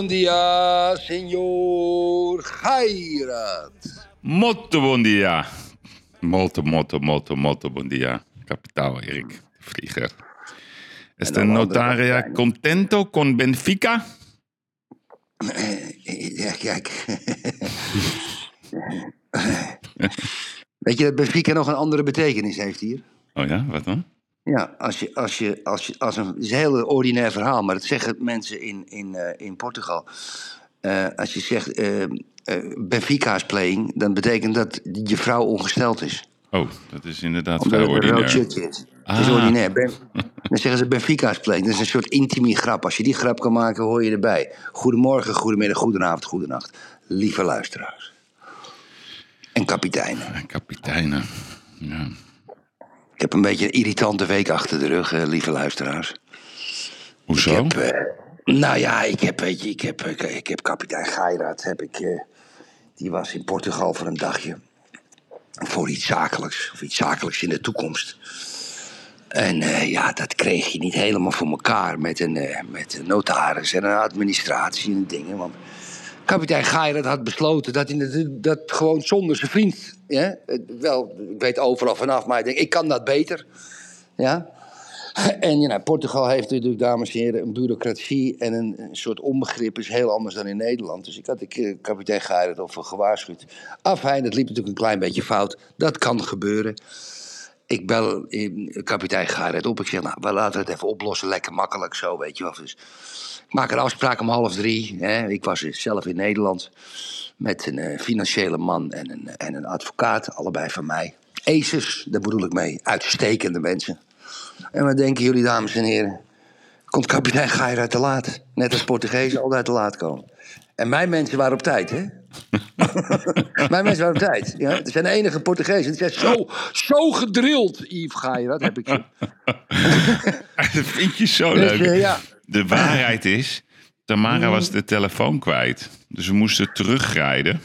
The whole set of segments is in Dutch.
Bom dia, senhor Gairat. Bom dia. Molto, molto, molto, molto bom dia. Kapitaal Erik, de vlieger. Dan andere notaria contento con Benfica? Ja, kijk. Weet je dat Benfica nog een andere betekenis heeft hier? Oh ja, wat dan? Ja, als je, als je, als je, als een, het is een heel ordinair verhaal, maar dat zeggen mensen in, in, eh, in Portugal. Eh, als je zegt Benfica is playing, dan betekent dat je vrouw ongesteld is. Oh, dat is inderdaad Omdat vrij het een rood ordinair. shirtje is. Het is Ah. ordinair. Ben- dan zeggen ze Benfica is playing. Dat is een soort intimie grap. Als je die grap kan maken, hoor je erbij. Goedemorgen, goedemiddag, goedenavond, goedenacht. Lieve luisteraars. En kapiteinen. En kapiteinen. Ja. Ik heb een beetje een irritante week achter de rug, eh, lieve luisteraars. Hoezo? Ik heb, eh, nou ja, ik heb, weet je, ik heb, ik, ik heb kapitein Geiraat, heb ik, eh, die was in Portugal voor een dagje. Voor iets zakelijks, of iets zakelijks in de toekomst. En ja, dat kreeg je niet helemaal voor elkaar met een, met een notaris en een administratie en dingen. Want kapitein Geiraat had besloten dat hij dat, dat gewoon zonder zijn vriend... Wel, ik weet overal vanaf, maar ik denk, ik kan dat beter. Ja, en ja, nou, Portugal heeft natuurlijk, dames en heren, een bureaucratie en een, soort onbegrip is heel anders dan in Nederland. Dus ik had ik, eh, kapitein Geirert of gewaarschuwd. Afijn, het liep natuurlijk een klein beetje fout. Dat kan gebeuren. Ik bel eh, kapitein Geirert op. Ik zeg, nou, we laten het even oplossen. Lekker makkelijk zo, weet je wel. Dus maak een afspraak om half drie. Hè. Ik was zelf in Nederland met een eh, financiële man en een, en een advocaat. Allebei van mij. Aces, daar bedoel ik mee. Uitstekende mensen. En wat denken jullie, dames en heren? Komt kapitein Gaira te laat. Net als Portugezen altijd te laat komen. En mijn mensen waren op tijd, hè? mijn mensen waren op tijd. Ja? Het zijn de enige Portugezen. Die zijn zo, zo gedrild, Yves Gaira. Dat heb ik dat vind je zo Dus, leuk. eh, ja. De waarheid is, Tamara was de telefoon kwijt. Dus we moesten terugrijden.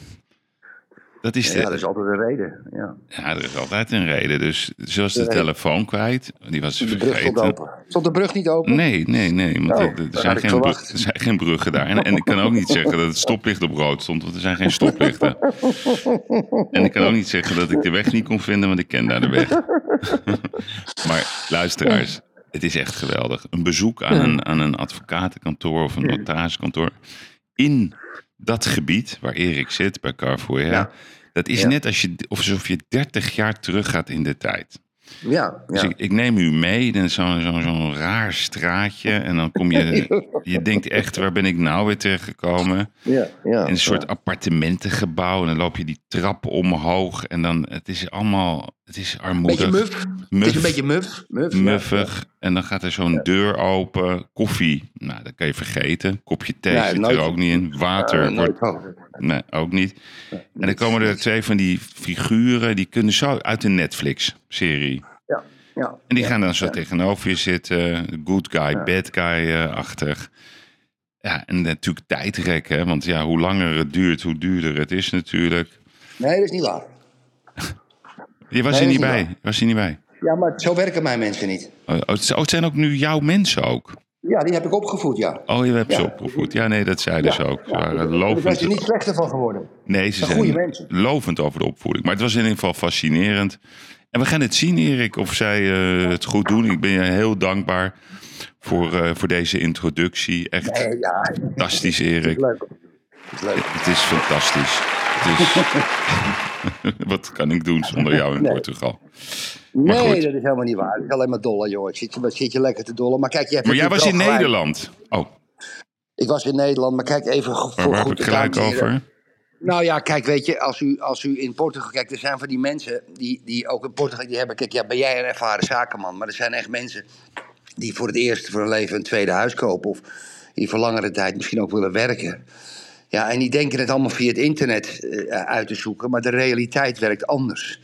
Dat is de, Ja, dat is altijd een reden. Ja. Ja, er is altijd een reden. Dus ze was de telefoon kwijt. Die was ze De brug stond vergeten. open. Stond de brug niet open? Nee, nee, nee. Want Oh, er- er, zijn geen brug- er zijn geen bruggen daar. En, en ik kan ook niet zeggen dat het stoplicht op rood stond, want er zijn geen stoplichten. En ik kan ook niet zeggen dat ik de weg niet kon vinden, want ik ken daar de weg. maar luisteraars, het is echt geweldig. Een bezoek aan een, aan een advocatenkantoor of een notariskantoor in dat gebied waar Erik zit, bij Carrefour. Ja. Dat is net als je, alsof je 30 jaar terug gaat in de tijd. Ja, Dus ik, ik neem u mee in zo'n zo'n zo'n raar straatje. En dan kom je. Je denkt echt, waar ben ik nou weer terechtgekomen? ja, ja. In een soort appartementengebouw. En dan loop je die trap omhoog. En dan, het is allemaal. Het is armoedig. Beetje muf. Het is een beetje muf. muf ja. Muffig. En dan gaat er zo'n deur open. Koffie. Nou, dat kan je vergeten. Kopje thee Nee, zit nooit. er ook niet in. Water. Eh, wordt, nee, ook niet. En dan komen er twee van die figuren. Die kunnen zo uit de Netflix-serie. Ja, ja. En die gaan dan zo tegenover je zitten. Good guy, bad guy-achtig. ja, en natuurlijk tijdrekken. Want ja, hoe langer het duurt, hoe duurder het is natuurlijk. Nee, dat is niet waar. Je was Nee, er niet bij. was er niet bij. Ja, maar zo werken mijn mensen niet. Oh, het het zijn ook nu jouw mensen ook. Ja, die heb ik opgevoed, ja. Oh, je hebt ze Ja. opgevoed. Ja, nee, dat zeiden ze ook. Ze waren Daar zijn lovend. ze niet slechter van geworden. Nee, ze zijn goede mensen. lovend over de opvoeding. Maar het was in ieder geval fascinerend. En we gaan het zien, Erik, of zij eh, het goed doen. Ik ben je heel dankbaar voor, eh, voor deze introductie. Echt Nee, ja. fantastisch, Erik. Leuk. Het is leuk. Het is fantastisch. Het is... Wat kan ik doen zonder jou in Nee. Portugal? Maar Nee, goed. dat is helemaal niet waar. Het is alleen maar dollar, jongen. Ik zit, je- zit je lekker te dollen. Maar kijk, je hebt Maar jij was in gelijk. Nederland. Oh, Ik was in Nederland, maar kijk even waar, voor waar heb goed ik gelijk over? Nou ja, kijk, weet je, als u, als u in Portugal kijkt, er zijn van die mensen die, die ook in Portugal die hebben. Kijk, ja, ben jij een ervaren zakenman, maar er zijn echt mensen die voor het eerst voor hun leven een tweede huis kopen. Of die voor langere tijd misschien ook willen werken. Ja, en die denken het allemaal via het internet eh, uit te zoeken, maar de realiteit werkt anders.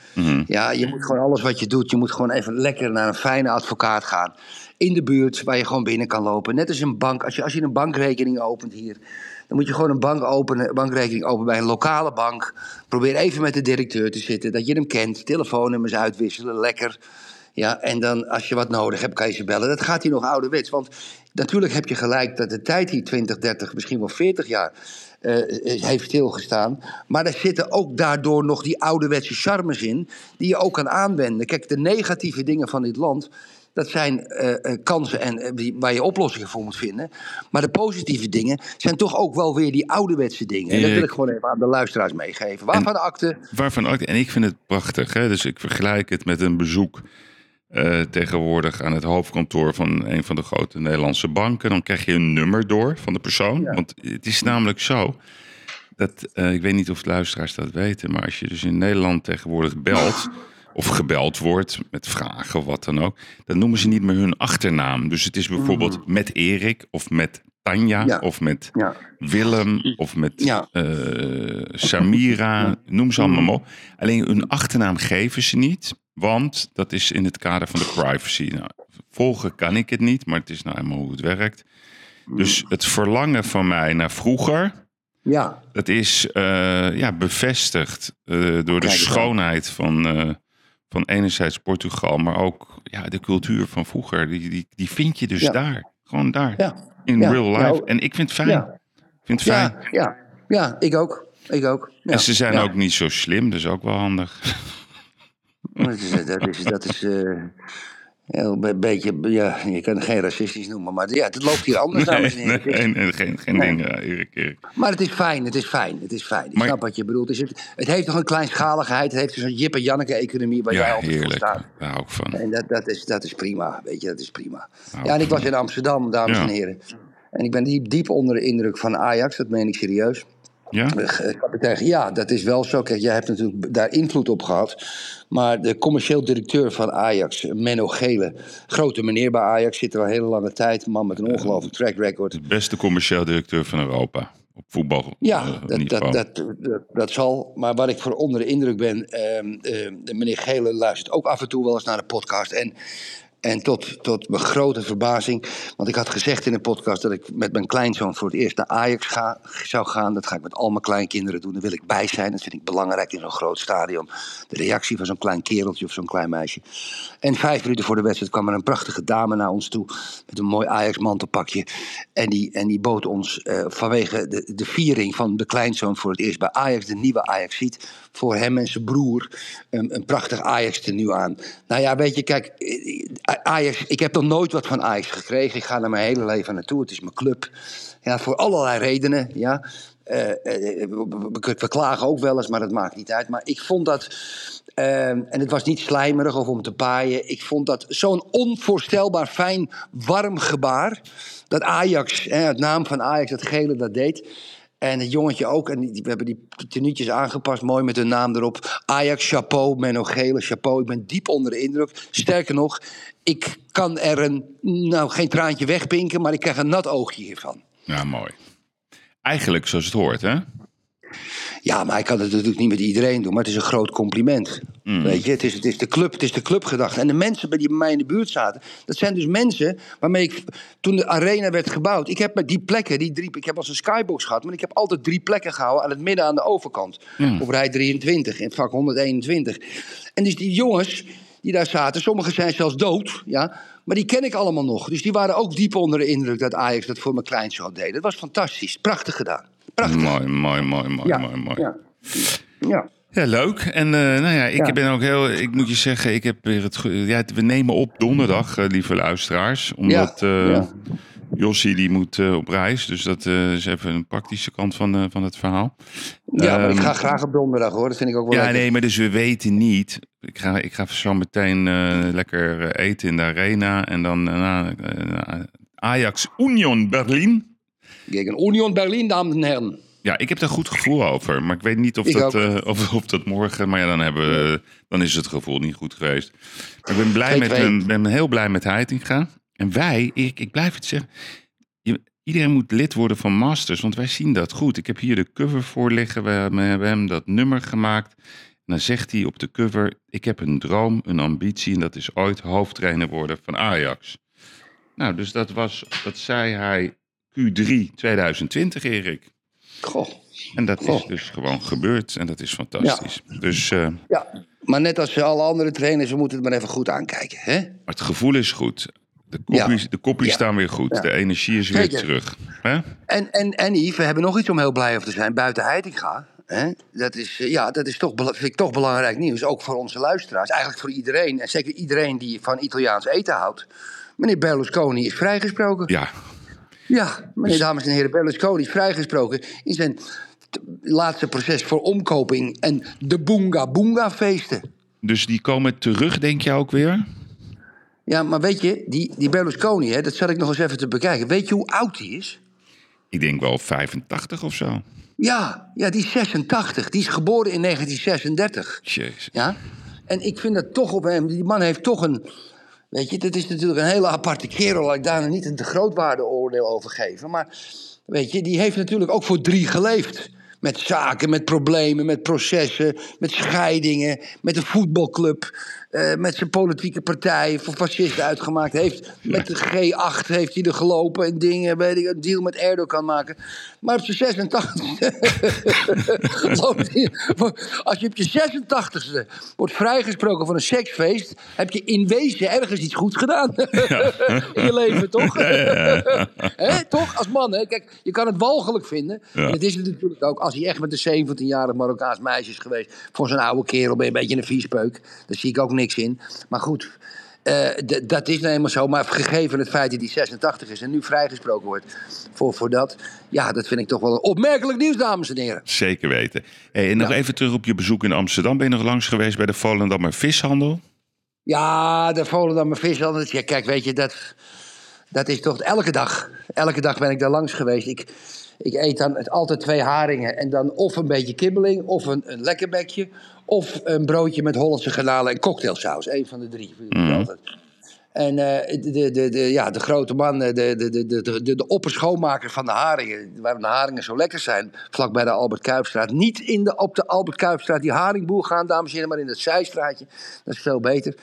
Ja, je moet gewoon alles wat je doet, je moet gewoon even lekker naar een fijne advocaat gaan. In de buurt waar je gewoon binnen kan lopen. Net als een bank. Als je, als je een bankrekening opent hier, dan moet je gewoon een bank openen, bankrekening openen bij een lokale bank. Probeer even met de directeur te zitten, dat je hem kent. Telefoonnummers uitwisselen, lekker. Ja, en dan als je wat nodig hebt, kan je ze bellen. Dat gaat hier nog ouderwets. Want natuurlijk heb je gelijk dat de tijd hier 20, 30, misschien wel 40 jaar heeft stilgestaan. Maar er zitten ook daardoor nog die ouderwetse charmes in, die je ook kan aanwenden. Kijk, de negatieve dingen van dit land. Dat zijn eh, eh, kansen en, eh, waar je oplossingen voor moet vinden. Maar de positieve dingen zijn toch ook wel weer die ouderwetse dingen. En dat wil Ik- gewoon even aan de luisteraars meegeven. Waarvan de akte? Waarvan ook, en ik vind het prachtig. Hè? Dus ik vergelijk het met een bezoek eh, tegenwoordig aan het hoofdkantoor van een van de grote Nederlandse banken. Dan krijg je een nummer door van de persoon. Want het is namelijk zo. Dat, eh, ik weet niet of de luisteraars dat weten, maar als je dus in Nederland tegenwoordig belt of gebeld wordt met vragen of wat dan ook, dan noemen ze niet meer hun achternaam. Dus het is bijvoorbeeld met Erik of met Tanja Ja. of met Ja. Willem of met Ja. eh, Samira, noem ze allemaal maar op. Alleen hun achternaam geven ze niet, want dat is in het kader van de privacy. Nou, volgen kan ik het niet, maar het is nou eenmaal hoe het werkt. Dus het verlangen van mij naar vroeger, Ja, dat is eh, ja, bevestigd eh, door de schoonheid van, eh, van enerzijds Portugal, maar ook ja, de cultuur van vroeger. Die, die, die vind je dus Ja. daar, gewoon daar, ja. in Ja. real life. Nou, en ik vind het fijn. Ik vind het fijn. Ja, ja, ik ook. Ik ook. Ja. En ze zijn ook niet zo slim, dus ook wel handig. Dat is, dat is, dat is eh, een beetje, ja, je kan het geen racistisch noemen, maar ja, het loopt hier anders, dames en Nee, heren. nee, Het is- nee, geen, geen Nee. ding, eh, Erik, Erik. Maar het is fijn, het is fijn, het is fijn. Ik Maar- snap wat je bedoelt. Het, is het, het heeft toch een kleinschaligheid, het heeft dus een Jip en Janneke-economie waar jij Ja, altijd voor heerlijk. staat. Daar hou ik van. En dat, dat, is, dat is prima, weet je, dat is prima. Ja, en ik was in Amsterdam, dames Ja. en heren. En ik ben diep, diep onder de indruk van Ajax, dat meen ik serieus. Ja? Eh, kapitein, ja, dat is wel zo. Kijk, jij hebt natuurlijk daar invloed op gehad. Maar de commercieel directeur van Ajax, Menno Gele, grote meneer bij Ajax, zit er al een hele lange tijd. Een man met een ongelooflijk track record. De beste commercieel directeur van Europa. Op voetbal. Ja, eh, dat, dat, dat, dat, dat zal. Maar waar ik voor onder de indruk ben, de meneer Gele luistert ook af en toe wel eens naar de podcast. En, en tot, tot mijn grote verbazing, want ik had gezegd in de podcast dat ik met mijn kleinzoon voor het eerst naar Ajax ga, zou gaan. Dat ga ik met al mijn kleinkinderen doen. Daar wil ik bij zijn. Dat vind ik belangrijk in zo'n groot stadion. De reactie van zo'n klein kereltje of zo'n klein meisje. En vijf minuten voor de wedstrijd kwam er een prachtige dame naar ons toe. Met een mooi Ajax-mantelpakje. En die, en die bood ons eh, vanwege de, de viering van de kleinzoon voor het eerst bij Ajax, de nieuwe Ajax ziet. Voor hem en zijn broer een, een prachtig Ajax tenue aan. Nou ja, weet je, kijk, Ajax, ik heb nog nooit wat van Ajax gekregen. Ik ga er mijn hele leven naartoe. Het is mijn club. Ja, voor allerlei redenen. Ja. Eh, eh, we klagen ook wel eens, maar dat maakt niet uit. Maar ik vond dat. eh, en het was niet slijmerig of om te paaien. Ik vond dat zo'n onvoorstelbaar fijn, warm gebaar. Dat Ajax, hè, het naam van Ajax, dat gele dat deed. En het jongetje ook. En die, we hebben die tenuutjes aangepast, mooi met hun naam erop. Ajax, chapeau, Menno Gele, chapeau. Ik ben diep onder de indruk. Sterker nog, ik kan er een, nou geen traantje wegpinken, maar ik krijg een nat oogje hiervan. Ja, mooi. Eigenlijk zoals het hoort, hè? Ja, maar ik kan het natuurlijk niet met iedereen doen, maar het is een groot compliment. Weet je, het is, het, is de club, het is de clubgedachte. En de mensen bij die bij mij in de buurt zaten, dat zijn dus mensen waarmee ik, toen de arena werd gebouwd, ik heb met die plekken, die drie, ik heb als een skybox gehad, maar ik heb altijd drie plekken gehouden aan het midden aan de overkant. Op rij 23, in vak 121. En dus die jongens die daar zaten, sommigen zijn zelfs dood, ja, maar die ken ik allemaal nog. Dus die waren ook diep onder de indruk dat Ajax dat voor mijn kleinzoon deed. Dat was fantastisch, prachtig gedaan. Prachtig. Mooi, mooi, mooi, mooi, Ja, mooi, mooi. ja. ja. Ja, leuk. En eh, nou ja, ik Ja. ben ook heel. Ik moet je zeggen, ik heb weer het. Ja, we nemen op donderdag, eh, lieve luisteraars. Omdat eh ja. Jossie die moet eh, op reis. Dus dat eh, is even een praktische kant van, eh, van het verhaal. Ja, maar ik Ehm, ga graag op donderdag hoor. Dat vind ik ook wel Ja, nee, maar dus we weten niet. Ik ga, ik ga zo meteen eh, lekker eh, eten in de arena. En dan eh, eh, Ajax Union Berlin. Gegen Union Berlin, dames en heren. Ja, ik heb daar goed gevoel over. Maar ik weet niet of, Ik dat, eh, of, of dat morgen... Maar ja, dan, hebben we, dan is het gevoel niet goed geweest. Maar ik ben, blij met, 2-2. hem- ben heel blij met Heitinga. En wij, ik, ik blijf het zeggen... je- iedereen moet lid worden van Masters, want wij zien dat goed. Ik heb hier de cover voor liggen. We hebben, we hebben hem dat nummer gemaakt. En dan zegt hij op de cover... Ik heb een droom, een ambitie... en dat is ooit hoofdtrainer worden van Ajax. Nou, dus dat was... Dat zei hij Q3 2020, Erik. Goh. En dat is dus gewoon gebeurd. En dat is fantastisch. Dus eh, Ja, maar net als alle andere trainers, we moeten het maar even goed aankijken. Hè? maar het gevoel is goed. De kopjes, de kopjes Ja. staan weer goed. Ja. De energie is weer terug. Hè? En, en, en Yves, we hebben nog iets om heel blij over te zijn. Buiten Heitinga. Hè? Dat is, eh, ja, dat is toch, vind ik toch belangrijk nieuws. Ook voor onze luisteraars. Eigenlijk voor iedereen. En zeker iedereen die van Italiaans eten houdt. Meneer Berlusconi is vrijgesproken. Ja, Ja, meneer dames en heren, Berlusconi is vrijgesproken in zijn laatste proces voor omkoping en de Boonga Boonga feesten. dus die komen terug, denk je ook weer? Ja, maar weet je, die, die Berlusconi, hè, dat zat ik nog eens even te bekijken. Weet je hoe oud die is? Ik denk wel 85 of zo. Ja, ja, die is 86. Die is geboren in 1936. Jezus. Ja? En ik vind dat toch op hem, die man heeft toch een. Weet je, dat is natuurlijk een hele aparte kerel. Laat ik daar niet een te grootwaardeoordeel over geven. Maar weet je, die heeft natuurlijk ook voor drie geleefd. Met zaken, met problemen, met processen, met scheidingen, met een voetbalclub, eh, met zijn politieke partij voor fascisten uitgemaakt. Heeft, met de G8 heeft hij er gelopen en dingen, weet ik, een deal met Erdogan maken. Maar op zijn 86 loopt hij- als je op je 86ste wordt vrijgesproken van een seksfeest, heb je in wezen ergens iets goeds gedaan. in je leven, toch? Hè, toch? Als man, hè? Kijk, je kan het walgelijk vinden. En het is natuurlijk ook. Als hij echt met een 17-jarig Marokkaans meisje is geweest. Voor zo'n oude kerel ben je een beetje een viespeuk. Daar zie ik ook niks in. Maar goed. eh, dat is nou eenmaal zo, maar gegeven het feit dat hij 86 is en nu vrijgesproken wordt voor, voor dat. Ja, dat vind ik toch wel opmerkelijk nieuws, dames en heren. Zeker weten. Hey, en nog Ja. even terug op je bezoek in Amsterdam. Ben je nog langs geweest bij de Volendammer Vishandel? Ja, de Volendammer vishandel. Ja, kijk, weet je, dat, dat is toch elke dag. Elke dag ben ik daar langs geweest. Ik, ik eet dan altijd twee haringen en dan of een beetje kibbeling, of een, een lekkerbekje, of een broodje met Hollandse garnalen en cocktailsaus. Eén van de drie. altijd. En eh, de, de, de, ja, de grote man, eh, de, de, de, de, de, de opperschoonmaker van de haringen, waarom de haringen zo lekker zijn, vlak bij de Albert Kuipstraat. Niet in de, op de Albert Kuipstraat die haringboer gaan, dames en heren, maar in het zijstraatje. Dat is veel beter.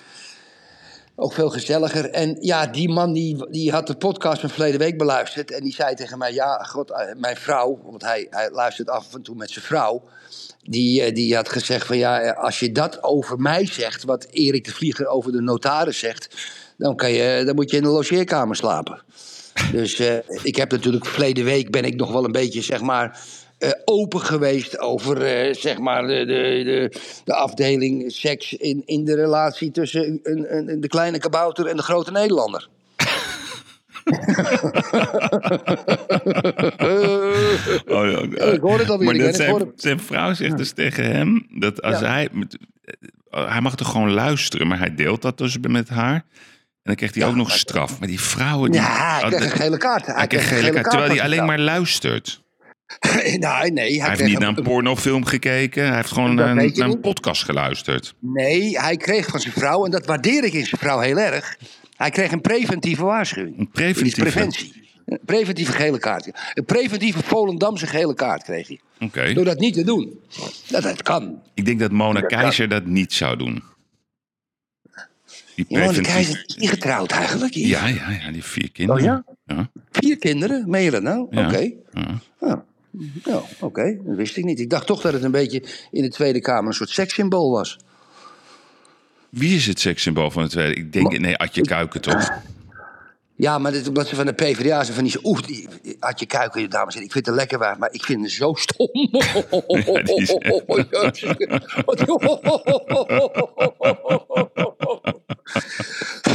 Ook veel gezelliger. En ja, die man die, die had de podcast van verleden week beluisterd. En die zei tegen mij: Ja, god, eh, mijn vrouw, want hij, hij luistert af en toe met zijn vrouw. Die, eh, die had gezegd: van ja, eh, als je dat over mij zegt, wat Erik de Vlieger over de notaris zegt, dan, kan je, dan moet je in de logeerkamer slapen. Dus eh, ik heb natuurlijk verleden week ben ik nog wel een beetje, zeg maar. open geweest over zeg maar de, de, de, de afdeling seks in, in de relatie tussen een, een, de kleine kabouter en de grote Nederlander. Oh, ja. ik hoor het alweer Maar zijn, hoor het. zijn vrouw zegt dus tegen hem dat als Ja. hij. eh, hij mag toch gewoon luisteren, maar hij deelt dat dus met haar. En dan krijgt hij Ja, ook nog maar- straf. Maar die vrouwen. Die, Ja, hij kreeg een gele kaart. hij krijgt gele kaart, terwijl hij alleen maar luistert. nee, nee, hij, Hij heeft kreeg niet naar een- een pornofilm gekeken. Hij heeft gewoon naar, je naar een podcast geluisterd. Nee, hij kreeg van zijn vrouw, en dat waardeer ik in zijn vrouw heel erg. Hij kreeg een preventieve waarschuwing. Een preventieve? Preventie. Een preventieve gele kaart. Een preventieve Volendamse gele kaart kreeg hij. Oké. Door dat niet te doen. Dat, dat kan. Ik denk dat Mona Dat kan. Keizer dat niet zou doen. Die preventief- Keizer is niet getrouwd eigenlijk. Ja, ja, ja, die heeft vier kinderen. Oh ja? Ja, Vier kinderen, meen je dat nou? Ja. Oké. ja. Ja, ja oké. Dat wist ik niet. Ik dacht toch dat het een beetje in de Tweede Kamer een soort sekssymbool was. Wie is het sekssymbool van de tweede? Ik denk, nee, Adje Kuiken toch? Ja, maar dit, omdat ze van de PvdA zijn van die... Oeh, die, had je kuiken, dames en heren. Ik vind het lekker waar, maar ik vind het zo stom. Ja, die is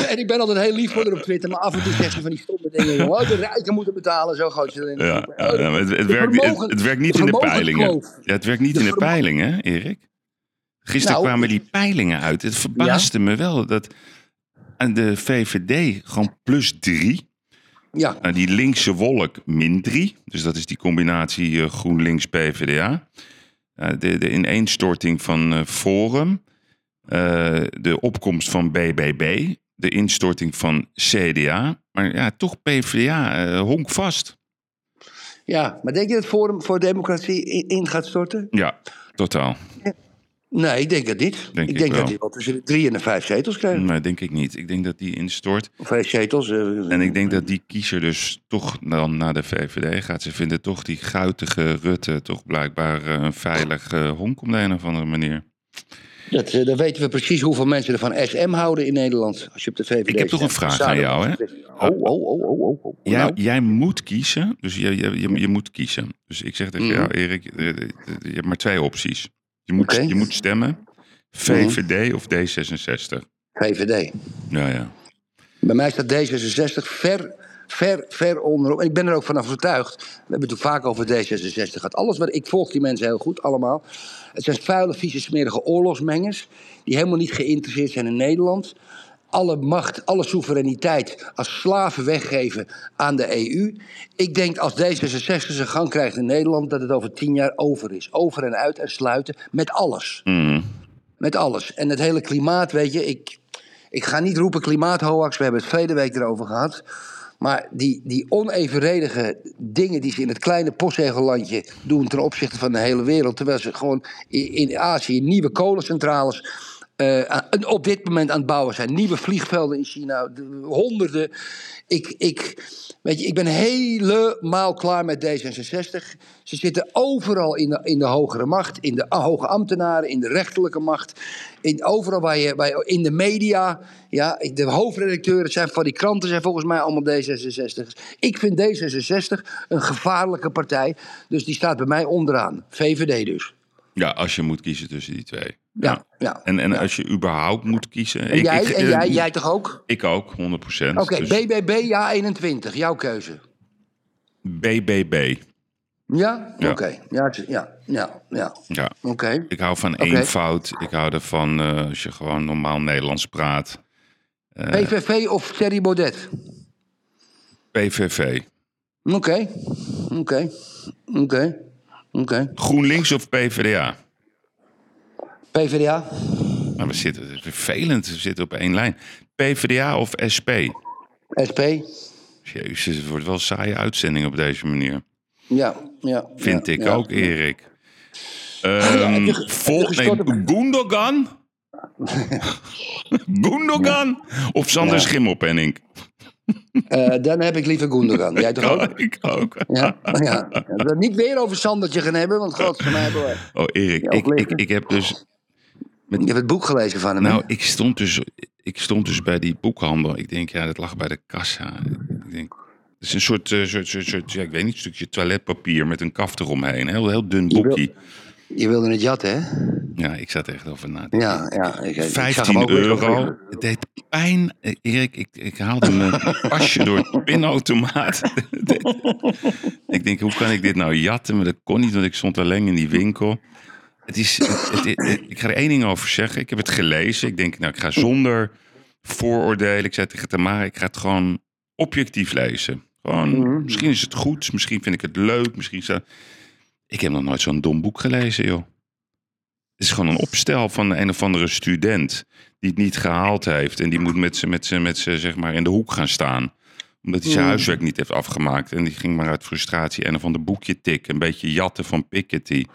en ik ben altijd heel lief voor op Twitter, maar af en toe zegt ze van die stomme dingen. Jongen, Oh, de rijken moeten betalen, zo gooit ze erin. Ja, ja, het, werkt, het, werkt niet in de peilingen. Ja, het werkt niet De in de peilingen, Erik. Gisteren Nou, kwamen die peilingen uit. Het verbaasde me wel dat de VVD gewoon plus drie. Ja, Nou, die linkse wolk min 3. Dus dat is die combinatie eh, GroenLinks-PVDA. De, de ineenstorting van eh, Forum. eh, de opkomst van BBB. De instorting van CDA. Maar ja, toch PvdA honk vast. ja. maar denk je dat Forum voor Democratie in, in gaat storten? Ja, totaal. Nee, ik denk het niet. Denk ik ik denk dat hij wel tussen de drie en de vijf zetels krijgt. Nee, denk ik niet. Ik denk dat die instort. Vijf zetels. eh, En ik denk dat die kiezer dus toch dan naar de VVD gaat. Ze vinden toch die guitige Rutte toch blijkbaar eh, een veilig eh, honk op de een of andere manier. Dat, eh, dan weten we precies hoeveel mensen er van SM houden in Nederland. Als je op de VVD Ik heb toch een vraag aan jou, hè? Oh, oh, oh, oh, oh. oh. Jij, Nou, jij moet kiezen, dus je, je, je, je moet kiezen. Dus ik zeg tegen Mhm. jou, Erik, je hebt maar twee opties. Je moet, je moet stemmen, VVD of D66. VVD. Ja, ja. Bij mij staat D66 ver, ver, ver onderop. En ik ben er ook van overtuigd. We hebben het toen vaak over D66 gehad. Alles wat ik volg die mensen heel goed, allemaal. Het zijn vuile, vieze, smerige oorlogsmengers. Die helemaal niet geïnteresseerd zijn in Nederland. Alle macht, alle soevereiniteit als slaven weggeven aan de EU. Ik denk als D66 zijn gang krijgt in Nederland. dat het over tien jaar over is. Over en uit en sluiten met alles. Mhm. Met alles. En het hele klimaat, weet je, ik, ik ga niet roepen klimaathoax, we hebben het verleden week erover gehad. Maar die, die onevenredige dingen die ze in het kleine postzegellandje doen ten opzichte van de hele wereld. Terwijl ze gewoon in, in Azië nieuwe kolencentrales eh, op dit moment aan het bouwen zijn. Nieuwe vliegvelden in China, de- honderden. Ik, ik, weet je, ik ben helemaal klaar met D66. Ze zitten overal in de, in de hogere macht, in de hoge ambtenaren, in de rechterlijke macht. In, overal waar je, waar in de media. Ja, de hoofdredacteuren zijn van die kranten zijn volgens mij allemaal D66'ers. Ik vind D66 een gevaarlijke partij. Dus die staat bij mij onderaan. VVD dus. ja, als je moet kiezen tussen die twee. Ja, ja. En, en als je überhaupt moet kiezen... En jij, en jij, jij toch ook? Ik ook, 100 procent. Oké, BBB, ja 21. Jouw keuze. BBB. Ja? Ja. Oké. Ja, ja, ja, ja. Ja. Oké. Ik hou van eenvoud. Ik hou ervan eh, als je gewoon normaal Nederlands praat. PVV of Thierry Baudet? PVV. Oké. Oké. Oké. Oké. GroenLinks of PvdA? PvdA? Maar we zitten, het is vervelend, we zitten op één lijn. PvdA of SP? SP? Jezus, het wordt wel een saaie uitzending op deze manier. Ja, ja. Vind ja, ik ja. ook, Erik. ja, Ehm nee, op- Gundogan? Of Sander Ja. Schimmelpenning? Eh, dan heb ik liever Gundogan. Jij toch ook? ik ook. Ja, ja. Niet weer over Sandertje gaan hebben, want god van mij boy. Oh, Erik, ik, ik, ik heb dus... Je hebt het boek gelezen van hem. Nou, ik stond, dus, ik stond dus bij die boekhandel. Ik denk, ja, dat lag bij de kassa. Ik denk, het is een soort, eh, soort, soort, soort ja, ik weet niet, stukje toiletpapier met een kaft eromheen. Heel, heel dun boekje. Je wilde het jatten, hè? Ja, ik zat echt over na te Ja, ja. Ik, ik zag hem 15 ook weer zo euro. Het deed pijn. Eh, Erik, ik, ik haalde mijn pasje door het pinautomaat. ik denk, hoe kan ik dit nou jatten? Maar dat kon niet, want ik stond alleen in die winkel. Het is, het, het- het- ik ga er één ding over zeggen. Ik heb het gelezen. Ik denk, nou, ik ga zonder vooroordelen. Ik zei tegen Tamara, ik ga het gewoon objectief lezen. Gewoon, Mhm. misschien is het goed, misschien vind ik het leuk, misschien is dat... Ik heb nog nooit zo'n dom boek gelezen, joh. Het is gewoon een opstel van een of andere student die het niet gehaald heeft. En die moet met z'n, met z'n, met z'n, zeg maar, in de hoek gaan staan. Omdat hij zijn Mm. huiswerk niet heeft afgemaakt. En die ging maar uit frustratie een of ander boekje tikken. Een beetje jatten van Piketty.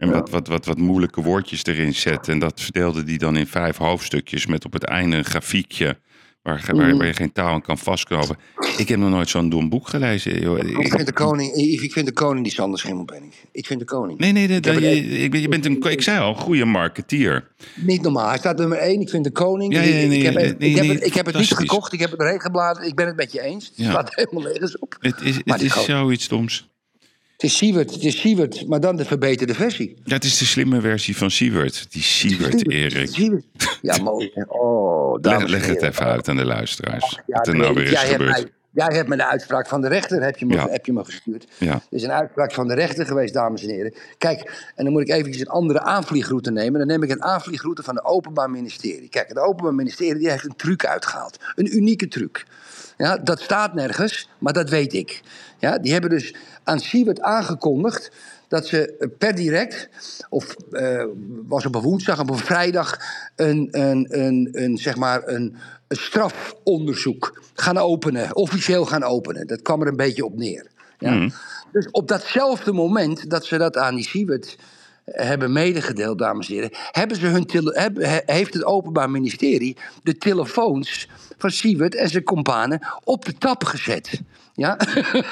En wat, wat, wat, wat moeilijke woordjes erin zetten. En dat verdeelde hij dan in vijf hoofdstukjes. Met op het einde een grafiekje. Waar, Mm. waar, waar je geen taal aan kan vastknopen. Ik heb nog nooit zo'n dom boek gelezen. Joh. Ik Ik- vind de koning, ik vind de koning die Sander Schimmelpenning. Ik vind de koning. Nee, nee, dat, je, ik ben- je bent een, ik zei al, goede marketeer. Niet normaal. Hij staat nummer 1. Ik vind de koning. Ja, ja, ik, nee, heb, nee, ik, nee, heb, nee, het, ik heb het niet gekocht. Ik heb het erheen gebladerd. Ik ben het met je eens. Het Ja. slaat helemaal nergens op. Het is, het die is zoiets doms. Het is Siewert. Het is Siewert. Maar dan de verbeterde versie. Het is de slimme versie van Siewert. Die Siewert, Erik. Siewert. Ja, mooi. Oh, Leg, leg het even uit aan de luisteraars. Ja, wat er nee, nou weer is jij hebt gebeurd. mij- Jij hebt me de uitspraak van de rechter heb je me, Ja. heb je me gestuurd. Ja. Er is een uitspraak van de rechter geweest, dames en heren. Kijk, en dan moet ik eventjes een andere aanvliegroute nemen. Dan neem ik een aanvliegroute van het Openbaar Ministerie. Kijk, het Openbaar Ministerie die heeft een truc uitgehaald. Een unieke truc. Ja, dat staat nergens, maar dat weet ik. Ja, die hebben dus aan Siewert aangekondigd dat ze eh, per direct, of eh, was op een woensdag, op een vrijdag, een, een, een, een, zeg maar een, een strafonderzoek gaan openen, officieel gaan openen. Dat kwam er een beetje op neer. Ja. Dus op datzelfde moment dat ze dat aan die Siewert hebben medegedeeld, dames en heren, hebben ze hun hebben- heeft het Openbaar Ministerie de telefoons van Siewert en zijn companen op de tap gezet. Ja?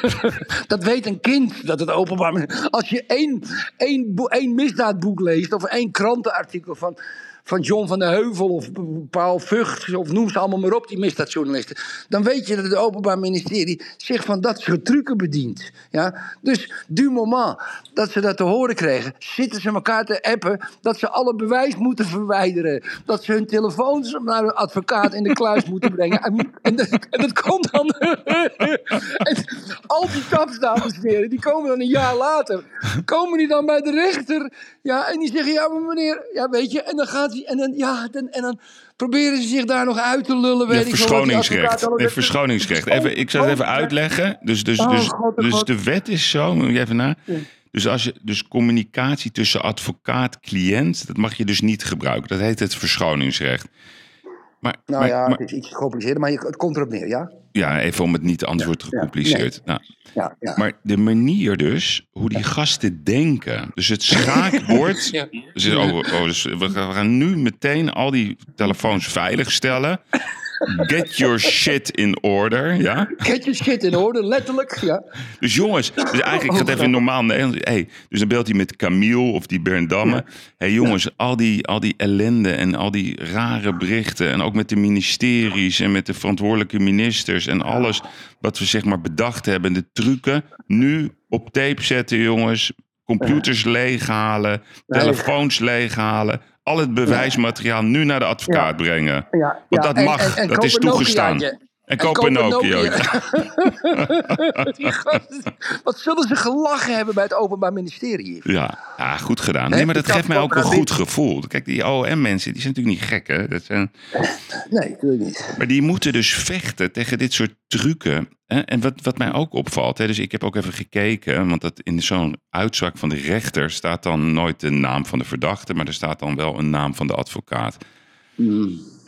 dat weet een kind, dat het Openbaar. Als je één, één, één misdaadboek leest of één krantenartikel van, van John van der Heuvel of Paul Vught... of noem ze allemaal maar op, die misdaadjournalisten... dan weet je dat het Openbaar Ministerie zich van dat soort trucken bedient. Ja? Dus du moment dat ze dat te horen kregen... zitten ze elkaar te appen dat ze alle bewijs moeten verwijderen. Dat ze hun telefoons naar een advocaat in de kluis moeten brengen. En, dat, komt dan... al die taps, dames en heren, die komen dan een jaar later... komen die dan bij de rechter... Ja, en die zeggen, ja, maar meneer, ja, weet je, en dan gaat hij, en dan, ja, dan, en dan proberen ze zich daar nog uit te lullen, weet Ja, ik verschoningsrecht. Nee, zegt. verschoningsrecht. Even, ik zal het even Oh, uitleggen. Dus, dus, Oh, dus, God, oh, dus God. de wet is zo, moet je even na. Dus, als je, dus communicatie tussen advocaat-cliënt, dat mag je dus niet gebruiken. Dat heet het verschoningsrecht. Maar, Nou maar- ja, maar- het is iets gecompliceerder, maar je- het komt erop neer, ja? ja, even om het niet, anders wordt gecompliceerd. Nou, Ja, ja. maar de manier dus, hoe die gasten denken. Dus het schaakbord. Ja. dus, oh, oh, dus we gaan we gaan nu meteen al die telefoons veiligstellen. Get your shit in order, ja? Get your shit in orde, letterlijk, ja. Dus jongens, dus eigenlijk, ik ga het even in normaal Nederlands. Hey, dus dan belt hij met Camille of die Bernd Damme. Hé hey, jongens, al, die, al die ellende en al die rare berichten. En ook met de ministeries en met de verantwoordelijke ministers. En alles wat we zeg maar bedacht hebben. De trucken. Nu op tape zetten, jongens. Computers leeghalen. Telefoons leeghalen. Al het bewijsmateriaal nu naar de advocaat brengen. ja Want dat en- mag, en- en dat is toegestaan. En koop koop een Nokia. Die gasten, Wat zullen ze gelachen hebben bij het Openbaar Ministerie? Ja, ja, goed gedaan. Nee, maar dat geeft mij ook een goed gevoel. Kijk, die OM-mensen, die zijn natuurlijk niet gek, hè? Dat zijn, Nee, natuurlijk niet. maar die moeten dus vechten tegen dit soort trucken. Hè? En wat, wat mij ook opvalt, hè? dus ik heb ook even gekeken, want dat in zo'n uitspraak van de rechter staat dan nooit de naam van de verdachte, maar er staat dan wel een naam van de advocaat.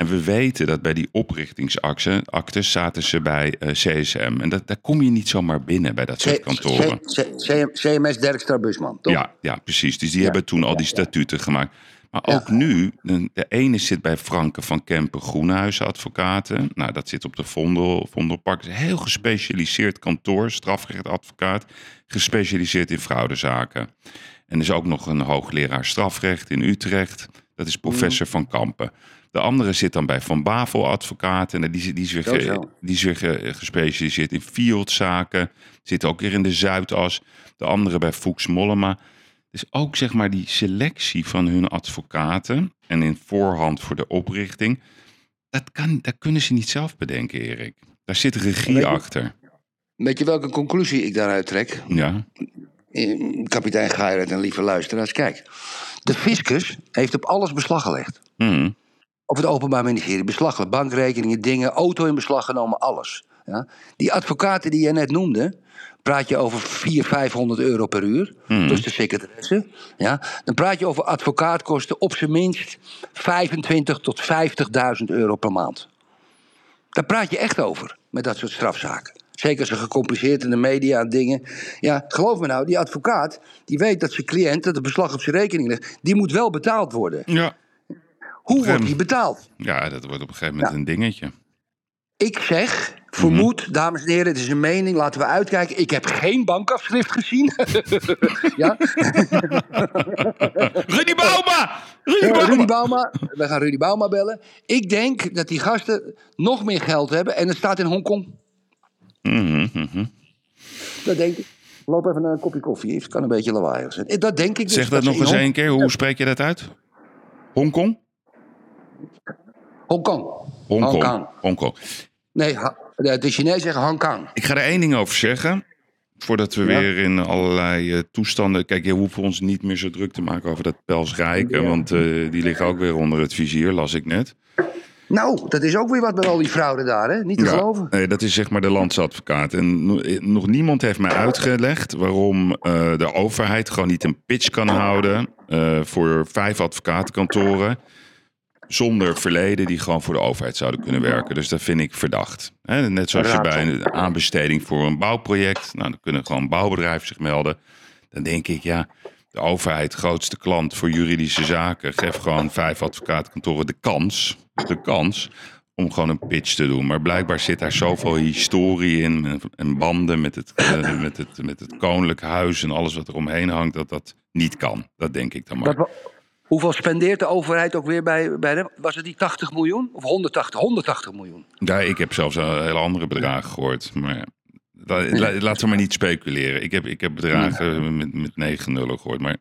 En we weten dat bij die oprichtingsaktes zaten ze bij eh, CSM. En dat, daar kom je niet zomaar binnen bij dat soort kantoren. C- C- C- CMS Derkstra Busman, toch? Ja, ja, precies. Dus die hebben toen al die statuten gemaakt. Maar ook nu, de, ene zit bij Franke van Kempen Groenhuizen Advocaten. Nou, dat zit op de Vondel, Vondelpark. Een heel gespecialiseerd kantoor, strafrechtadvocaat. Gespecialiseerd in fraudezaken. En er is ook nog een hoogleraar strafrecht in Utrecht. Dat is professor Van Kampen. De andere zit dan bij Van Bavel Advocaten. En die, die is weer, die is weer ge- gespecialiseerd in fieldzaken. Zit ook weer in de Zuidas. De andere bij Fuchs Mollema. Dus ook zeg maar die selectie van hun advocaten. En in voorhand voor de oprichting. Dat, kan, dat kunnen ze niet zelf bedenken, Erik. Daar zit regie Weet je- achter. Weet je welke conclusie ik daaruit trek? Ja. Kapitein Geirat en lieve luisteraars, kijk. De fiscus heeft op alles beslag gelegd. Mhm. Of het Openbaar Ministerie, beslag. Bankrekeningen, dingen, auto in beslag genomen, alles. Ja? Die advocaten die je net noemde, praat je over 400, 500 euro per uur. Dus de secretaresse. Ja? Dan praat je over advocaatkosten op zijn minst 25 tot 50.000 euro per maand. Daar praat je echt over, met dat soort strafzaken. Zeker als ze gecompliceerd in de media en dingen. Ja, geloof me nou, die advocaat, die weet dat zijn cliënt, dat het beslag op zijn rekening ligt, die moet wel betaald worden. Ja. Hoe wordt die betaald? ja, dat wordt op een gegeven moment een dingetje. Ik zeg, vermoed, dames en heren, het is een mening, laten we uitkijken. Ik heb geen bankafschrift gezien. ja? Rudy Bauma! Rudy Bauma! Rudy Bauma, we gaan Rudy Bauma bellen. Ik denk dat die gasten nog meer geld hebben en het staat in Hongkong. Mhm, mhm. Dat denk ik. Loop even naar een kopje koffie, het kan een beetje lawaaiig zijn. Dat denk ik. dus, Zeg dat ze nog eens één keer. Hoe spreek je dat uit? Hongkong? Hongkong. Hongkong. Hongkong. Hongkong. Nee, de, Chinezen zeggen Hong Kong. Ik ga er één ding over zeggen. Voordat we Ja. weer in allerlei eh, toestanden. Kijk, je hoeft ons niet meer zo druk te maken over dat Pels Rijken. Ja. Want eh, die liggen ook weer onder het vizier, las ik net. Nou, dat is ook weer wat met al die fraude daar, hè? Niet te geloven. nee, dat is zeg maar de landsadvocaat. En eh, nog niemand heeft mij uitgelegd waarom de overheid gewoon niet een pitch kan houden voor vijf advocatenkantoren. Zonder verleden die gewoon voor de overheid zouden kunnen werken. Dus dat vind ik verdacht. Net zoals je bij een aanbesteding voor een bouwproject. Nou, dan kunnen gewoon bouwbedrijven zich melden. Dan denk ik, ja, de overheid, grootste klant voor juridische zaken. Geef gewoon vijf advocatenkantoren de kans. De kans om gewoon een pitch te doen. Maar blijkbaar zit daar zoveel historie in. en- En banden met het, eh, met, het, met het koninklijk huis en alles wat er omheen hangt. Dat dat niet kan. Dat denk ik dan maar. Dat hoeveel spendeert de overheid ook weer bij, bij hem? Was het die 80 miljoen? Of 180? 180 miljoen. Ja, ik heb zelfs een hele andere bedragen gehoord. Maar la- la- laten we maar niet speculeren. Ik heb, ik heb bedragen met, met negen nullen gehoord. Maar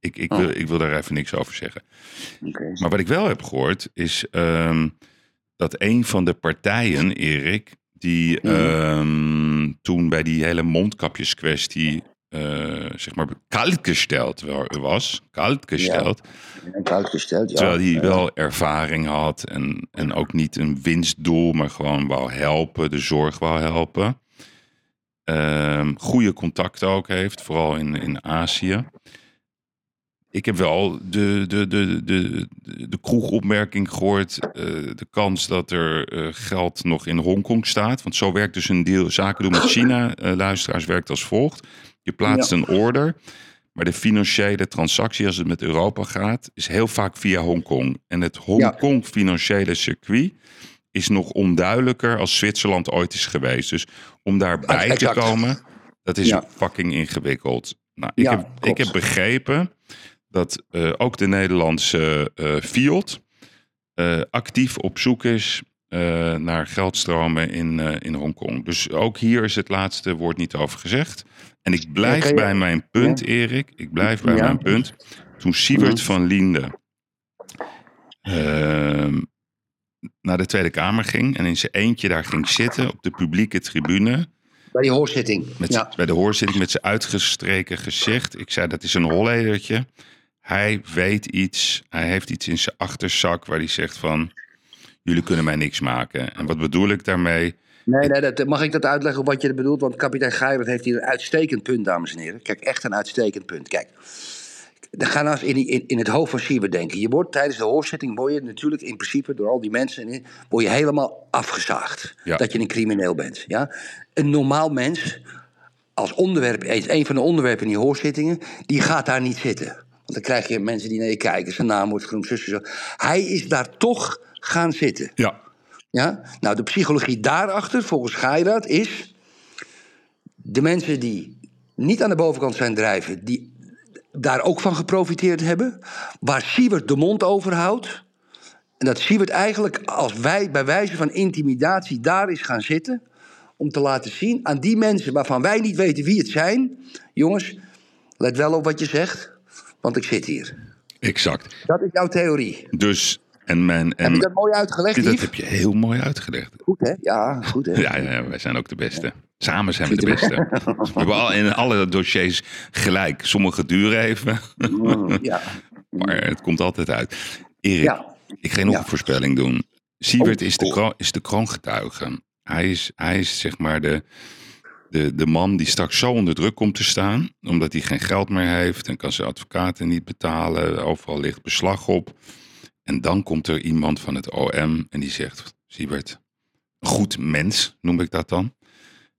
ik, ik, wil, ik wil daar even niks over zeggen. Maar wat ik wel heb gehoord is ehm, dat een van de partijen, Erik, die ehm, toen bij die hele mondkapjeskwestie, eh zeg maar, kaltgesteld wa- was, kaltgesteld, uitgesteld, ja. terwijl hij wel ervaring had en, en ook niet een winstdoel, maar gewoon wou helpen, de zorg wou helpen. Ehm, goede contacten ook heeft, vooral in, in Azië. Ik heb wel de, de, de, de, de, kroegopmerking gehoord. eh, de kans dat er eh, geld nog in Hongkong staat. Want zo werkt dus een deal. Zaken doen met China, luisteraars, werkt als volgt. Je plaatst Ja. een order. Maar de financiële transactie, als het met Europa gaat, is heel vaak via Hongkong. En het Hongkong financiële circuit is nog onduidelijker als Zwitserland ooit is geweest. Dus om daarbij te komen, dat is Ja. fucking ingewikkeld. Nou, ik, Ja, heb, ik heb begrepen dat eh, ook de Nederlandse eh Fiat eh, actief op zoek is naar geldstromen in, in Hongkong. Dus ook hier is het laatste woord niet over gezegd. En ik blijf bij mijn punt, Erik. Ik blijf bij Ja. mijn punt. Toen Siewert Mhm. van Linde ehm, naar de Tweede Kamer ging en in zijn eentje daar ging zitten op de publieke tribune. Bij die hoorzitting. Met ja. z'n- Bij de hoorzitting met zijn uitgestreken gezicht. Ik zei, dat is een holledertje. Hij weet iets. Hij heeft iets in zijn achterzak waar hij zegt van... Jullie kunnen mij niks maken. En wat bedoel ik daarmee? Nee, nee dat, mag ik dat uitleggen wat je bedoelt? Want kapitein Geirert heeft hier een uitstekend punt, dames en heren. Kijk, echt een uitstekend punt. Kijk, dan ga eens in, in, in het hoofd van Siebert denken. Je wordt tijdens de hoorzitting, word je natuurlijk in principe door al die mensen, word je helemaal afgezaagd. Ja. Dat je een crimineel bent. Ja? Een normaal mens, als onderwerp, een een van de onderwerpen in die hoorzittingen, die gaat daar niet zitten. Want dan krijg je mensen die naar je kijken, zijn naam wordt genoemd, zo. Hij is daar toch gaan zitten. Ja, Ja? Nou, de psychologie daarachter, volgens Geiraat, is... de mensen die niet aan de bovenkant zijn drijven... die daar ook van geprofiteerd hebben... waar Siewert de mond over houdt... en dat Siewert eigenlijk als wij, bij wijze van intimidatie daar is gaan zitten... om te laten zien aan die mensen waarvan wij niet weten wie het zijn... jongens, let wel op wat je zegt, want ik zit hier. exact. Dat is jouw theorie. Dus, en mijn... Heb En, je dat mooi uitgelegd, dat Yves? heb je heel mooi uitgelegd. Goed, hè? Ja, goed, hè? Ja, ja, wij zijn ook de beste. Samen zijn we de beste. We hebben al in alle dossiers gelijk. Sommige duren even, Mm, ja. maar het komt altijd uit. Erik, Ja. ik ga nog een voorspelling doen. Siewert Oh, is, de kroon, is de kroongetuige. Hij is, hij is zeg maar de, de, de man die straks zo onder druk komt te staan. Omdat hij geen geld meer heeft en kan zijn advocaten niet betalen. Overal ligt beslag op. En dan komt er iemand van het OM en die zegt... Siebert, goed mens noem ik dat dan.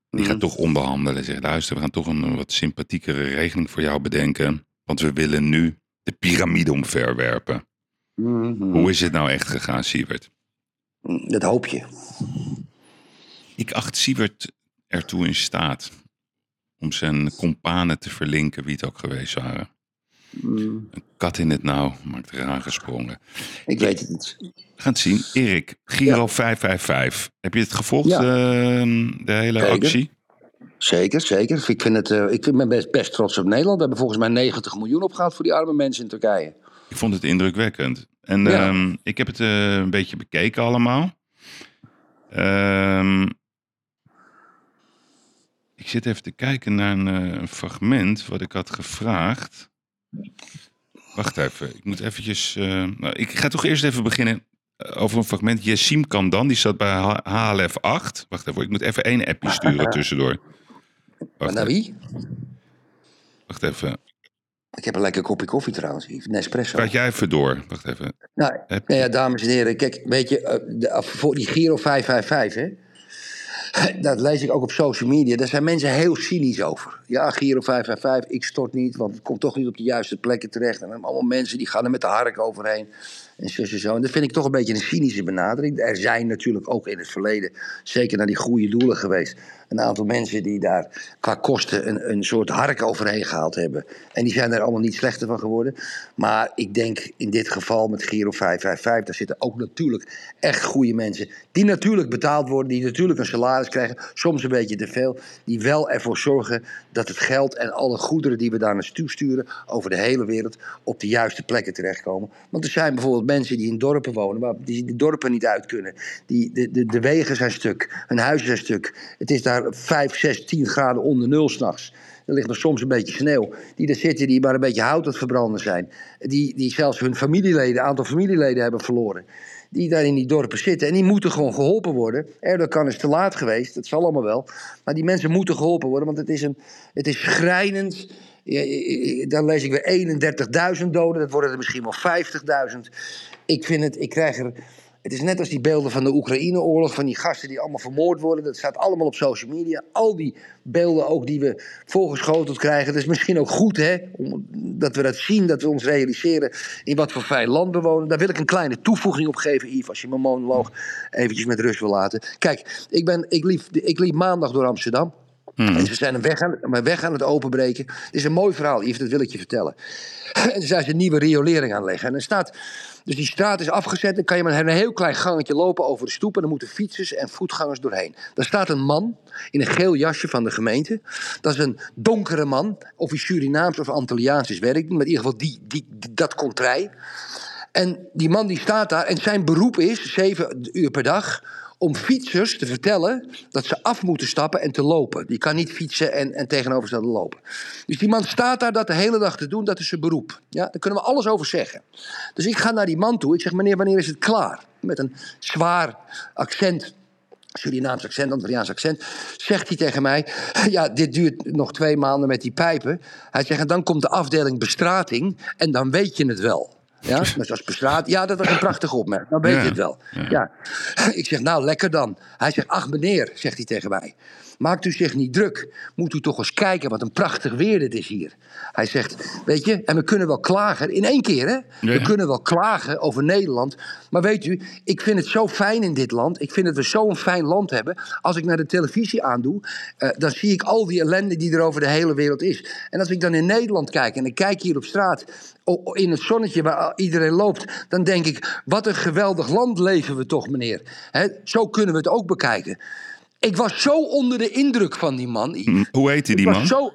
Die gaat toch onderhandelen. Zegt, luister, we gaan toch een wat sympathiekere regeling voor jou bedenken. Want we willen nu de piramide omverwerpen. Mhm. Hoe is het nou echt gegaan, Siebert? Dat hoop je. Ik acht Siebert ertoe in staat om zijn companen te verlinken, wie het ook geweest waren. Een kat in het nauw maakt eraan gesprongen. Ik weet het niet. We gaan het zien. Erik, Giro 555. Heb je het gevolgd, Ja. ehm, de hele Zeker. actie? Zeker, zeker. Ik, vind het, eh, ik ben best, best trots op Nederland. We hebben volgens mij 90 miljoen opgehaald voor die arme mensen in Turkije. Ik vond het indrukwekkend. En Ja. ehm, ik heb het eh, een beetje bekeken allemaal. Ehm, ik zit even te kijken naar een, eh, een fragment wat ik had gevraagd. Wacht even, ik moet eventjes... eh, nou, ik ga toch eerst even beginnen eh, over een fragment. Jessim Kandan, die zat bij H- HLF 8. Wacht even, ik moet even één appje sturen tussendoor. Maar Wacht, naar even, wie? wacht even. Ik heb een lekker kopje koffie trouwens. Nespresso. Praat jij even door. Wacht even. Nou, nou ja, dames en heren, kijk, weet je, eh, de, voor die Giro 555, hè? Dat lees ik ook op social media. Daar zijn mensen heel cynisch over. Ja, Giro 555, ik stort niet, want het komt toch niet op de juiste plekken terecht. En allemaal mensen die gaan er met de hark overheen. En zo en zo. En dat vind ik toch een beetje een cynische benadering. Er zijn natuurlijk ook in het verleden, zeker naar die goede doelen geweest, een aantal mensen die daar qua kosten een, een soort hark overheen gehaald hebben. En die zijn er allemaal niet slechter van geworden. Maar ik denk in dit geval met Giro 555, daar zitten ook natuurlijk echt goede mensen. Die natuurlijk betaald worden, die natuurlijk een salaris krijgen. Soms een beetje te veel. Die wel ervoor zorgen dat het geld en alle goederen die we daar naartoe sturen over de hele wereld op de juiste plekken terechtkomen. Want er zijn bijvoorbeeld mensen die in dorpen wonen, maar die de dorpen niet uit kunnen. Die, de, de, de wegen zijn stuk, hun huizen zijn stuk. Het is daar 5, 6, 10 graden onder nul s'nachts. Er ligt nog soms een beetje sneeuw. Die er zitten, die maar een beetje hout aan het verbranden zijn. Die, die zelfs hun familieleden, aantal familieleden hebben verloren. Die daar in die dorpen zitten. En die moeten gewoon geholpen worden. Erdogan is te laat geweest, dat zal allemaal wel. Maar die mensen moeten geholpen worden, want het is, een, het is schrijnend. Dan lees ik weer 31.000 doden, dat worden er misschien wel 50.000. Ik vind het, ik krijg er. Het is net als die beelden van de Oekraïne-oorlog, van die gasten die allemaal vermoord worden. Dat staat allemaal op social media. Al die beelden ook die we voorgeschoteld krijgen. Dat is misschien ook goed, hè? Dat we dat zien, dat we ons realiseren in wat voor fijn land we wonen. Daar wil ik een kleine toevoeging op geven, Yves, als je mijn monoloog eventjes met rust wil laten. Kijk, ik, ben, ik, liep, ik liep maandag door Amsterdam. En ze zijn een weg aan, een weg aan het openbreken. Het is een mooi verhaal, Yves, dat wil ik je vertellen. En dan zijn ze een nieuwe riolering aanleggen. En er staat, dus die straat is afgezet. Dan kan je maar een heel klein gangetje lopen over de stoep. En dan moeten fietsers en voetgangers doorheen. Daar staat een man in een geel jasje van de gemeente. Dat is een donkere man. Of hij Surinaams of Antilliaans is, weet niet. Maar in ieder geval die, die, dat contrai. En die man die staat daar en zijn beroep is, zeven uur per dag, om fietsers te vertellen dat ze af moeten stappen en te lopen. Die kan niet fietsen en, en tegenovergestelde lopen. Dus die man staat daar dat de hele dag te doen, dat is zijn beroep. Ja, daar kunnen we alles over zeggen. Dus ik ga naar die man toe, ik zeg meneer, wanneer is het klaar? Met een zwaar accent. Surinaams accent, Antilliaans accent, zegt hij tegen mij: Ja, dit duurt nog twee maanden met die pijpen. Hij zegt: dan komt de afdeling bestrating en dan weet je het wel. Ja, maar zoals bestraat, ja, dat was een prachtige opmerking. Dan weet je het wel. Ja. Ik zeg, nou, lekker dan. Hij zegt, ach meneer, zegt hij tegen mij. Maakt u zich niet druk. Moet u toch eens kijken wat een prachtig weer dit is hier. Hij zegt, weet je, en we kunnen wel klagen. In één keer, hè. We kunnen wel klagen over Nederland. Maar weet u, ik vind het zo fijn in dit land. Ik vind dat we zo'n fijn land hebben. Als ik naar de televisie aandoe, eh, dan zie ik al die ellende die er over de hele wereld is. En als ik dan in Nederland kijk en ik kijk hier op straat, in het zonnetje waar iedereen loopt, dan denk ik, wat een geweldig land leven we toch, meneer. Zo kunnen we het ook bekijken. Ik was zo onder de indruk van die man. Yves. Hoe heette die Ik was man? zo,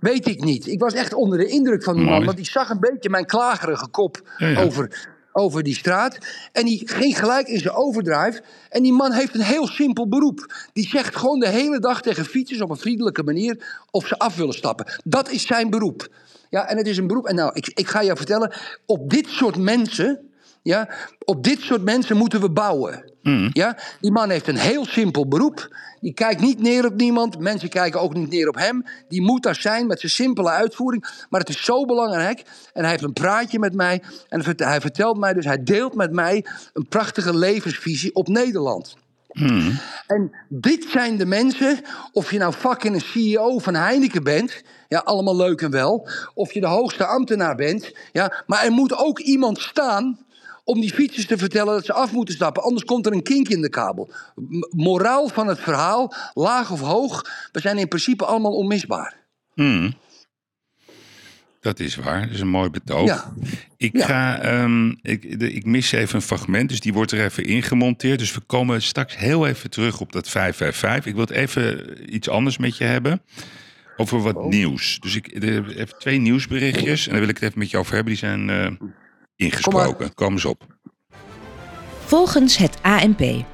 weet ik niet. Ik was echt onder de indruk van die man. Want die zag een beetje mijn klagerige kop Ja, ja. Over, over die straat. En die ging gelijk in zijn overdrive. En die man heeft een heel simpel beroep. Die zegt gewoon de hele dag tegen fietsers op een vriendelijke manier of ze af willen stappen. Dat is zijn beroep. Ja, en het is een beroep. En nou, ik, ik ga je vertellen, op dit soort mensen. Ja, op dit soort mensen moeten we bouwen. Ja, die man heeft een heel simpel beroep. Die kijkt niet neer op niemand. Mensen kijken ook niet neer op hem. Die moet daar zijn met zijn simpele uitvoering. Maar het is zo belangrijk. En hij heeft een praatje met mij. En hij vertelt mij dus, hij deelt met mij een prachtige levensvisie op Nederland. En dit zijn de mensen, of je nou fucking een CEO van Heineken bent, ja, allemaal leuk en wel, of je de hoogste ambtenaar bent, ja, maar er moet ook iemand staan om die fietsers te vertellen dat ze af moeten stappen, anders komt er een kink in de kabel. M- moraal van het verhaal, laag of hoog, we zijn in principe allemaal onmisbaar. Hmm. Dat is waar, dat is een mooi betoog. Ja. Ik, Ja. ga, ehm, ik, de- ik mis even een fragment, dus die wordt er even ingemonteerd. Dus we komen straks heel even terug op dat 555. Ik wil het even iets anders met je hebben. Over wat Oh. nieuws. Dus ik even twee nieuwsberichtjes. En daar wil ik het even met je over hebben. Die zijn eh, ingesproken. Kom eens op. Volgens het ANP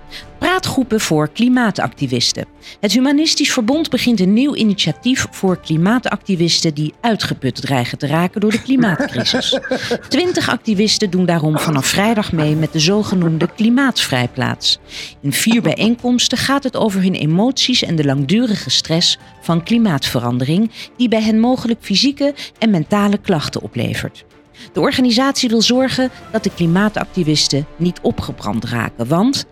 Praatgroepen voor klimaatactivisten. Het Humanistisch Verbond begint een nieuw initiatief voor klimaatactivisten die uitgeput dreigen te raken door de klimaatcrisis. Twintig activisten doen daarom vanaf vrijdag mee met de zogenoemde Klimaatvrijplaats. In vier bijeenkomsten gaat het over hun emoties en de langdurige stress van klimaatverandering, die bij hen mogelijk fysieke en mentale klachten oplevert. De organisatie wil zorgen dat de klimaatactivisten niet opgebrand raken, want,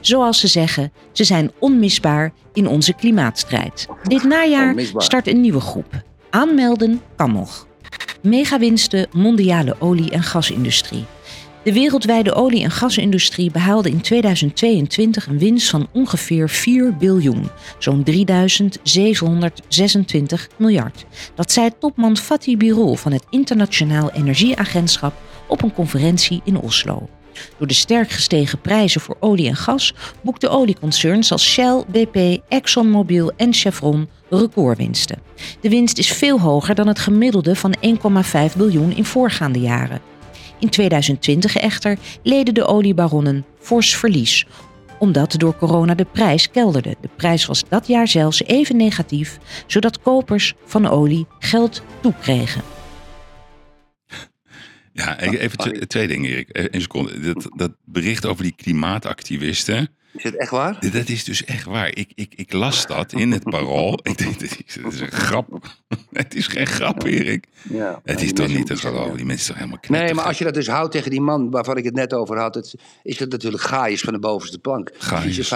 zoals ze zeggen, ze zijn onmisbaar in onze klimaatstrijd. Dit najaar start een nieuwe groep. Aanmelden kan nog. Megawinsten mondiale olie- en gasindustrie. De wereldwijde olie- en gasindustrie behaalde in 2022 een winst van ongeveer 4 biljoen, zo'n 3726 miljard. Dat zei topman Fatih Birol van het Internationaal Energieagentschap op een conferentie in Oslo. Door de sterk gestegen prijzen voor olie en gas boekten olieconcerns als Shell, BP, ExxonMobil en Chevron recordwinsten. De winst is veel hoger dan het gemiddelde van 1,5 biljoen in voorgaande jaren. In 2020 echter leden de oliebaronnen fors verlies, omdat door corona de prijs kelderde. De prijs was dat jaar zelfs even negatief, zodat kopers van olie geld toekregen. Ja, e- even tw- twee dingen, Erik. Even Een seconde. Dat, dat bericht over die klimaatactivisten. Is het echt waar? Dat is dus echt waar. Ik, ik, ik las dat in het parool. Ik denk, dit is, een grap. Het is geen grap, Erik. Ja. Het is toch niet te geloven. Die mensen zijn helemaal Nee, knetter. maar als je dat dus houdt tegen die man waarvan ik het net over had, het, is dat natuurlijk gaaiers van de bovenste plank. Gaaiers.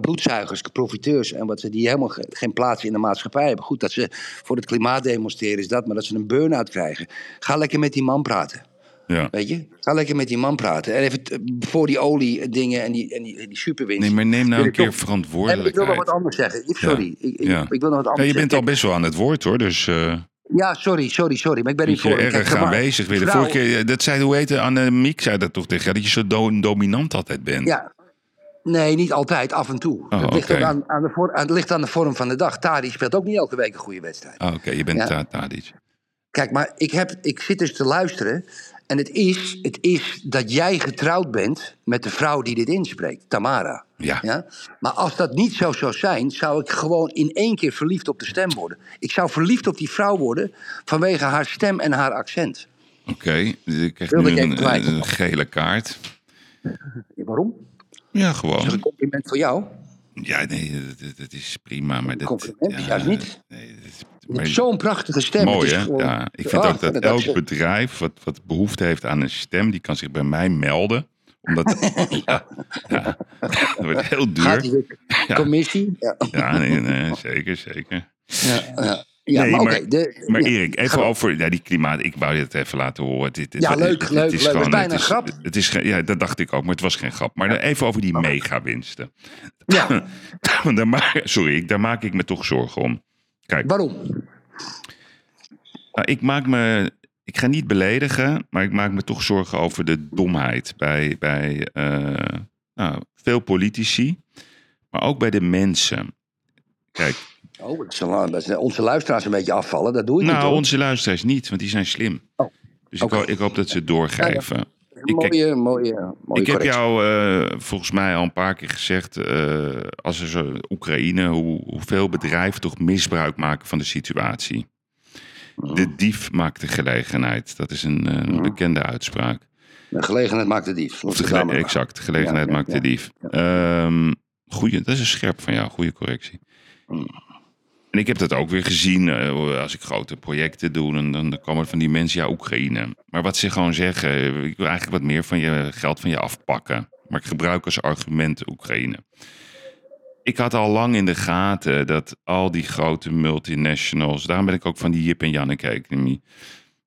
Bloedzuigers, profiteurs en wat ze die helemaal ge- geen plaats in de maatschappij hebben. Goed, dat ze voor het klimaat demonstreren is dat, maar dat ze een burn-out krijgen. Ga lekker met die man praten. Ja. Weet je? Ga lekker met die man praten. En even voor die olie dingen en die, en die, en die superwinst. Nee, maar neem nou een keer En ik wil nog verantwoordelijkheid. wat anders zeggen. Ik- Sorry, ik, ik, Ja. ik wil nog wat Ja, anders je bent al best wel aan het woord hoor. Dus eh Ja, sorry, sorry, sorry. Maar ik ben niet voor. Erg aanwezig weer. De vorige keer, dat zei, hoe heet het, Annemiek zei dat toch tegen jou, dat je zo do- dominant altijd bent. Ja. Nee, niet altijd, af en toe. Oh, het, ligt aan, aan de voor, aan, het ligt aan de vorm van de dag. Tari speelt ook niet elke week een goede wedstrijd. Ah, Oké, je bent Ja. Tadic. Kijk, maar ik, heb, ik zit dus te luisteren. En het is, het is dat jij getrouwd bent met de vrouw die dit inspreekt, Tamara. Ja. Maar als dat niet zo zou zijn, zou ik gewoon in één keer verliefd op de stem worden. Ik zou verliefd op die vrouw worden vanwege haar stem en haar accent. Oké, dus ik krijg nu een, gele kaart. Waarom? Ja, Dat is een gewoon. compliment voor jou. Ja, nee, dat, is prima. Maar dat, Compliment, ja, juist niet. Nee, dat is, zo'n prachtige stem. Mooi, hè? gewoon- Ja, ik vind ook dat dat- elk bedrijf wat, wat behoefte heeft aan een stem, die kan zich bij mij melden. Omdat, ja, ja, dat wordt heel Gaat duur. weer Ja. commissie? Ja, Ja, nee, nee, zeker, zeker. ja, ja. Ja, Nee, maar, maar- de- Maar ja. Erik, even over ja, die klimaat. Ik wou je het even laten horen. Dit, dit- Ja, leuk, het leuk, is leuk. gewoon- Het is bijna een grap. Het is, geen- ja, dat dacht ik ook, maar het was geen grap. Maar even over die megawinsten. Ja, daar maak, sorry, daar maak ik me toch zorgen om. Kijk, waarom? nou, ik maak me. Ik ga niet beledigen, maar ik maak me toch zorgen over de domheid bij, bij eh, nou, veel politici, maar ook bij de mensen. Kijk, Oh, dat zal- dat onze luisteraars een beetje afvallen. Dat doe ik niet nou, onze luisteraars niet, want die zijn slim. Oh, Dus ik, ho- ik hoop dat ze het doorgeven. Een kijk, mooie, mooie, mooie ik heb jou eh, volgens mij al een paar keer gezegd, eh, als er zo Oekraïne, hoe, hoeveel bedrijven toch misbruik maken van de situatie. De dief maakt de gelegenheid. Dat is een, eh, een bekende uitspraak. De gelegenheid maakt de dief. Of de gele- exact, de gelegenheid Ja, ja, maakt de ja. dief. Ehm, goeie, dat is een scherp van jou, goede correctie. En ik heb dat ook weer gezien eh, als ik grote projecten doe. En dan komen van die mensen, ja, Oekraïne. Maar wat ze gewoon zeggen, eh, ik wil eigenlijk wat meer van je geld van je afpakken. Maar ik gebruik als argument Oekraïne. Ik had al lang in de gaten dat al die grote multinationals, daarom ben ik ook van die Jip en Janneke Economie,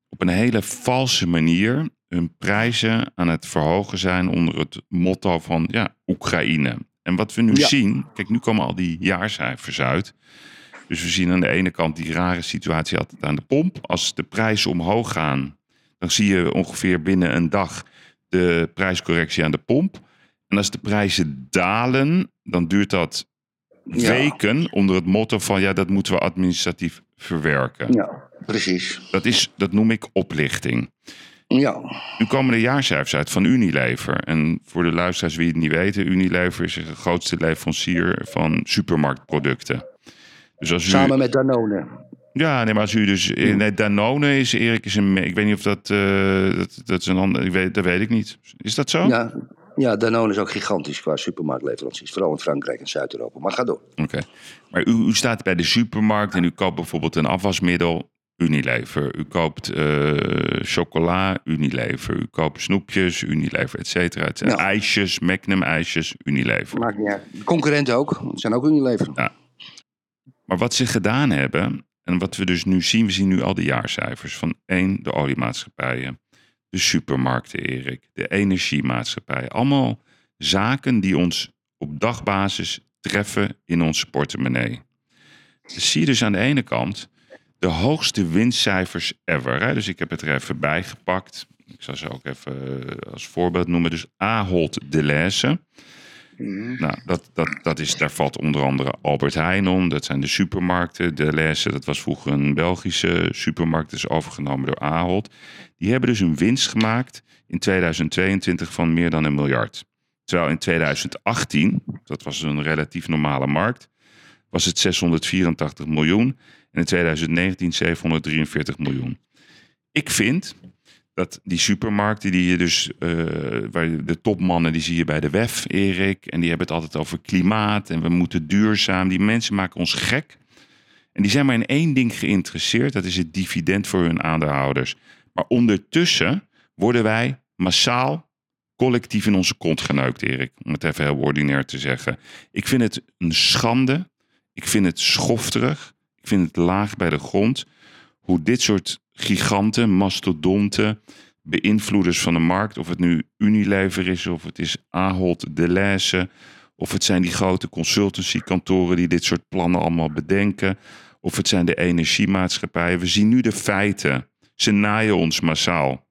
op een hele valse manier hun prijzen aan het verhogen zijn onder het motto van ja, Oekraïne. En wat we nu Ja. zien, kijk, nu komen al die jaarcijfers uit. Dus we zien aan de ene kant die rare situatie altijd aan de pomp. Als de prijzen omhoog gaan, dan zie je ongeveer binnen een dag de prijscorrectie aan de pomp. En als de prijzen dalen, dan duurt dat Ja. weken onder het motto van ja, dat moeten we administratief verwerken. Ja, precies. Dat, is, dat noem ik oplichting. Ja. Nu komen de jaarcijfers uit van Unilever. En voor de luisteraars wie het niet weten, Unilever is de grootste leverancier van supermarktproducten. Dus als u, Samen met Danone. Ja, nee, maar als u dus. Nee, Danone is Erik is een. Ik weet niet of dat. eh, dat, dat is een ander. Ik weet, dat weet ik niet. Is dat zo? Ja, ja, Danone is ook gigantisch qua supermarktleveranciers. Vooral in Frankrijk en Zuid-Europa. Maar ga door. Oké. Maar u, u staat bij de supermarkt en u koopt bijvoorbeeld een afwasmiddel. Unilever. U koopt eh, chocola, Unilever. U koopt snoepjes, Unilever, et cetera. et cetera. Ja. IJsjes, Magnum ijsjes, Unilever. Maakt niet uit. Concurrenten ook. Het zijn ook Unilever. Maar wat ze gedaan hebben, en wat we dus nu zien, we zien nu al de jaarcijfers van één, de oliemaatschappijen, de supermarkten, Erik, de energiemaatschappijen. Allemaal zaken die ons op dagbasis treffen in onze portemonnee. Dus zie je dus aan de ene kant de hoogste winstcijfers ever. Hè? Dus ik heb het er even bij gepakt. Ik zal ze ook even eh, als voorbeeld noemen. Dus Ahold Delhaize. Nou, dat, dat, dat is, daar valt onder andere Albert Heijn om. Dat zijn de supermarkten. De Delhaize, dat was vroeger een Belgische supermarkt. Is overgenomen door Ahold. Die hebben dus een winst gemaakt in 2022 van meer dan een miljard. Terwijl in 2018, dat was een relatief normale markt, was het 684 miljoen. En in 2019 743 miljoen. Ik vind dat die supermarkten die je dus, eh, waar de topmannen die zie je bij de WEF, Erik, en die hebben het altijd over klimaat en we moeten duurzaam. Die mensen maken ons gek. En die zijn maar in één ding geïnteresseerd, dat is het dividend voor hun aandeelhouders. Maar ondertussen worden wij massaal collectief in onze kont geneukt, Erik. Om het even heel ordinair te zeggen. Ik vind het een schande. Ik vind het schofterig. Ik vind het laag bij de grond. Hoe dit soort giganten, mastodonten, beïnvloeders van de markt, of het nu Unilever is, of het is Ahold Delhaize, of het zijn die grote consultancykantoren die dit soort plannen allemaal bedenken, of het zijn de energiemaatschappijen. We zien nu de feiten. Ze naaien ons massaal.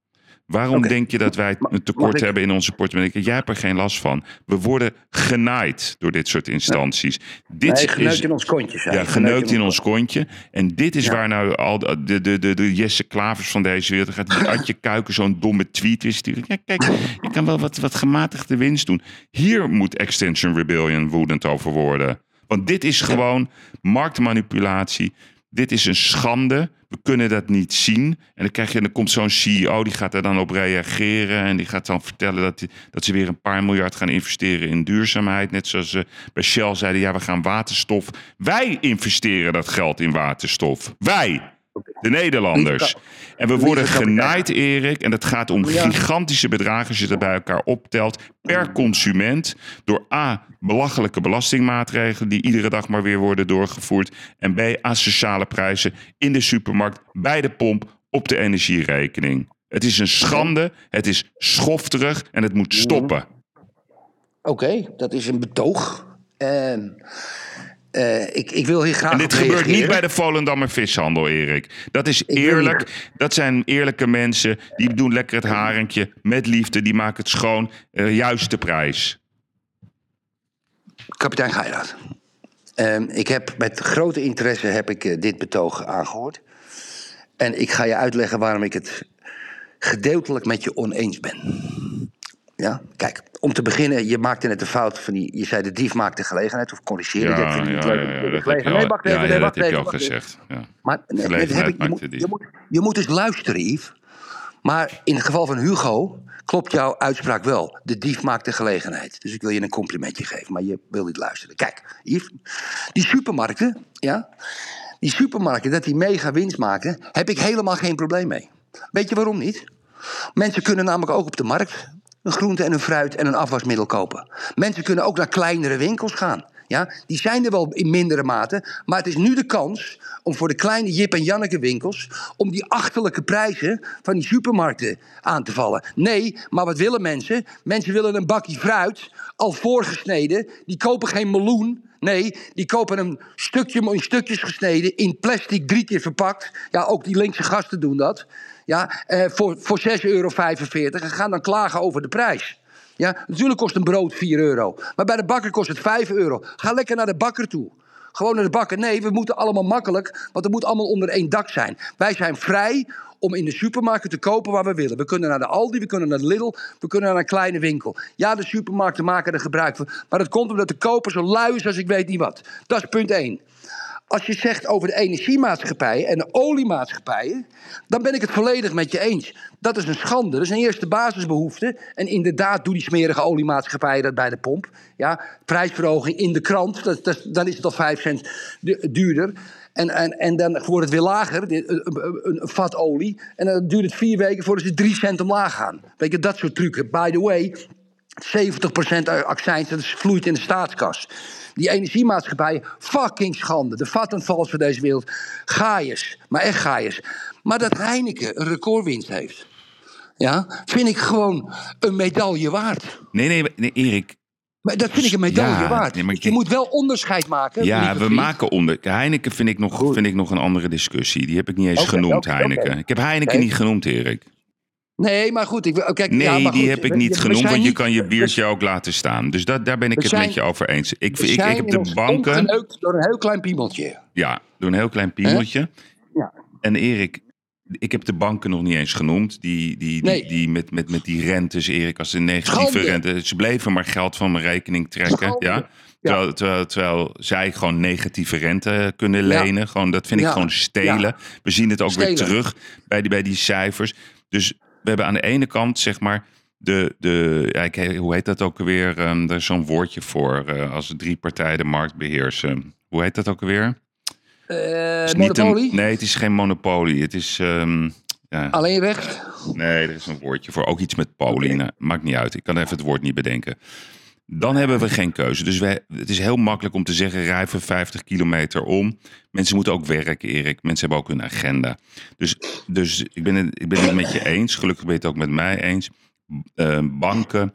Waarom denk je dat wij een tekort ik- hebben in onze portemonnee? Jij hebt er geen last van. We worden genaaid door dit soort instanties. Dit Nee, geneukt is in ons kontje. ja, geneukt in ons kontje. En dit is Ja. waar nou al de, de, de, de, Jesse Klavers van deze wereld gaat. Die Adje Kuiken zo'n domme tweet weer sturen. Ja, kijk, je kan wel wat, wat gematigde winst doen. Hier moet Extinction Rebellion woedend over worden. Want dit is gewoon marktmanipulatie. Dit is een schande. We kunnen dat niet zien. En dan, krijg je, dan komt zo'n CEO, die gaat er dan op reageren. En die gaat dan vertellen dat, die- dat ze weer een paar miljard gaan investeren in duurzaamheid. Net zoals ze bij Shell zeiden, ja, we gaan waterstof. Wij investeren dat geld in waterstof. Wij, de Nederlanders. En we worden genaaid, Erik. En dat gaat om gigantische bedragen als je dat bij elkaar optelt. Per consument. Door A, belachelijke belastingmaatregelen die iedere dag maar weer worden doorgevoerd. En B, asociale prijzen in de supermarkt, bij de pomp, op de energierekening. Het is een schande, het is schofterig en het moet stoppen. Oké, dat is een betoog. En, eh, ik, ik wil hier graag En dit gebeurt niet bij de Volendammer vishandel, Erik. Dat is eerlijk. Dat zijn eerlijke mensen. Die doen lekker het haringje met liefde. Die maken het schoon. Uh, juiste prijs. Kapitein Geiraat. Ehm, ik heb met grote interesse heb ik, eh, dit betoog aangehoord. En ik ga je uitleggen waarom ik het gedeeltelijk met je oneens ben. Ja, kijk, om te beginnen, je maakte net de fout van die. Je zei de dief maakt de gelegenheid, of corrigeer Ja, ja, niet ja, leuk. ja, dat heb je gelegenheid- al, Nee, wacht even, dat heb je al gezegd. Ja. Maar nee, dat heb ik, je, moet, je, moet, je moet eens luisteren, Yves. Maar in het geval van Hugo klopt jouw uitspraak wel. De dief maakt de gelegenheid. Dus ik wil je een complimentje geven, maar je wil niet luisteren. Kijk, Yves, die supermarkten, ja, die supermarkten, dat die mega winst maken, heb ik helemaal geen probleem mee. Weet je waarom niet? Mensen kunnen namelijk ook op de markt een groente en een fruit en een afwasmiddel kopen. Mensen kunnen ook naar kleinere winkels gaan. Ja, die zijn er wel in mindere mate. Maar het is nu de kans om voor de kleine Jip en Janneke winkels... om die achterlijke prijzen van die supermarkten aan te vallen. Nee, maar wat willen mensen? Mensen willen een bakje fruit, al voorgesneden. Die kopen geen meloen. Nee, die kopen een stukje in stukjes gesneden... in plastic drie verpakt. Ja, ook die linkse gasten doen dat. Ja, eh, voor, voor 6,45 euro en gaan dan klagen over de prijs. Ja, natuurlijk kost een brood 4 euro. Maar bij de bakker kost het 5 euro. Ga lekker naar de bakker toe. Gewoon naar de bakken. Nee, we moeten allemaal makkelijk, want het moet allemaal onder één dak zijn. Wij zijn vrij om in de supermarkt te kopen waar we willen. We kunnen naar de Aldi, we kunnen naar de Lidl, we kunnen naar een kleine winkel. Ja, de supermarkten maken er gebruik van. Maar dat komt omdat de koper zo lui is als ik weet niet wat. Dat is punt één. Als je zegt over de energiemaatschappijen en de oliemaatschappijen, dan ben ik het volledig met je eens. Dat is een schande. Dat is een eerste basisbehoefte. En inderdaad, doe die smerige oliemaatschappijen dat bij de pomp. Ja, prijsverhoging in de krant, dat, dan is het al 5 cent du- duurder. En, en, en dan wordt het weer lager, een, vat olie. En dan duurt het vier weken voordat ze 3 cent omlaag gaan. Weet je, dat soort trucken. By the way, 70% accijns, dat is vloeit in de staatskas. Die energiemaatschappij, fucking schande. De vattenvals van deze wereld. Gaaiers, maar echt gaaiers. Maar dat Heineken een recordwinst heeft, ja, vind ik gewoon een medaille waard. Nee, nee, nee, Erik. Maar dat vind ik een medaille Ja, waard. nee, je moet wel onderscheid maken. Ja, we maken onder. Heineken vind ik, nog, Goed. vind ik nog een andere discussie. Die heb ik niet eens genoemd, Heineken. Ik heb Heineken niet genoemd, Erik. Nee, maar goed. Ik, wil- kijk, Nee, ja, maar die goed, heb ik niet genoemd, want je kan je biertje ook laten staan. Dus dat, daar ben ik het met je over eens. Ik, ik, ik, heb de banken. door een heel klein piemeltje. Ja, door een heel klein piemeltje. Ja. En Erik, ik heb de banken nog niet eens genoemd. Die, die, die, Nee. die met, met, met die rentes, Erik, als de negatieve Schande. rente. Ze bleven maar geld van mijn rekening trekken. Schande. Ja? Terwijl, terwijl, terwijl zij gewoon negatieve rente kunnen lenen. Gewoon, dat vind ik gewoon stelen. We zien het ook weer terug bij die, bij die cijfers. Dus we hebben aan de ene kant, zeg maar, de, de ja, ik- hoe heet dat ook alweer? Ehm er is zo'n woordje voor eh, als drie partijen de markt beheersen. Hoe heet dat ook alweer? Eh, is niet een- monopolie? nee, het is geen monopolie. Het is. ehm, ja, Alleen recht? nee, er is een woordje voor. Ook iets met polie. Nou, maakt niet uit. Ik kan even het woord niet bedenken. Dan hebben we geen keuze. Dus wij, het is heel makkelijk om te zeggen: rij voor 50 kilometer om. Mensen moeten ook werken, Erik. Mensen hebben ook hun agenda. Dus, dus ik, ben het, ik ben het met je eens. Gelukkig ben je het ook met mij eens. Eh, banken.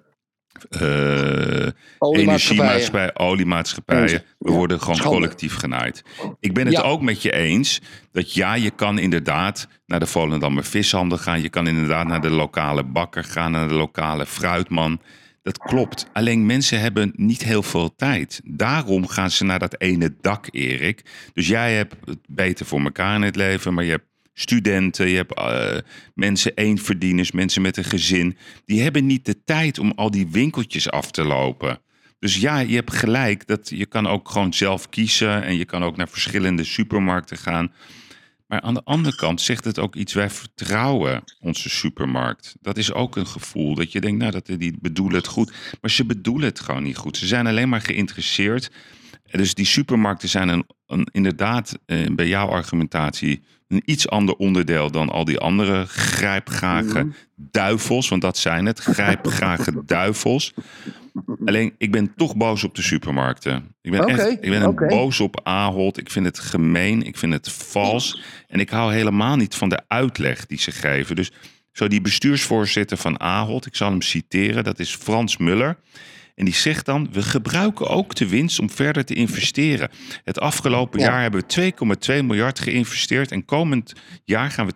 eh, energiemaatschappij, oliemaatschappijen. We worden gewoon Schande. collectief genaaid. Ik ben het Ja. ook met je eens dat ja, je kan inderdaad naar de Volendammer vishandel gaan. Je kan inderdaad naar de lokale bakker gaan, naar de lokale fruitman. Dat klopt. Alleen mensen hebben niet heel veel tijd. Daarom gaan ze naar dat ene dak, Erik. Dus jij hebt het beter voor elkaar in het leven, maar je hebt studenten, je hebt eh, mensen eenverdieners, mensen met een gezin. Die hebben niet de tijd om al die winkeltjes af te lopen. Dus ja, je hebt gelijk dat je kan ook gewoon zelf kiezen en je kan ook naar verschillende supermarkten gaan. Maar aan de andere kant zegt het ook iets, wij vertrouwen onze supermarkt. Dat is ook een gevoel dat je denkt, nou, dat, die bedoelen het goed. Maar ze bedoelen het gewoon niet goed. Ze zijn alleen maar geïnteresseerd. Dus die supermarkten zijn een, een, inderdaad eh, bij jouw argumentatie een iets ander onderdeel dan al die andere grijpgrage duivels. Want dat zijn het, grijpgrage duivels. Alleen, ik ben toch boos op de supermarkten. Ik ben echt ik ben boos op Ahold. Ik vind het gemeen. Ik vind het vals. En ik hou helemaal niet van de uitleg die ze geven. Dus zo die bestuursvoorzitter van Ahold, ik zal hem citeren, dat is Frans Muller. En die zegt dan, we gebruiken ook de winst om verder te investeren. Het afgelopen Ja. jaar hebben we 2,2 miljard geïnvesteerd. En komend jaar gaan we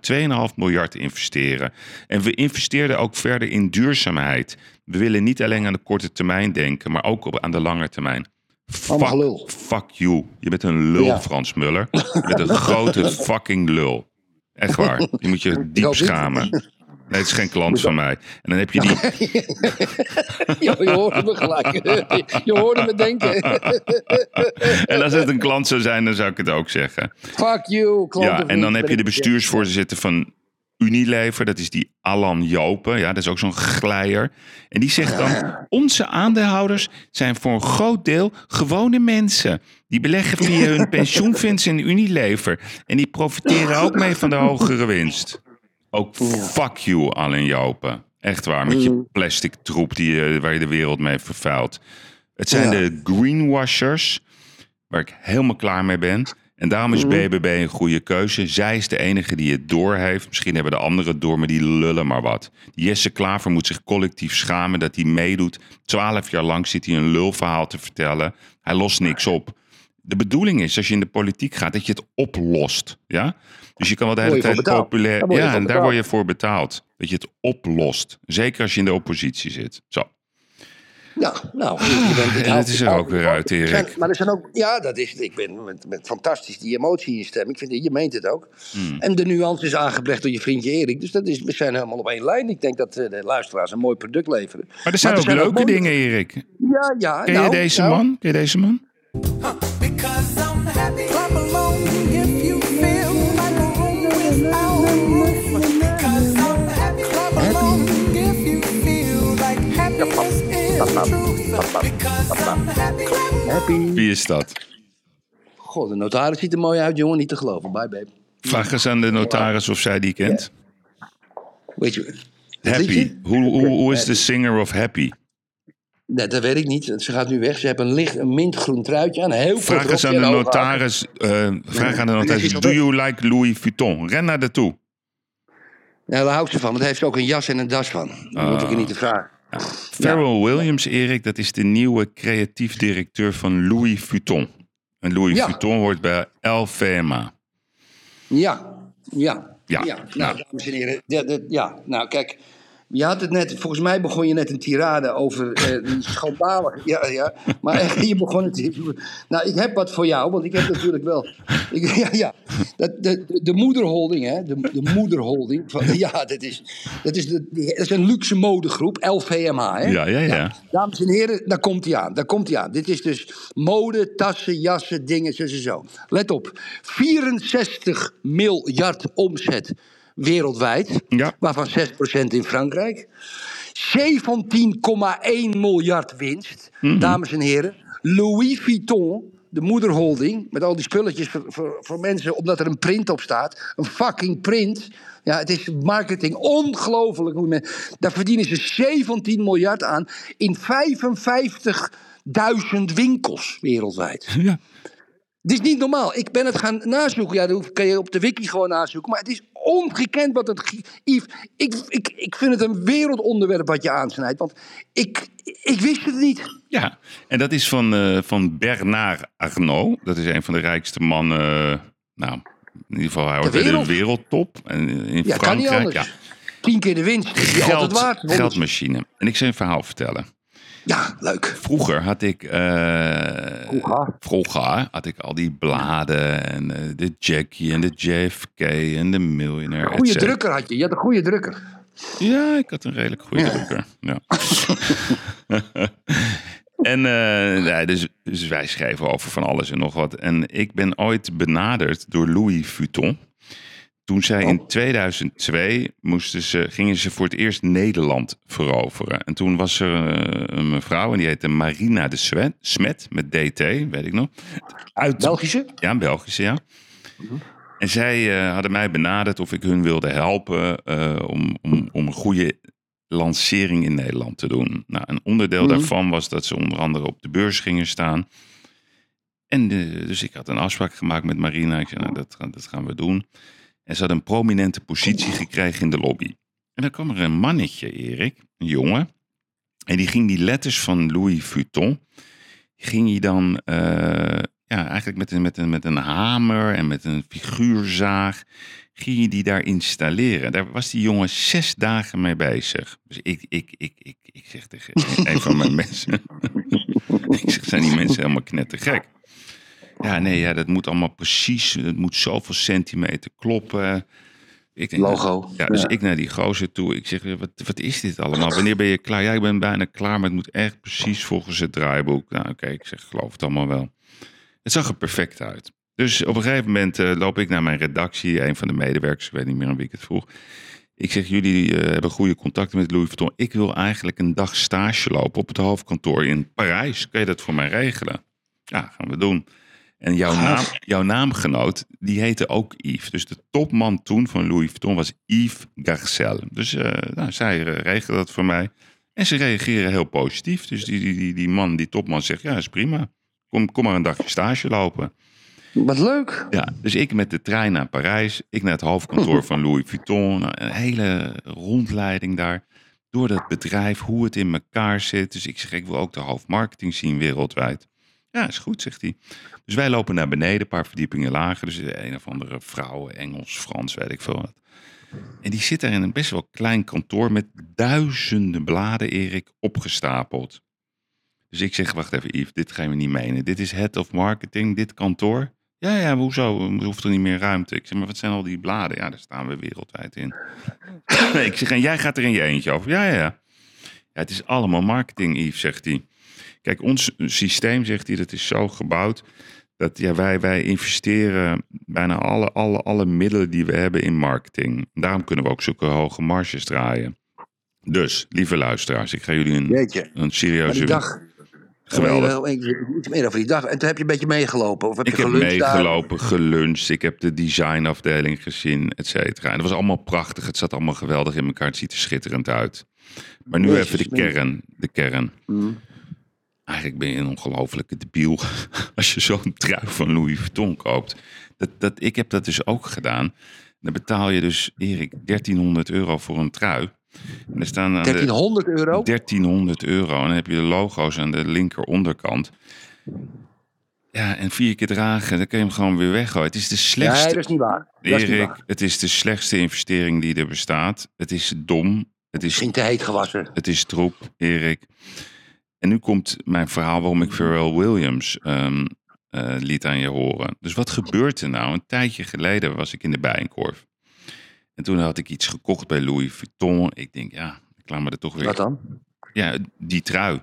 2,5 miljard investeren. En we investeerden ook verder in duurzaamheid. We willen niet alleen aan de korte termijn denken, maar ook op, aan de lange termijn. Fuck, gelul. fuck you. Je bent een lul, Ja. Frans Muller. Je bent een grote fucking lul. Echt waar. Je moet je diep schamen. Nee, het is geen klant van mij. En dan heb je die, Ja, je hoorde me gelijk. Je hoorde me denken. En als het een klant zou zijn, dan zou ik het ook zeggen. Fuck you, klanten. Ja, en dan heb je de bestuursvoorzitter van Unilever. Dat is die Alan Jopen. Ja, dat is ook zo'n glijer. En die zegt dan... Onze aandeelhouders zijn voor een groot deel gewone mensen. Die beleggen via hun pensioenfonds in Unilever. En die profiteren ook mee van de hogere winst. Ook fuck you, Alan Jopen. Echt waar, met je plastic troep die, eh, waar je de wereld mee vervuilt. Het zijn Ja. de greenwashers waar ik helemaal klaar mee ben. En daarom is BBB een goede keuze. Zij is de enige die het door heeft. Misschien hebben de anderen het door, maar die lullen maar wat. Jesse Klaver moet zich collectief schamen dat hij meedoet. Twaalf jaar lang zit hij een lulverhaal te vertellen. Hij lost niks op. De bedoeling is, als je in de politiek gaat, dat je het oplost. Ja? Dus je kan wel de hele tijd populair... Daar Ja, en daar word je voor betaald. Dat je het oplost. Zeker als je in de oppositie zit. Zo. Ja, nou, je bent Ah, en het is er ook weer uit, Erik. Maar er zijn ook, ja, dat is, ik ben met, met fantastisch die emotie in je stem. Ik vind, je meent het ook. Hmm. En de nuance is aangebracht door je vriendje Erik. Dus dat is, we zijn helemaal op één lijn. Ik denk dat eh, de luisteraars een mooi product leveren. Maar er zijn ook leuke dingen, Erik. Ja, ja. Ken nou, je deze nou, man? Ken je deze man? Happy. Clap along if you feel like a room without a roof. Because I'm happy. Clap along if you feel like happiness is the truth. Because I'm happy. Clap Happy. Wie is dat? God, de notaris ziet er mooi uit, jongen. Niet te geloven. Bye, babe. Vraag eens aan de notaris of zij die kent. Weet je, Happy. Hoe, hoe, hoe is de singer of Happy? Nee, dat weet ik niet. Ze gaat nu weg. Ze hebben een licht, een mintgroen truitje aan. Heel Vraag eens aan de notaris. eh, vraag aan de notaris. is Do you like Louis Vuitton? Ren naar de toe. Ja, daar houdt ze van. Want daar heeft ook een jas en een das van. Dat moet ik je niet te vragen. Pharrell Williams, Erik, dat is de nieuwe creatief directeur van Louis Vuitton. En Louis Ja. Vuitton hoort bij LVMA. Ja, ja. Ja. ja. Nou, dames en heren. Ja, ja, nou kijk. Je had het net, volgens mij begon je net een tirade over eh schandalig. Ja, ja. Maar echt, je begon het. Nou, ik heb wat voor jou, want ik heb natuurlijk wel. Ik, ja, ja. Dat, de, de, de moederholding, hè? De, de moederholding. Van, ja, dat is, dat, is de, dat is een luxe modegroep, LVMH. Hè? Ja, ja, ja. Dames en heren, daar komt hij aan. Daar komt hij aan. Dit is dus mode, tassen, jassen, dingen, zo, zo, zo. Let op. 64 miljard omzet wereldwijd. Ja. Waarvan 6% in Frankrijk. 17,1 miljard winst. Mhm. Dames en heren. Louis Vuitton, de moederholding, met al die spulletjes voor, voor, voor mensen, omdat er een print op staat. Een fucking print. Ja, het is marketing ongelooflijk. Daar verdienen ze 17 miljard aan in 55.000 winkels wereldwijd. Ja. Het is niet normaal. Ik ben het gaan nazoeken. Ja, dat kan je op de wiki gewoon nazoeken. Maar het is ongekend wat het... Yves, ik, ik, ik vind het een wereldonderwerp wat je aansnijdt. Want ik, ik wist het niet. Ja, en dat is van, eh, van Bernard Arnault. Dat is een van de rijkste mannen. eh, nou, in ieder geval, hij hoort bij de wereld. wereldtop. En in Ja, kan niet Frankrijk. anders. Ja, Tien keer de winst. altijd waard. Geldmachine. En ik zal een verhaal vertellen. Ja, leuk. Vroeger had ik. Vroeger? vroeger had ik al die bladen. En eh, de Jackie en de JFK en de Millionaire. et Goede drukker had je. Je had een goede drukker. Ja, ik had een redelijk goede drukker. Ja. en eh, ja, dus, dus wij schrijven over van alles en nog wat. En ik ben ooit benaderd door Louis Vuitton. Toen zij in 2002 moesten ze, gingen ze voor het eerst Nederland veroveren. En toen was er eh, een mevrouw en die heette Marina de Smet, Smet met DT, weet ik nog. Uit, Belgische? ja, Belgische, ja. En zij eh, hadden mij benaderd of ik hun wilde helpen eh, om, om, om een goede lancering in Nederland te doen. Nou, een onderdeel Mhm. daarvan was dat ze onder andere op de beurs gingen staan. En dus ik had een afspraak gemaakt met Marina. Ik zei, nou, dat, dat gaan we doen. En ze had een prominente positie gekregen in de lobby. En dan kwam er een mannetje, Erik, een jongen. En die ging die letters van Louis Vuitton, ging hij dan eh, ja, eigenlijk met een, met, een, met een hamer en met een figuurzaag, ging hij die daar installeren. Daar was die jongen zes dagen mee bezig. Dus ik, ik, ik, ik, ik zeg tegen een van mijn mensen, ik zeg, zijn die mensen helemaal knettergek? Ja, nee, ja, dat moet allemaal precies, het moet zoveel centimeter kloppen. Ik denk, Logo. Ja, dus Ja. ik naar die gozer toe. Ik zeg, wat, wat is dit allemaal? Wanneer ben je klaar? Ja, ik ben bijna klaar, maar het moet echt precies volgens het draaiboek. Nou, oké, ik zeg, geloof het allemaal wel. Het zag er perfect uit. Dus op een gegeven moment eh, loop ik naar mijn redactie. Een van de medewerkers, ik weet niet meer aan wie ik het vroeg. Ik zeg, jullie eh, hebben goede contacten met Louis Vuitton. Ik wil eigenlijk een dag stage lopen op het hoofdkantoor in Parijs. Kun je dat voor mij regelen? Ja, gaan we doen. En jouw, naam, jouw naamgenoot, die heette ook Yves. Dus de topman toen van Louis Vuitton was Yves Garcel. Dus eh, nou, zij eh, regelen dat voor mij. En ze reageren heel positief. Dus die, die, die, die man, die topman zegt, ja, is prima. Kom, kom maar een dagje stage lopen. Wat leuk. Ja, dus ik met de trein naar Parijs. Ik naar het hoofdkantoor van Louis Vuitton. Nou, een hele rondleiding daar. Door dat bedrijf, hoe het in elkaar zit. Dus ik zeg, ik wil ook de hoofdmarketing zien wereldwijd. Ja, is goed, zegt hij. Dus wij lopen naar beneden, een paar verdiepingen lager. Dus een of andere vrouw, Engels, Frans, weet ik veel wat. En die zit daar in een best wel klein kantoor met duizenden bladen, Erik, opgestapeld. Dus ik zeg, wacht even Yves, dit gaan we niet menen. Dit is head of marketing, dit kantoor. Ja, ja, hoezo? Er hoeft er niet meer ruimte. Ik zeg, maar wat zijn al die bladen? Ja, daar staan we wereldwijd in. ik zeg, en jij gaat er in je eentje over? Ja, ja, ja. Ja, het is allemaal marketing, Yves, zegt hij. Kijk, ons systeem, zegt hij, dat is zo gebouwd... dat ja, wij, wij investeren bijna alle, alle, alle middelen die we hebben in marketing. Daarom kunnen we ook zulke hoge marges draaien. Dus, lieve luisteraars, ik ga jullie een, Jeetje. een serieuze... dag... Geweldig. Meer over die dag. En toen heb je een beetje meegelopen. Of heb Ik je heb daar? meegelopen, geluncht. Ik heb de designafdeling gezien, et cetera. En het was allemaal prachtig. Het zat allemaal geweldig in elkaar. Het ziet er schitterend uit. Maar nu Jezus, even de kern. De kern. Mm. Eigenlijk ben je een ongelofelijke debiel als je zo'n trui van Louis Vuitton koopt. Dat, dat, ik heb dat dus ook gedaan. Dan betaal je dus, Erik, 1300 euro voor een trui. En er staan aan de, 1300 euro? 1300 euro. En dan heb je de logo's aan de linker onderkant. Ja, en vier keer dragen, dan kun je hem gewoon weer weggooien. Het is de Nee, slechtste, dat is niet waar. Dat is niet Erik, waar. het is de slechtste investering die er bestaat. Het is dom. Het is, Misschien te heet gewassen. het is troep, Erik. En nu komt mijn verhaal waarom ik Pharrell Williams eh, liet aan je horen. Dus wat gebeurt er nou? Een tijdje geleden was ik in de Bijenkorf. En toen had ik iets gekocht bij Louis Vuitton. Ik denk, ja, ik laat me er toch weer... Wat dan? Ja, die trui.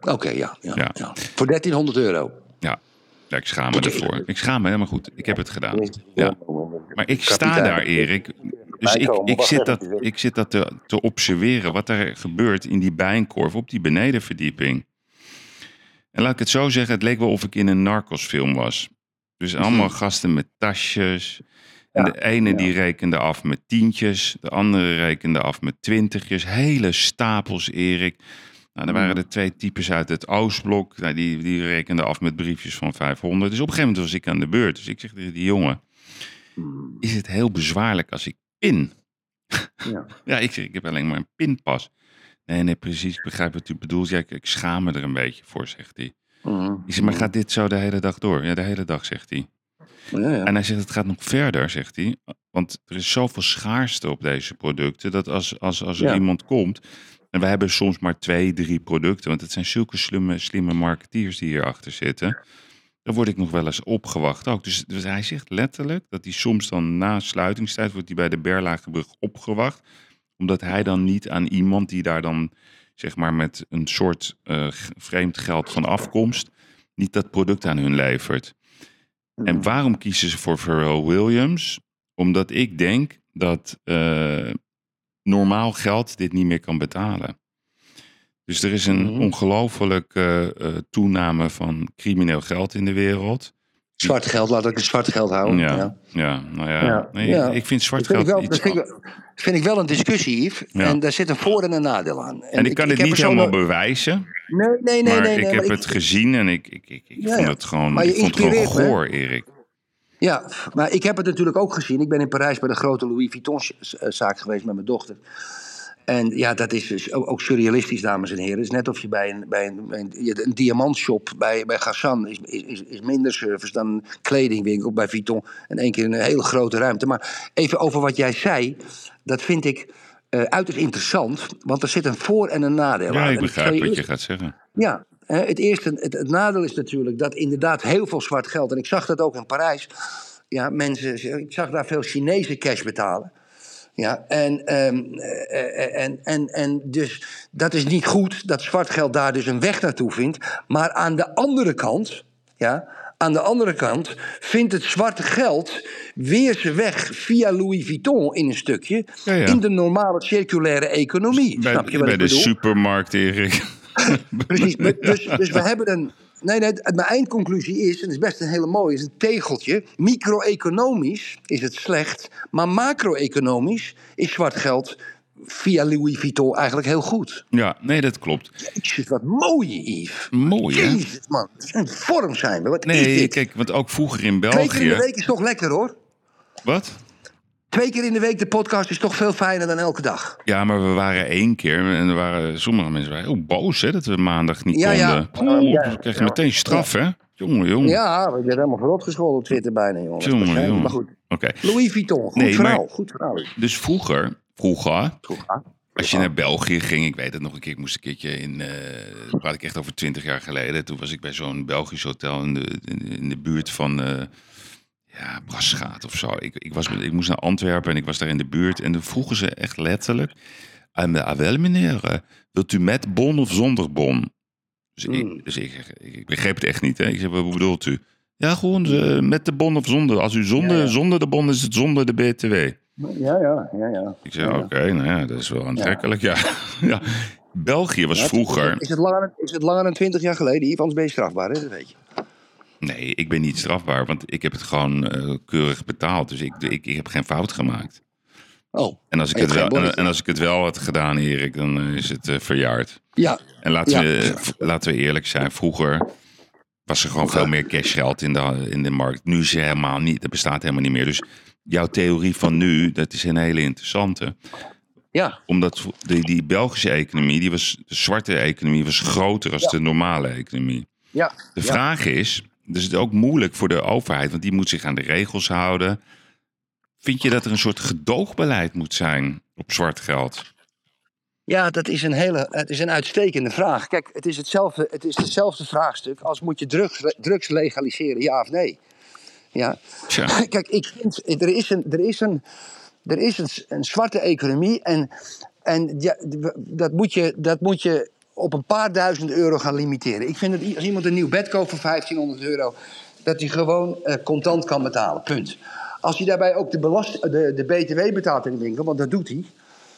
Oké, ja, ja, Ja. ja. Voor 1300 euro. Ja, ik schaam me ervoor. Ik schaam me helemaal goed. Ik heb het gedaan. Ja. Maar ik sta daar, Erik. Dus ik, ik, zit dat, ik zit dat te, te observeren. Wat er gebeurt in die bijenkorf op die benedenverdieping. En laat ik het zo zeggen. Het leek wel of ik in een narcosfilm was. Dus allemaal gasten met tasjes. En Ja, de ene ja. die rekende af met tientjes. De andere rekende af met twintigjes. Hele stapels, Erik. Nou, er waren er twee types uit het Oostblok. Nou, die, die rekenden af met briefjes van 500. Dus op een gegeven moment was ik aan de beurt. Dus ik zeg tegen die jongen... Is het heel bezwaarlijk als ik pin? Ja. Ja, ik ik heb alleen maar een pinpas. Nee, nee, precies. Begrijp wat u bedoelt. Ja, ik, ik schaam me er een beetje voor, zegt hij. Mhm. Ik zeg, maar gaat dit zo de hele dag door? Ja, de hele dag, zegt hij. Ja, ja. En hij zegt, het gaat nog verder, zegt hij. Want er is zoveel schaarste op deze producten, dat als, als, als er Ja. iemand komt... En we hebben soms maar twee, drie producten, want het zijn zulke slimme, slimme marketeers die hierachter zitten. Dan word ik nog wel eens opgewacht ook. Dus, dus hij zegt letterlijk dat hij soms dan na sluitingstijd wordt hij bij de Berlagebrug opgewacht. Omdat hij dan niet aan iemand die daar dan zeg maar met een soort eh, vreemd geld van afkomst, niet dat product aan hun levert. En waarom kiezen ze voor Pharrell Williams? Omdat ik denk dat eh, normaal geld dit niet meer kan betalen. Dus er is een Mhm. ongelofelijke eh, toename van crimineel geld in de wereld. Zwart geld, laat ik het zwart geld houden. Ja, Ja. ja. nou ja. Ja, Nee, ja. Ik vind zwart Dat vind, ik geld wel, iets... dat vind, ik, vind ik wel een discussie, Yves. Ja. En daar zit een voor- en een nadeel aan. en ik kan het niet zo helemaal nog- bewijzen, Nee, nee, nee. maar nee, ik nee, heb maar het gezien en ik, ik, ik, ik Ja, vond het gewoon, Maar je ik vond het gewoon goor, Erik. Ja, maar ik heb het natuurlijk ook gezien. Ik ben in Parijs bij de grote Louis Vuitton-zaak geweest met mijn dochter. En ja, dat is dus ook surrealistisch, dames en heren. Het is net of je bij een, bij een, een, diamantshop bij, bij Gassan is, is, is- minder service dan een kledingwinkel bij Vuitton. En één keer een hele grote ruimte. Maar even over wat jij zei, dat vind ik eh, uiterst interessant. Want er zit een voor- en een nadeel Ja, aan. ik begrijp je wat je gaat zeggen. ja, het eerste, het, het nadeel is natuurlijk dat inderdaad heel veel zwart geld, en ik zag dat ook in Parijs, ja, mensen, ik zag daar veel Chinese cash betalen. Ja, en, ehm, eh, en, en, en dus dat is niet goed dat zwart geld daar dus een weg naartoe vindt. Maar aan de andere kant, ja, aan de andere kant vindt het zwarte geld weer zijn weg via Louis Vuitton in een stukje Ja, ja. in de normale circulaire economie. Bij, Snap je wat bij ik de bedoel? supermarkt, Erik. Precies. Dus, dus we hebben een. Nee, nee, mijn eindconclusie is, en het is best een hele mooie, is een tegeltje. Micro-economisch is het slecht, maar macro-economisch is zwart geld via Louis Vuitton eigenlijk heel goed. Ja, nee, dat klopt. Jezus, wat mooi, Yves. Mooi, hè? Jezus, man. Een vorm zijn we. Wat Nee, kijk, want ook vroeger in Twee keer in de België... week is toch lekker, hoor. Wat? Twee keer in de week de podcast is toch veel fijner dan elke dag. Ja, maar we waren één keer en er waren sommige mensen waren heel boos hè, dat we maandag niet Ja, ja. konden. Oeh, Ja, dan krijg je meteen straf, hè? Jongen, jongen. Ja, we zijn helemaal verrot gescholden op Twitter bijna, jongen. Maar goed. Oké, Louis Vuitton, goed Nee, verhaal. maar- Goed verhaal. dus vroeger, vroeger? Als je naar België ging, ik weet het nog een keer, ik moest een keertje in, dat praat ik echt over twintig jaar geleden. Toen was ik bij zo'n Belgisch hotel in de, in, de- in de buurt van, eh ja, Brasgaat of zo. Ik, ik, was, ik moest naar Antwerpen en ik was daar in de buurt. En toen vroegen ze echt letterlijk, ah, ah, wel meneer, eh, wilt u met bon of zonder bon? Dus, Hmm. ik, dus ik, ik, ik begreep het echt niet. Hè? Ik zei, wat bedoelt u? Ja, gewoon eh, met de bon of zonder. Als u zonder, Ja, ja. zonder de bon is het zonder de BTW. Ja, ja, ja, ja. Ik zei, oké, nou ja, dat is wel aantrekkelijk. Ja. Ja. België was vroeger... Is het langer, dan- is het langer dan 20 jaar geleden, Yves? Anders ben je strafbaar, hè? dat weet je. Nee, ik ben niet strafbaar, want ik heb het gewoon eh, keurig betaald. Dus ik, ik, ik heb geen fout gemaakt. Oh, En als ik, het wel, en, als ik het wel had gedaan, Erik, dan eh, is het eh, verjaard. ja. En laten, Ja. we, laten we eerlijk zijn, vroeger was er gewoon veel meer cashgeld in de, in de markt. Nu is er helemaal niet, dat bestaat helemaal niet meer. Dus jouw theorie van nu, dat is een hele interessante. Ja, Omdat die, die Belgische economie, die was, de zwarte economie, was groter dan de normale economie. ja. De vraag is, dus het is ook moeilijk voor de overheid, want die moet zich aan de regels houden. Vind je dat er een soort gedoogbeleid moet zijn op zwart geld? Ja, dat is een hele, het is een uitstekende vraag. Kijk, het is hetzelfde, het is hetzelfde vraagstuk als moet je drugs, drugs legaliseren, ja of nee? Ja. Tja. Kijk, ik vind, er is een, er is een, er is een, een zwarte economie en, en ja, dat, moet je, dat moet je op een paar duizend euro gaan limiteren. Ik vind dat als iemand een nieuw bed koopt voor 1500 euro, dat hij gewoon eh, contant kan betalen, punt. Als hij daarbij ook de, belast, de, de BTW betaalt in de winkel, want dat doet hij,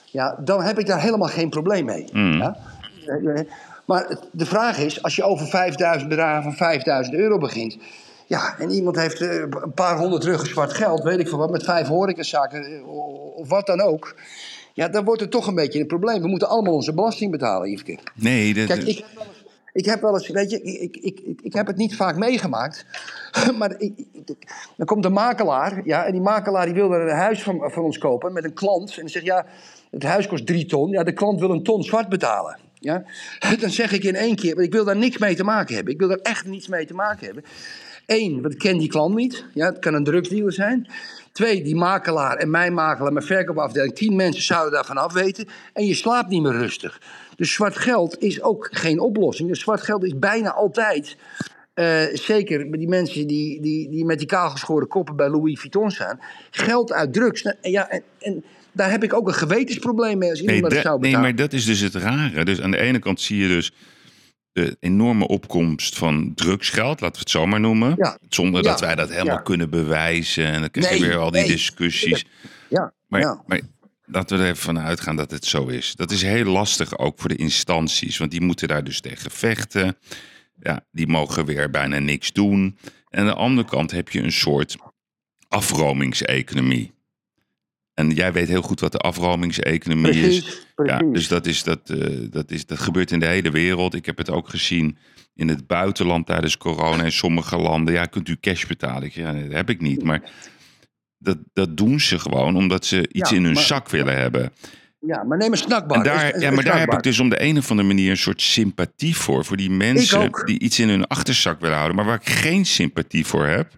ja, dan heb ik daar helemaal geen probleem mee. Ja? Eh, eh, Maar de vraag is, als je over 5000 bedragen van 5000 euro begint. Ja, en iemand heeft eh, een paar honderd ruggen zwart geld, weet ik veel wat, met vijf horecazaken eh, of wat dan ook. Ja, dan wordt het toch een beetje een probleem. We moeten allemaal onze belasting betalen, Yveske. Nee, dat, Kijk, ik ik heb wel eens, weet je, ik, ik, ik, ik heb het niet vaak meegemaakt. Maar ik, ik- dan komt een makelaar, ja, en die makelaar die wil er een huis van, van ons kopen met een klant. En die zegt, ja, het huis kost drie ton. Ja, de klant wil een ton zwart betalen. Ja? Dan zeg ik in één keer, ik wil daar niks mee te maken hebben. Ik wil daar echt niets mee te maken hebben. Eén, want ik ken die klant niet. Ja, het kan een drugsdealer zijn. Twee, die makelaar en mijn makelaar, mijn verkoopafdeling. Tien mensen zouden daarvan af weten. En je slaapt niet meer rustig. Dus zwart geld is ook geen oplossing. Dus zwart geld is bijna altijd... eh, zeker bij die mensen die, die, die met die kaalgeschoren koppen bij Louis Vuitton staan. Geld uit drugs. Nou, Ja, en, en daar heb ik ook een gewetensprobleem mee als iemand nee, dat zou nee, betalen. maar dat is dus het rare. Dus aan de ene kant zie je dus de enorme opkomst van drugsgeld, laten we het zo maar noemen. Ja. Zonder dat wij dat helemaal Ja. kunnen bewijzen. En dan krijg je Nee, weer al die nee. discussies. Ja, Maar, maar laten we er even van uitgaan dat het zo is. Dat is heel lastig ook voor de instanties. Want die moeten daar dus tegen vechten. Ja, die mogen weer bijna niks doen. En aan de andere kant heb je een soort afromingseconomie. En jij weet heel goed wat de afromingseconomie is. Precies, Ja, dus dat, is, dat, eh, dat, is, dat gebeurt in de hele wereld. Ik heb het ook gezien in het buitenland tijdens corona. In sommige landen, ja, kunt u cash betalen? Ik, Ja, dat heb ik niet. Maar dat, dat doen ze gewoon omdat ze iets Ja, in hun maar- zak willen hebben. Ja, maar neem een snackbar. En daar, ja, maar daar heb ik dus om de een of andere manier een soort sympathie voor. Voor die mensen die iets in hun achterzak willen houden. Maar waar ik geen sympathie voor heb,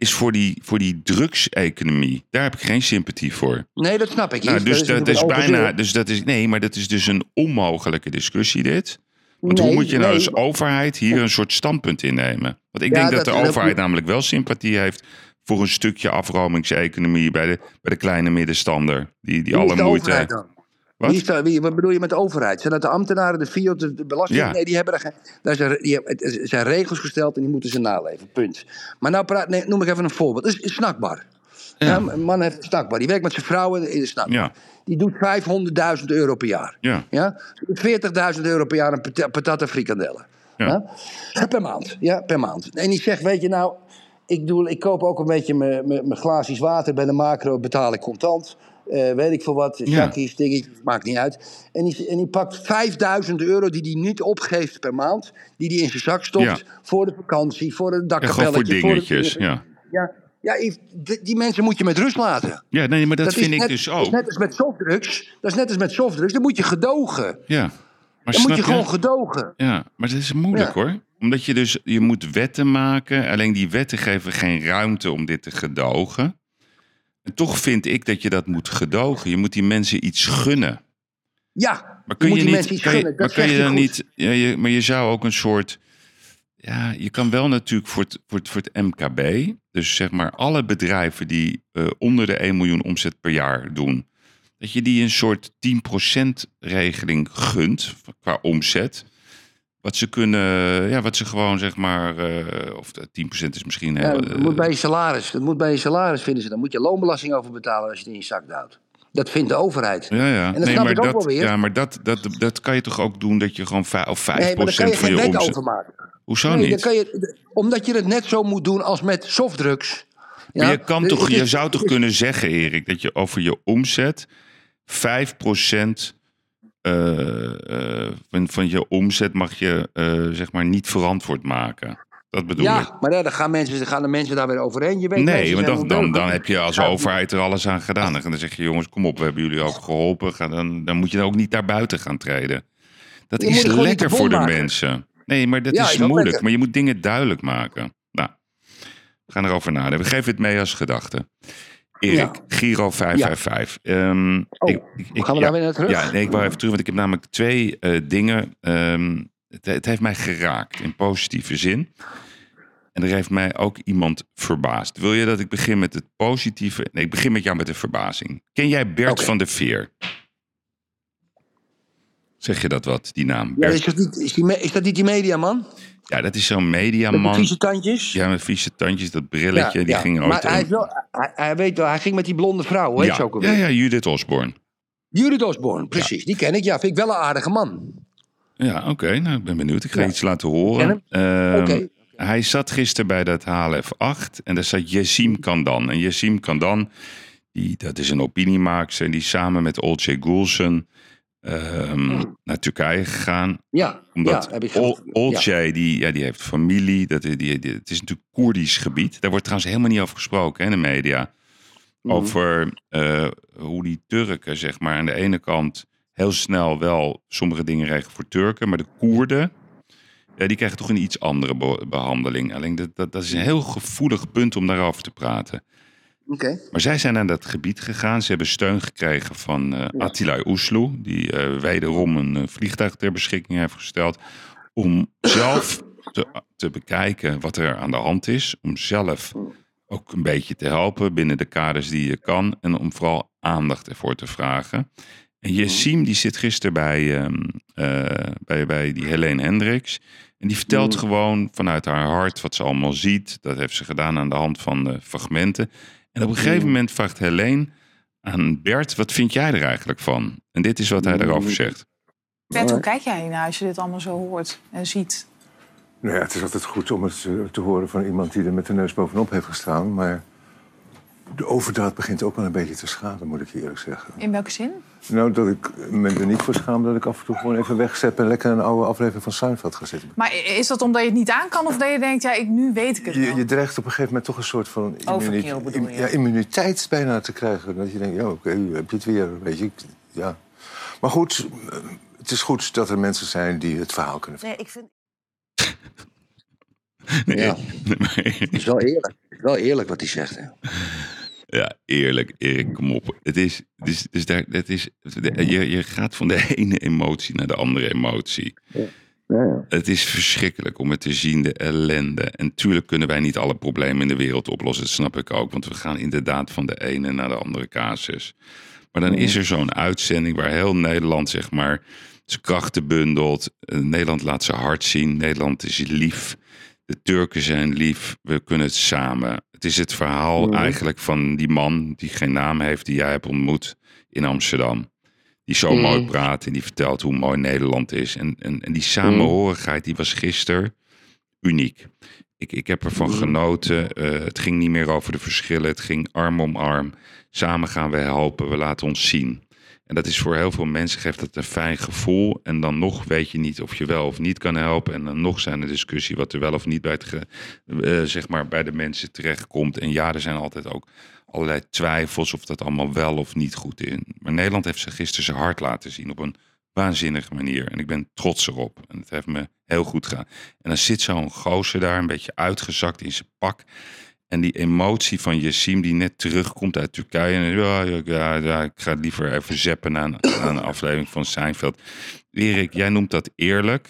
is voor die, voor die drugseconomie. Daar heb ik geen sympathie voor. Nee, dat snap ik. Nou, dus Dat is bijna. Dus dat is, nee, maar dat is dus een onmogelijke discussie, dit. Want hoe moet je nou nee, als overheid hier een soort standpunt innemen? Want ik Ja, denk dat, dat- de dat- overheid namelijk wel sympathie heeft voor een stukje afromingseconomie bij de, bij de kleine middenstander. Die, die Wie alle moeite. Wat? Wie is wat bedoel je met de overheid? Zijn dat de ambtenaren, de FIOD, de, belasting? Ja. Nee, die hebben er geen. Daar zijn, die hebben, zijn regels gesteld en die moeten ze naleven. Punt. Maar nou praat, nee, noem ik even een voorbeeld. Dat is een snackbar. Ja. een man heeft een snackbar. Die werkt met zijn vrouwen in de snackbar. Ja. Die doet 500.000 euro per jaar. Ja. Ja? Die doet 40.000 euro per jaar aan pata- patat en frikandellen. Ja. Ja? Per maand. Ja, per maand. En die zegt, weet je nou, ik, doe, ik koop ook een beetje mijn glaasjes water bij de macro, betaal ik contant. Eh, weet ik veel wat, Ja. zakjes, dingetjes, maakt niet uit. En die, en die pakt 5000 euro die hij niet opgeeft per maand, die hij in zijn zak stopt Ja. voor de vakantie, voor een Ja, dakkapelletje. voor dingetjes. Ja. ja, ja, Yves, die, mensen moet je met rust laten. ja, nee, maar dat, vind ik dus Dat is ook. net als met softdrugs. Dat is net als met softdrugs. Dan moet je gedogen. Ja. Maar Dan moet je gewoon gedogen. Ja, maar dat is moeilijk Ja. hoor. Omdat je dus, je moet wetten maken. Alleen die wetten geven geen ruimte om dit te gedogen. En toch vind ik dat je dat moet gedogen. Je moet die mensen iets gunnen. Ja, Maar kun moet je, die niet, je, gunnen. maar kun je dan goed. niet, ja, je, maar je zou ook een soort, ja, je kan wel natuurlijk voor het, voor het, voor het MKB, dus zeg maar alle bedrijven die eh, onder de 1 miljoen omzet per jaar doen, dat je die een soort 10% regeling gunt qua omzet. Wat ze kunnen, ja, wat ze gewoon zeg maar, eh, of de 10% is misschien Ja, eh, moet bij je salaris. Dat moet bij je salaris, vinden ze. Dan moet je loonbelasting over betalen als je het in je zak duwt. Dat vindt de overheid. Ja, ja. dat snap maar ik ook dat, wel weer. Ja, maar dat, dat, dat kan je toch ook doen dat je gewoon vijf, of 5% Nee, maar daar kan je van geen je wet omzet. over maken. Hoezo Nee, niet? dan kan je, omdat je het net zo moet doen als met softdrugs. Maar Ja, je, kan het toch, je zou toch het kunnen zeggen, Erik, dat je over je omzet 5% eh, eh, van, van je omzet mag je eh, zeg maar niet verantwoord maken. Dat bedoel ik. Ja, maar ja, dan gaan, mensen, dan gaan de mensen daar weer overheen. Je weet, Nee, want dan, dan, heb je als Ja, overheid er alles aan gedaan. En dan zeg je, jongens, kom op, we hebben jullie ook geholpen. Ga dan, dan moet je dan ook niet daar buiten gaan treden. Dat Je is lekker voor de maken. mensen. Nee, maar dat Ja, is moeilijk. lekker. Maar je moet dingen duidelijk maken. Nou, we gaan erover nadenken. We geven het mee als gedachte. Erik, Ja. Giro 555. Ehm, Oh, ik, gaan we ja, daar weer naar terug? Ja, nee, ik wou even terug, want ik heb namelijk twee eh, dingen. ehm, het, het heeft mij geraakt in positieve zin. En er heeft mij ook iemand verbaasd. Wil je dat ik begin met het positieve? Nee, ik begin met jou met de verbazing. Ken jij Bert van der Veer? Zeg je dat wat, die naam? Ja, is, dat niet, is, die, is dat niet die mediaman? Ja, dat is zo'n Met mediaman. vieze tandjes? Ja, met vieze tandjes, dat brilletje. Ja, die ja. ging ooit... Maar hij, wel, hij, hij weet wel, hij ging met die blonde vrouw, heet ja, ook ja, ja, Judith Osborne. Judith Osborne, precies. Die ken ik. Ja, vind ik wel een aardige man. Ja, oké. nou, ik ben benieuwd. Ik ga iets laten horen. Ehm. Hij zat gisteren bij dat HLF 8 en daar zat Yassim Kandan. En Yassim Kandan, die, dat is een opiniemaakster, en die samen met Olcay Gulsen ehm, naar Turkije gegaan. Ja, Omdat ja, heb ik Ol- ja. Olcay, die, ja, die heeft familie, dat, die, die, het is natuurlijk Koerdisch gebied. Daar wordt trouwens helemaal niet over gesproken hè, in de media. Mhm. Over eh, hoe die Turken, zeg maar, aan de ene kant heel snel wel sommige dingen regelen voor Turken, maar de Koerden, ja, die krijgen toch een iets andere be- behandeling. Alleen dat, dat, dat is een heel gevoelig punt om daarover te praten. Maar zij zijn naar dat gebied gegaan. Ze hebben steun gekregen van eh Attila Oesloe, die eh, wederom een eh, vliegtuig ter beschikking heeft gesteld. Om zelf te, te bekijken wat er aan de hand is. Om zelf ook een beetje te helpen binnen de kaders die je kan. En om vooral aandacht ervoor te vragen. En Jessim die zit gisteren bij, ehm, eh, bij, bij die Helene Hendricks. En die vertelt gewoon vanuit haar hart wat ze allemaal ziet. Dat heeft ze gedaan aan de hand van fragmenten. En op een gegeven moment vraagt Helene aan Bert: wat vind jij er eigenlijk van? En dit is wat hij daarover zegt. Bert, hoe kijk jij naar als je dit allemaal zo hoort en ziet? Nou ja, het is altijd goed om het eh, te horen van iemand die er met de neus bovenop heeft gestaan. Maar de overdaad begint ook wel een beetje te schaden, moet ik je eerlijk zeggen. In welke zin? Nou, dat ik me er niet voor schaam dat ik af en toe gewoon even wegzet en lekker een oude aflevering van Seinfeld ga zitten. Maar is dat omdat je het niet aan kan of dat je denkt, ja, ik, nu weet ik het Je, wel? je dreigt op een gegeven moment toch een soort van Overkill bedoel je? ja, immuniteit bijna te krijgen. Dat je denkt, ja, oké, heb je het weer, weet je. Ja. Maar goed, eh, het is goed dat er mensen zijn die het verhaal kunnen Nee, ik vind, Ja. maar- Het is wel eerlijk. Het is wel eerlijk wat hij zegt. Hè. Ja, eerlijk, Erik, kom op. Het is, het is, dus daar, het is, je, je gaat van de ene emotie naar de andere emotie. Ja, ja. Het is verschrikkelijk om het te zien, de ellende. En tuurlijk kunnen wij niet alle problemen in de wereld oplossen, dat snap ik ook. Want we gaan inderdaad van de ene naar de andere casus. Maar dan is er zo'n uitzending waar heel Nederland, zeg maar, zijn krachten bundelt. Eh, Nederland laat zijn hart zien. Nederland is lief. De Turken zijn lief. We kunnen het samen. Het is het verhaal eigenlijk van die man die geen naam heeft, die jij hebt ontmoet in Amsterdam. Die zo Mhm. mooi praat en die vertelt hoe mooi Nederland is. En, en, en die samenhorigheid, die was gisteren uniek. Ik, ik heb ervan genoten. Eh, het ging niet meer over de verschillen. Het ging arm om arm. Samen gaan we helpen. We laten ons zien. En dat is voor heel veel mensen geeft dat een fijn gevoel. En dan nog weet je niet of je wel of niet kan helpen. En dan nog zijn er discussie wat er wel of niet bij, het eh, zeg maar bij de mensen terechtkomt. En ja, er zijn altijd ook allerlei twijfels of dat allemaal wel of niet goed is. Maar Nederland heeft zich gisteren zijn hart laten zien op een waanzinnige manier. En ik ben trots erop. En het heeft me heel goed gedaan. En dan zit zo'n gozer daar een beetje uitgezakt in zijn pak. En die emotie van Yassim die net terugkomt uit Turkije. En ja, ja, ja, ik ga liever even zeppen aan, aan een aflevering van Seinfeld. Erik, jij noemt dat eerlijk.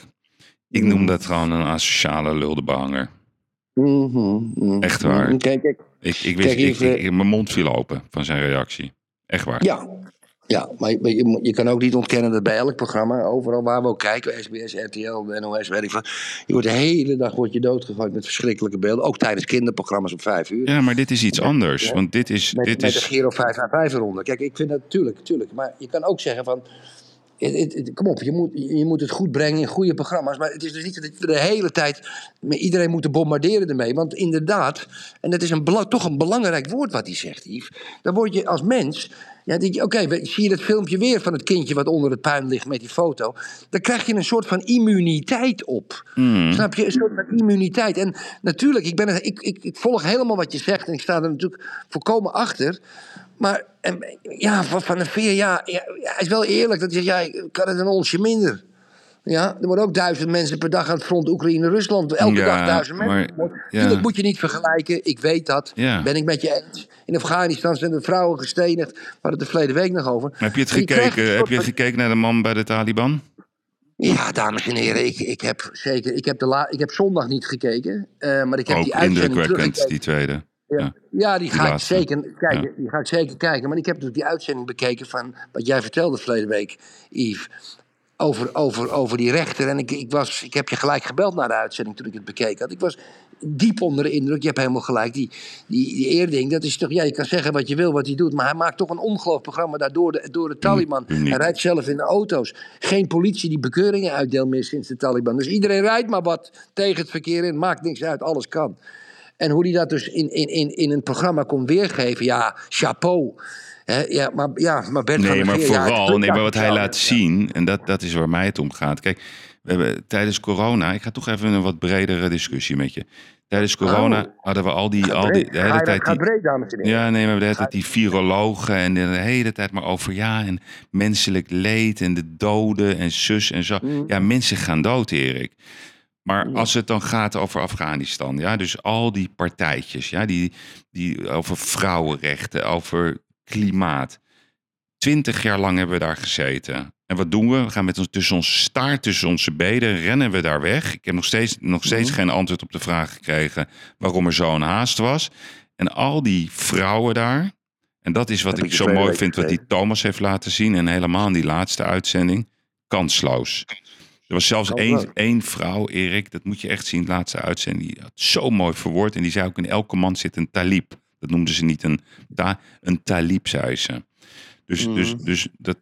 Ik noem dat gewoon een asociale luldebehanger. Mhm, mhm. Echt waar. Kijk, kijk. Ik, ik wist, Kijk, ik- mijn mond viel open van zijn reactie. Echt waar. Ja, ja maar, je, je kan ook niet ontkennen dat bij elk programma, overal waar we ook kijken, SBS, RTL, NOS, weet ik veel, je wordt de hele dag wordt je doodgegooid met verschrikkelijke beelden. Ook tijdens kinderprogramma's om vijf uur. Ja, maar dit is iets anders. Want dit is, Met, dit met de Giro 5 aan 5 eronder. Kijk, ik vind dat natuurlijk, natuurlijk. Maar je kan ook zeggen van. het- het- het- kom op, je moet, je moet het goed brengen in goede programma's. Maar het is dus niet dat we de hele tijd met iedereen moeten bombarderen ermee. Want inderdaad, en dat is een toch een belangrijk woord wat hij zegt, Yves. Dan word je als mens. Ja, oké, we- zie je dat filmpje weer van het kindje wat onder het puin ligt met die foto. Dan krijg je een soort van immuniteit op. Hmm. Snap je? Een soort van immuniteit. En natuurlijk, ik, ben ik, ik, ik volg helemaal wat je zegt en ik sta er natuurlijk volkomen achter. Maar en, ja, van, van een veer, ja, ja, hij is wel eerlijk. Dat je zegt, ja, ik kan het een onsje minder. Ja, er worden ook duizend mensen per dag aan het front Oekraïne-Rusland. Elke Ja, dag duizend maar- mensen. ja. Tuurlijk moet je niet vergelijken. Ik weet dat. Ja. Ben ik met je eens. In Afghanistan zijn de vrouwen gestenigd. We hadden het de verleden week nog over. Heb je het Maar gekeken? Heb je gekeken naar de man bij de Taliban? Ja, dames en heren, ik, ik heb zeker. Ik heb, de la, ik heb zondag niet gekeken. eh, maar ik heb Ook die uitzending indrukwekkend, teruggekeken. die tweede. Ja, die, Die ga ik zeker kijken, Ja. die ga ik zeker kijken. Maar ik heb natuurlijk die uitzending bekeken van wat jij vertelde verleden week, Yves. Over, over, over die rechter. En ik, ik, was, ik heb je gelijk gebeld naar de uitzending toen ik het bekeken had. Ik was diep onder de indruk. Je hebt helemaal gelijk. Die, die, die eerding, dat is toch... Ja, je kan zeggen wat je wil, wat hij doet. Maar hij maakt toch een ongelooflijk programma daar door de, door de Taliban. Hij rijdt zelf in de auto's. Geen politie die bekeuringen uitdeelt meer sinds de Taliban. Dus iedereen rijdt maar wat tegen het verkeer in. Maakt niks uit, alles kan. En hoe hij dat dus in, in, in, in een programma kon weergeven, ja, chapeau. Ja, maar, ja, maar Bert Nee, maar het vooral, nee, maar wat hij laat zien, en dat, dat is waar mij het om gaat. Kijk, we hebben tijdens corona, ik ga toch even een wat bredere discussie met je. Tijdens corona Oh. hadden we al die, al die, de hele tijd die, breed, dames en heren. ja, nee, maar de hele tijd die virologen en de hele tijd maar over ja en menselijk leed en de doden en zus en zo. Mm. Ja, mensen gaan dood, Erik. Maar als het dan gaat over Afghanistan, ja, dus al die partijtjes, ja, die, die over vrouwenrechten, over klimaat. Twintig jaar lang hebben we daar gezeten. En wat doen we? We gaan met ons tussen ons staart, tussen onze benen, rennen we daar weg. Ik heb nog steeds, nog steeds Mhm. geen antwoord op de vraag gekregen waarom er zo'n haast was. En al die vrouwen daar, en dat is wat ik zo mooi vind, wat die Thomas heeft laten zien. En helemaal in die laatste uitzending, kansloos. Er was zelfs Kansloos. één, één vrouw, Erik, dat moet je echt zien, de laatste uitzending. Die had zo mooi verwoord. En die zei ook, in elke man zit een talib. Dat noemden ze niet een, ta, een talib, zei ze. Dus, Mhm. dus, dus dat,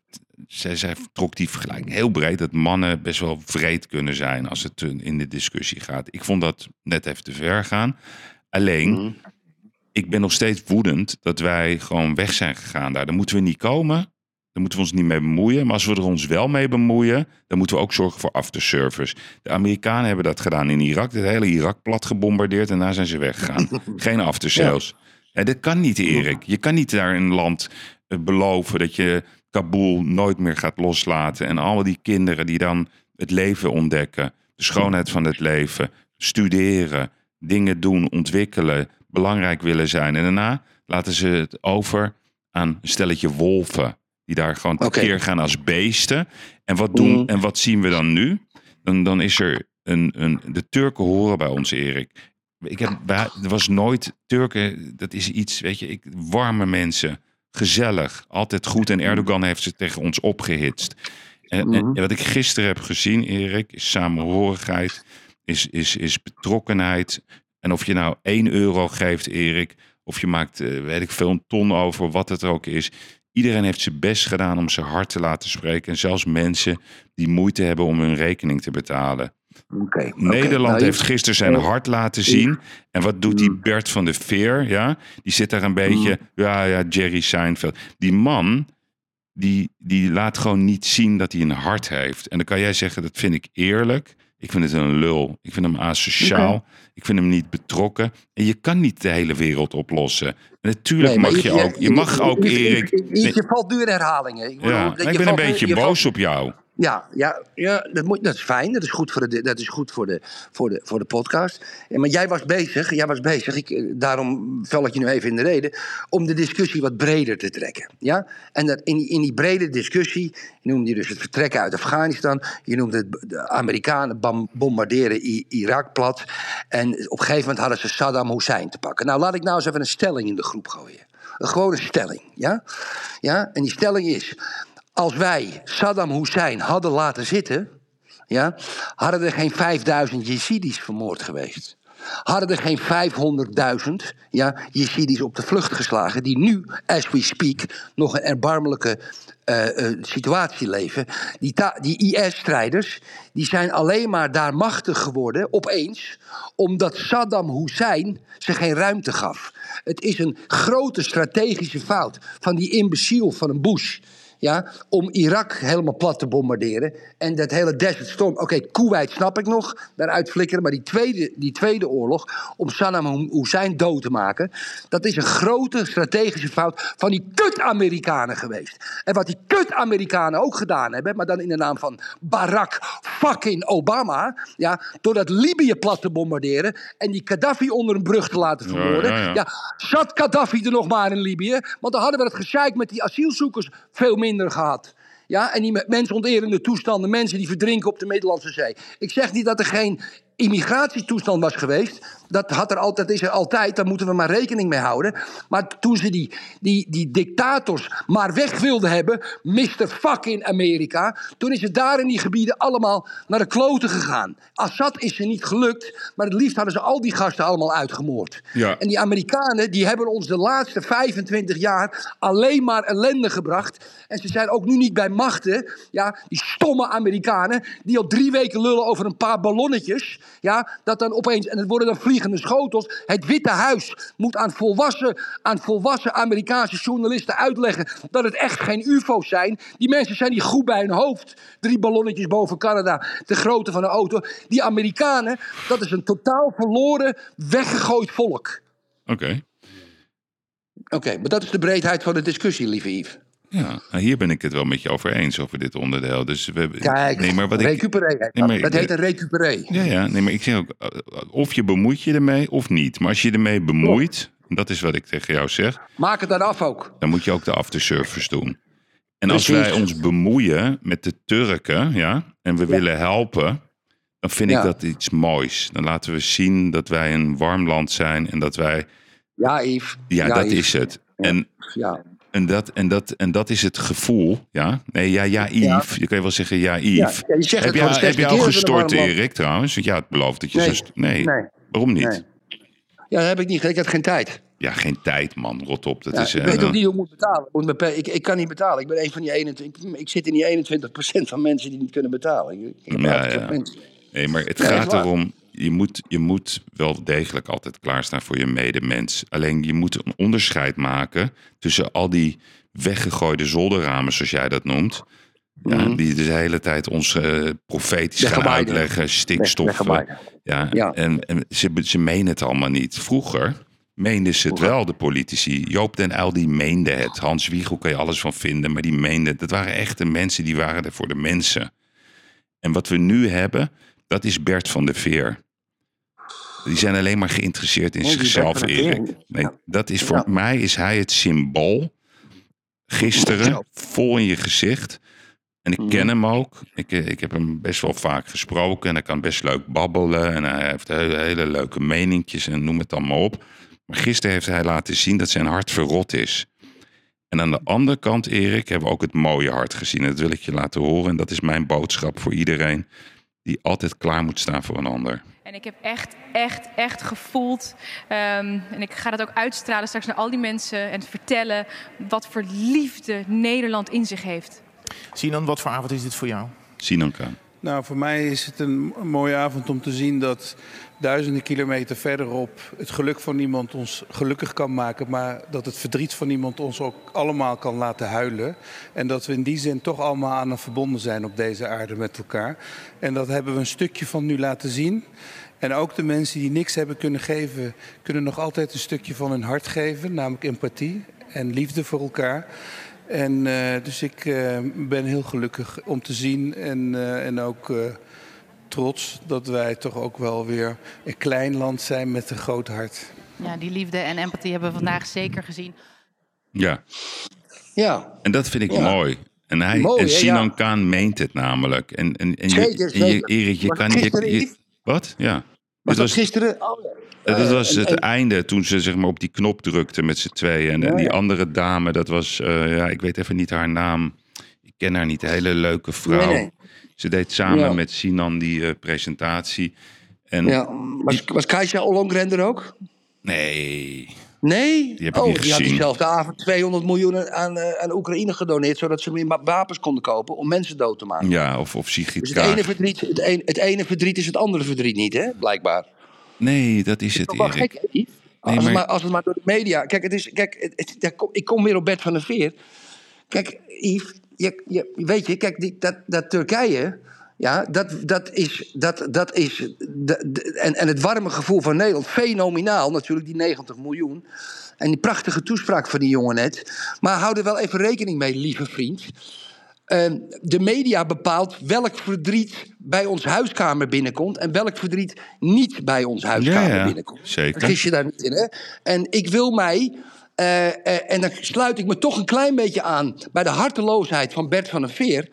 zij, zij trok die vergelijking heel breed. Dat mannen best wel vreed kunnen zijn als het eh, in de discussie gaat. Ik vond dat net even te ver gaan. Alleen, Mhm. ik ben nog steeds woedend dat wij gewoon weg zijn gegaan daar. Daar moeten we niet komen. Daar moeten we ons niet mee bemoeien. Maar als we er ons wel mee bemoeien, dan moeten we ook zorgen voor afterservice. De Amerikanen hebben dat gedaan in Irak. Het hele Irak plat gebombardeerd en daar zijn ze weggegaan. Geen aftersales. Ja. Dat kan niet, Erik. Je kan niet daar een land eh, beloven dat je Kabul nooit meer gaat loslaten. En al die kinderen die dan het leven ontdekken. De schoonheid van het leven. Studeren. Dingen doen, ontwikkelen. Belangrijk willen zijn. En daarna laten ze het over aan een stelletje wolven. Die daar gewoon tekeer gaan als beesten. En wat, doen, Mhm. en wat zien we dan nu? Dan, dan is er een, een. De Turken horen bij ons, Erik. Ik heb, er was nooit. Turken, dat is iets, weet je, ik, warme mensen. Gezellig, altijd goed. En Erdogan heeft ze tegen ons opgehitst. En, en- en wat ik gisteren heb gezien, Erik, is samenhorigheid, is, is, is betrokkenheid. En of je nou 1 euro geeft, Erik, of je maakt, eh, weet ik veel, een ton over, wat het ook is. Iedereen heeft zijn best gedaan om zijn hart te laten spreken. En zelfs mensen die moeite hebben om hun rekening te betalen. Nederland Nou, heeft gisteren zijn hart laten zien. En wat doet die Bert van de Veer? Ja? Die zit daar een beetje, ja, ja, Jerry Seinfeld. Die man, die, die laat gewoon niet zien dat hij een hart heeft. En dan kan jij zeggen, dat vind ik eerlijk. Ik vind het een lul. Ik vind hem asociaal. Ik vind hem niet betrokken. En je kan niet de hele wereld oplossen. En natuurlijk Nee, mag je ook. Je mag ook, Erik. Je, valt nu in herhalingen. Ik, Ja, ben een beetje valt- boos op jou. Ja, ja, ja dat, moet, dat is fijn. Dat is goed voor de, dat is goed voor de, voor de, voor de podcast. Ja, maar jij was bezig, jij was bezig ik, eh, daarom val ik je nu even in de reden, om de discussie wat breder te trekken. Ja? En dat in, die- in die brede discussie, je noemde je dus het vertrekken uit Afghanistan, je noemde het, de Amerikanen bombarderen Irak plat. En op een gegeven moment hadden ze Saddam Hussein te pakken. Nou, laat ik nou eens even een stelling in de groep gooien. Een gewone stelling, ja? ja? En die stelling is, als wij Saddam Hussein hadden laten zitten, ja, hadden er geen 5000 Jezidis vermoord geweest. Hadden er geen 500.000 ja, Jezidis op de vlucht geslagen, die nu, as we speak, nog een erbarmelijke eh, eh, situatie leven. Die, die IS-strijders die zijn alleen maar daar machtig geworden, opeens, omdat Saddam Hussein ze geen ruimte gaf. Het is een grote strategische fout van die imbeciel van een Bush. Ja, om Irak helemaal plat te bombarderen. En dat hele Desert Storm. Oké, Kuwait snap ik nog, daaruit flikkeren. Maar die tweede, die tweede oorlog, om Saddam Hussein dood te maken. Dat is een grote strategische fout van die kut-Amerikanen geweest. En wat die kut-Amerikanen ook gedaan hebben. Maar dan in de naam van Barack fucking Obama. Ja, door dat Libië plat te bombarderen. En die Gaddafi onder een brug te laten vermoorden. ja, ja. ja, zat Gaddafi er nog maar in Libië? Want dan hadden we het gezeik met die asielzoekers veel minder gehad. Ja, en die mensonterende toestanden, mensen die verdrinken op de Middellandse Zee. Ik zeg niet dat er geen immigratietoestand was geweest. Dat had er altijd, is er altijd, daar moeten we maar rekening mee houden. Maar toen ze die, die, die dictators maar weg wilden hebben, Mr. fucking Amerika, toen is het daar in die gebieden allemaal naar de kloten gegaan. Assad is er niet gelukt, maar het liefst hadden ze al die gasten allemaal uitgemoord. Ja. En die Amerikanen die hebben ons de laatste 25 jaar alleen maar ellende gebracht. En ze zijn ook nu niet bij machten. Ja, die stomme Amerikanen die al drie weken lullen over een paar ballonnetjes. Ja, dat dan opeens, en het worden dan vliegende schotels. Het Witte Huis moet aan volwassen, aan volwassen Amerikaanse journalisten uitleggen dat het echt geen UFO's zijn. Die mensen zijn niet goed bij hun hoofd. Drie ballonnetjes boven Canada, de grootte van een auto. Die Amerikanen, dat is een totaal verloren, weggegooid volk. Oké. Oké, maar dat is de breedheid van de discussie, lieve Yves. Ja, nou, hier ben ik het wel met je over eens over dit onderdeel. Dus we hebben. Kijk, nee, maar wat ik, recuperé. Nee, dat. maar dat ik- heet een recuperé. Ja, ja, nee, maar ik zeg ook, eh, of je bemoeit je ermee of niet. Maar als je ermee bemoeit, en dat is wat ik tegen jou zeg, Maak het dan af ook. dan moet je ook de afterservice doen. En als Precies. wij ons bemoeien met de Turken, ja, en we willen helpen, dan vind Ja. ik dat iets moois. Dan laten we zien dat wij een warm land zijn en dat wij, Ja, Yves. ja, dat Yves. is het. En, Ja. En, dat, en, dat, en dat is het gevoel, ja. Nee, ja, ja, Yves. Je kan je wel zeggen, ja, Yves. Ja, ja, je zegt heb, het je, heb al gestort. Erik, trouwens? Want ja, het belooft dat je Nee. zo... Nee. Nee. Waarom niet? Nee. Ja, dat heb ik niet. Ik had geen tijd. Ja, geen tijd, man. Rot op. Dat Ja, is, ik eh, weet ook niet hoe ik moet betalen. Ik, moet ik, ik kan niet betalen. Ik ben een van die 21. Ik, ik zit in die 21% van mensen die niet kunnen betalen. Ik, Ja, ja. mensen. Nee, maar het Ja, gaat erom, je moet, je moet wel degelijk altijd klaarstaan voor je medemens. Alleen je moet een onderscheid maken tussen al die weggegooide zolderramen, zoals jij dat noemt. Ja, Mhm. Die de hele tijd ons eh, profetisch gaan uitleggen. Ja, Ja. En, en ze, ze menen het allemaal niet. Vroeger meenden ze het wel, de politici. Joop den Uyl die meende het. Hans Wiegel kan je alles van vinden, maar die meende het. Dat waren echte mensen, die waren er voor de mensen. En wat we nu hebben, dat is Bert van der Veer. Die zijn alleen maar geïnteresseerd in zichzelf. Erik. Nee, Ja. dat is voor Ja. mij is hij het symbool. Gisteren, vol in je gezicht. En ik Mhm. ken hem ook. Ik, eh, ik heb hem best wel vaak gesproken. En hij kan best leuk babbelen. En hij heeft hele, hele leuke meninkjes en noem het allemaal op. Maar gisteren heeft hij laten zien dat zijn hart verrot is. En aan de andere kant, Erik, hebben we ook het mooie hart gezien. En dat wil ik je laten horen. En dat is mijn boodschap voor iedereen die altijd klaar moet staan voor een ander. En ik heb echt, echt, echt gevoeld. ehm, en ik ga dat ook uitstralen straks naar al die mensen. En vertellen wat voor liefde Nederland in zich heeft. Sinan, wat voor avond is dit voor jou? Sinan Kaan. Nou, voor mij is het een mooie avond om te zien dat duizenden kilometer verderop het geluk van iemand ons gelukkig kan maken, maar dat het verdriet van iemand ons ook allemaal kan laten huilen. En dat we in die zin toch allemaal aan het verbonden zijn op deze aarde met elkaar. En dat hebben we een stukje van nu laten zien. En ook de mensen die niks hebben kunnen geven, kunnen nog altijd een stukje van hun hart geven, namelijk empathie en liefde voor elkaar. En eh, dus ik eh, ben heel gelukkig om te zien en, eh, en ook trots dat wij toch ook wel weer een klein land zijn met een groot hart. Ja, die liefde en empathie hebben we vandaag zeker gezien. Ja, Ja, en dat vind ik Ja. mooi. En, hij, Mooi, en Sinan ja. Kaan meent het namelijk. En, en, en je, Zeker, en je. Erik, je Was kan... Yves? wat? Ja. was Dit dat gisteren? Oh, ja. Dat was En- het en- einde toen ze zeg maar, op die knop drukte met z'n tweeën. En Ja, die ja. andere dame, dat was, eh, ja, ik weet even niet haar naam. Ik ken haar niet, een hele leuke vrouw. Nee, nee. Ze deed samen Ja. met Sinan die eh, presentatie. En Ja, was, was Kaisha Ollongren er ook? nee, Nee? Die heb ik oh, niet die had diezelfde avond 200 miljoen aan, eh, aan Oekraïne gedoneerd... zodat ze meer wapens konden kopen om mensen dood te maken. ja, of, of Sigrid Dus het ene, verdriet, het, een, het ene verdriet is het andere verdriet niet, hè? Blijkbaar. Nee, dat is het, Erik. gek? Nee, als, het maar- maar, als het maar door de media... Kijk, het is, kijk het, het- ik kom weer op Bert van der Veer. Kijk, Yves, je, je, weet je, kijk, die, dat, dat Turkije... Ja, dat, dat is... Dat, dat is en, en het warme gevoel van Nederland, fenomenaal natuurlijk, die 90 miljoen. En die prachtige toespraak van die jongen net. Maar hou er wel even rekening mee, lieve vriend. Ehm, de media bepaalt welk verdriet bij ons huiskamer binnenkomt en welk verdriet niet bij ons huiskamer Ja, ja, binnenkomt. zeker. Vergis je daar niet in, hè? En ik wil mij, eh, eh, en dan sluit ik me toch een klein beetje aan bij de harteloosheid van Bert van der Veer.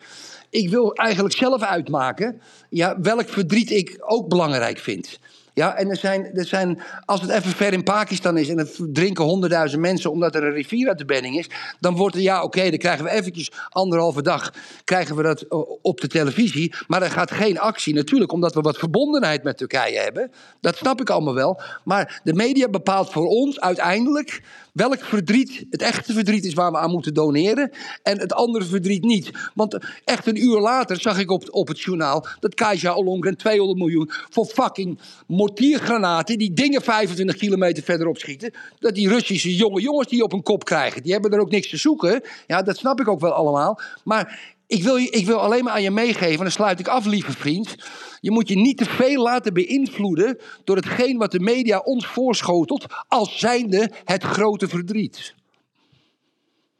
Ik wil eigenlijk zelf uitmaken ja, welk verdriet ik ook belangrijk vind. Ja, en er zijn, er zijn, als het even ver in Pakistan is en er drinken honderdduizend mensen omdat er een rivier uit de bedding is, dan wordt er, ja oké, dan krijgen we eventjes anderhalve dag, krijgen we dat eh, op de televisie, maar er gaat geen actie. Natuurlijk, omdat we wat verbondenheid met Turkije hebben, dat snap ik allemaal wel. Maar de media bepaalt voor ons uiteindelijk welk verdriet het echte verdriet is waar we aan moeten doneren en het andere verdriet niet. Want echt een uur later zag ik op, op het journaal dat Kajsa Ollongren 200 miljoen voor fucking mortiergranaten die dingen 25 kilometer verderop schieten, dat die Russische jonge jongens die op een kop krijgen, die hebben er ook niks te zoeken. Ja, dat snap ik ook wel allemaal. Maar ik wil, je- ik wil alleen maar aan je meegeven, en dan sluit ik af, lieve vriend. Je moet je niet te veel laten beïnvloeden door hetgeen wat de media ons voorschotelt als zijnde het grote verdriet.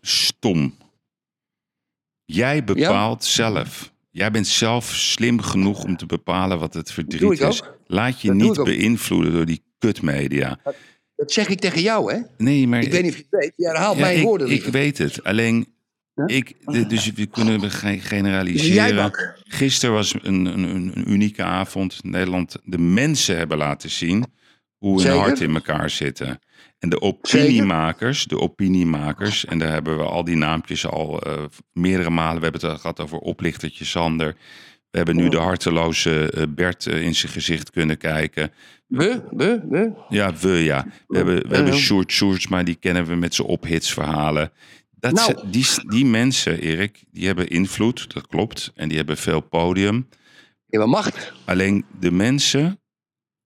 Stom. Jij bepaalt zelf. Jij bent zelf slim genoeg om te bepalen wat het verdriet is. Laat je Dat niet beïnvloeden door die kutmedia. Dat zeg ik tegen jou, hè? Nee, maar Ik weet niet of je het weet. Je herhaalt Ja, mijn ik, woorden. Ik weet het. Alleen, ik, dus we kunnen generaliseren. Gisteren was een, een, een, unieke avond. Nederland, de mensen hebben laten zien hoe hun hart in elkaar zitten. En de opiniemakers, de opiniemakers, en daar hebben we al die naampjes al eh, meerdere malen. We hebben het al gehad over oplichtertje Sander. We hebben nu de harteloze eh, Bert eh, in zijn gezicht kunnen kijken. We, we, we. Ja, we ja. We hebben, we hebben. Sjoerd Sjoerds, maar die kennen we met zijn ophitsverhalen. Dat Nou. ze- die, die mensen, Erik, die hebben invloed, dat klopt. En die hebben veel podium. Je hebt macht. Alleen de mensen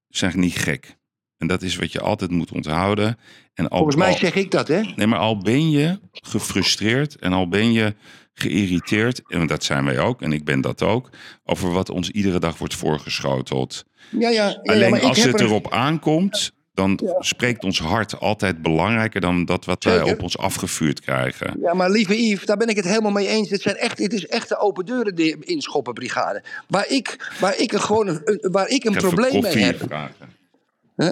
zijn niet gek. En dat is wat je altijd moet onthouden. En al, Volgens mij zeg ik dat, hè? Nee, maar al ben je gefrustreerd en al ben je geïrriteerd, en dat zijn wij ook, en ik ben dat ook, over wat ons iedere dag wordt voorgeschoteld. Ja, ja. ja, ja, Alleen maar als het er- erop aankomt, dan spreekt ons hart altijd belangrijker dan dat wat wij op ons afgevuurd krijgen. Ja, maar lieve Yves, daar ben ik het helemaal mee eens. Dit, zijn echt, dit is echt de open deuren de inschoppenbrigade. Waar ik, waar ik een, gewoon waar ik een Ik probleem mee heb. vragen. Hè?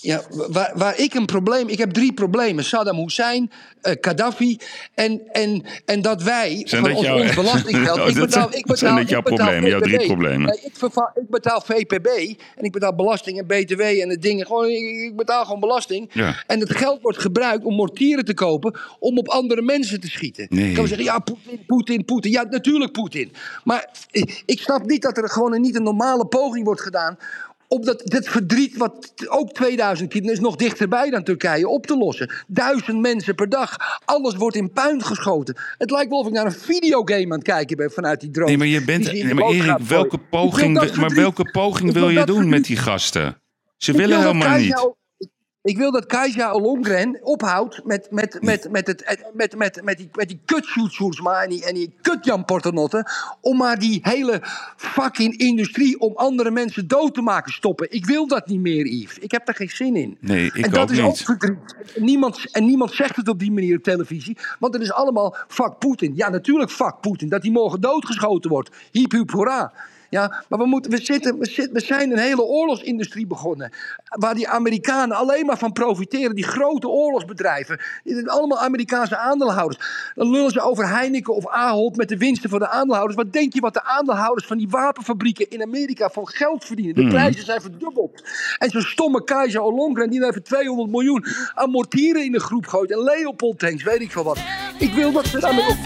Ja, waar, waar ik een probleem... Ik heb drie problemen. Saddam Hussein, eh, Gaddafi en, en, en dat wij Zijn van dat ons, jouw- ons belastinggeld... Oh, ik betaal, ik betaal, zijn dat jouw problemen, jouw drie problemen? Ik, ik betaal VPB en ik betaal belasting en BTW en de dingen. Gewoon, ik, ik betaal gewoon belasting. Ja. En het geld wordt gebruikt om mortieren te kopen om op andere mensen te schieten. Nee. Ik kan zeggen, ja, Poetin, Poetin, Poetin. Ja, natuurlijk Poetin. Maar ik, ik snap niet dat er gewoon een, niet een normale poging wordt gedaan om dat, dit verdriet, wat ook 2000 kilometer is, nog dichterbij dan Turkije, op te lossen. Duizend mensen per dag. Alles wordt in puin geschoten. Het lijkt wel of ik naar een videogame aan het kijken ben vanuit die drone. Nee, maar je bent. Nee, maar Erik, welke poging, maar welke poging wil je doen met die gasten? Ze Ik willen helemaal niet. Ik wil dat Kajsa Ollongren ophoudt met, met, met, met, het, met, met, met, met die, met die kut en die, en die kut Jan Portenotte. Om maar die hele fucking industrie om andere mensen dood te maken stoppen. Ik wil dat niet meer, Yves. Ik heb daar geen zin in. Nee, ik en dat ook is ook verdriet. Niemand, en niemand zegt het op die manier op televisie. Want het is allemaal fuck Poetin. Ja, natuurlijk fuck Poetin. Dat hij morgen doodgeschoten wordt. Hiep hiep hoera. Ja, maar we, moeten, we, zitten, we, zitten, we zijn een hele oorlogsindustrie begonnen. Waar die Amerikanen alleen maar van profiteren. Die grote oorlogsbedrijven. Allemaal Amerikaanse aandeelhouders. Dan lullen ze over Heineken of Ahold met de winsten van de aandeelhouders. Wat denk je wat de aandeelhouders van die wapenfabrieken in Amerika van geld verdienen? De Mhm. prijzen zijn verdubbeld. En zo'n stomme Keizer Ollongren die nou even 200 miljoen aan mortieren in de groep gooit. En Leopold tanks, weet ik veel wat. Ik wil dat ze daarmee op...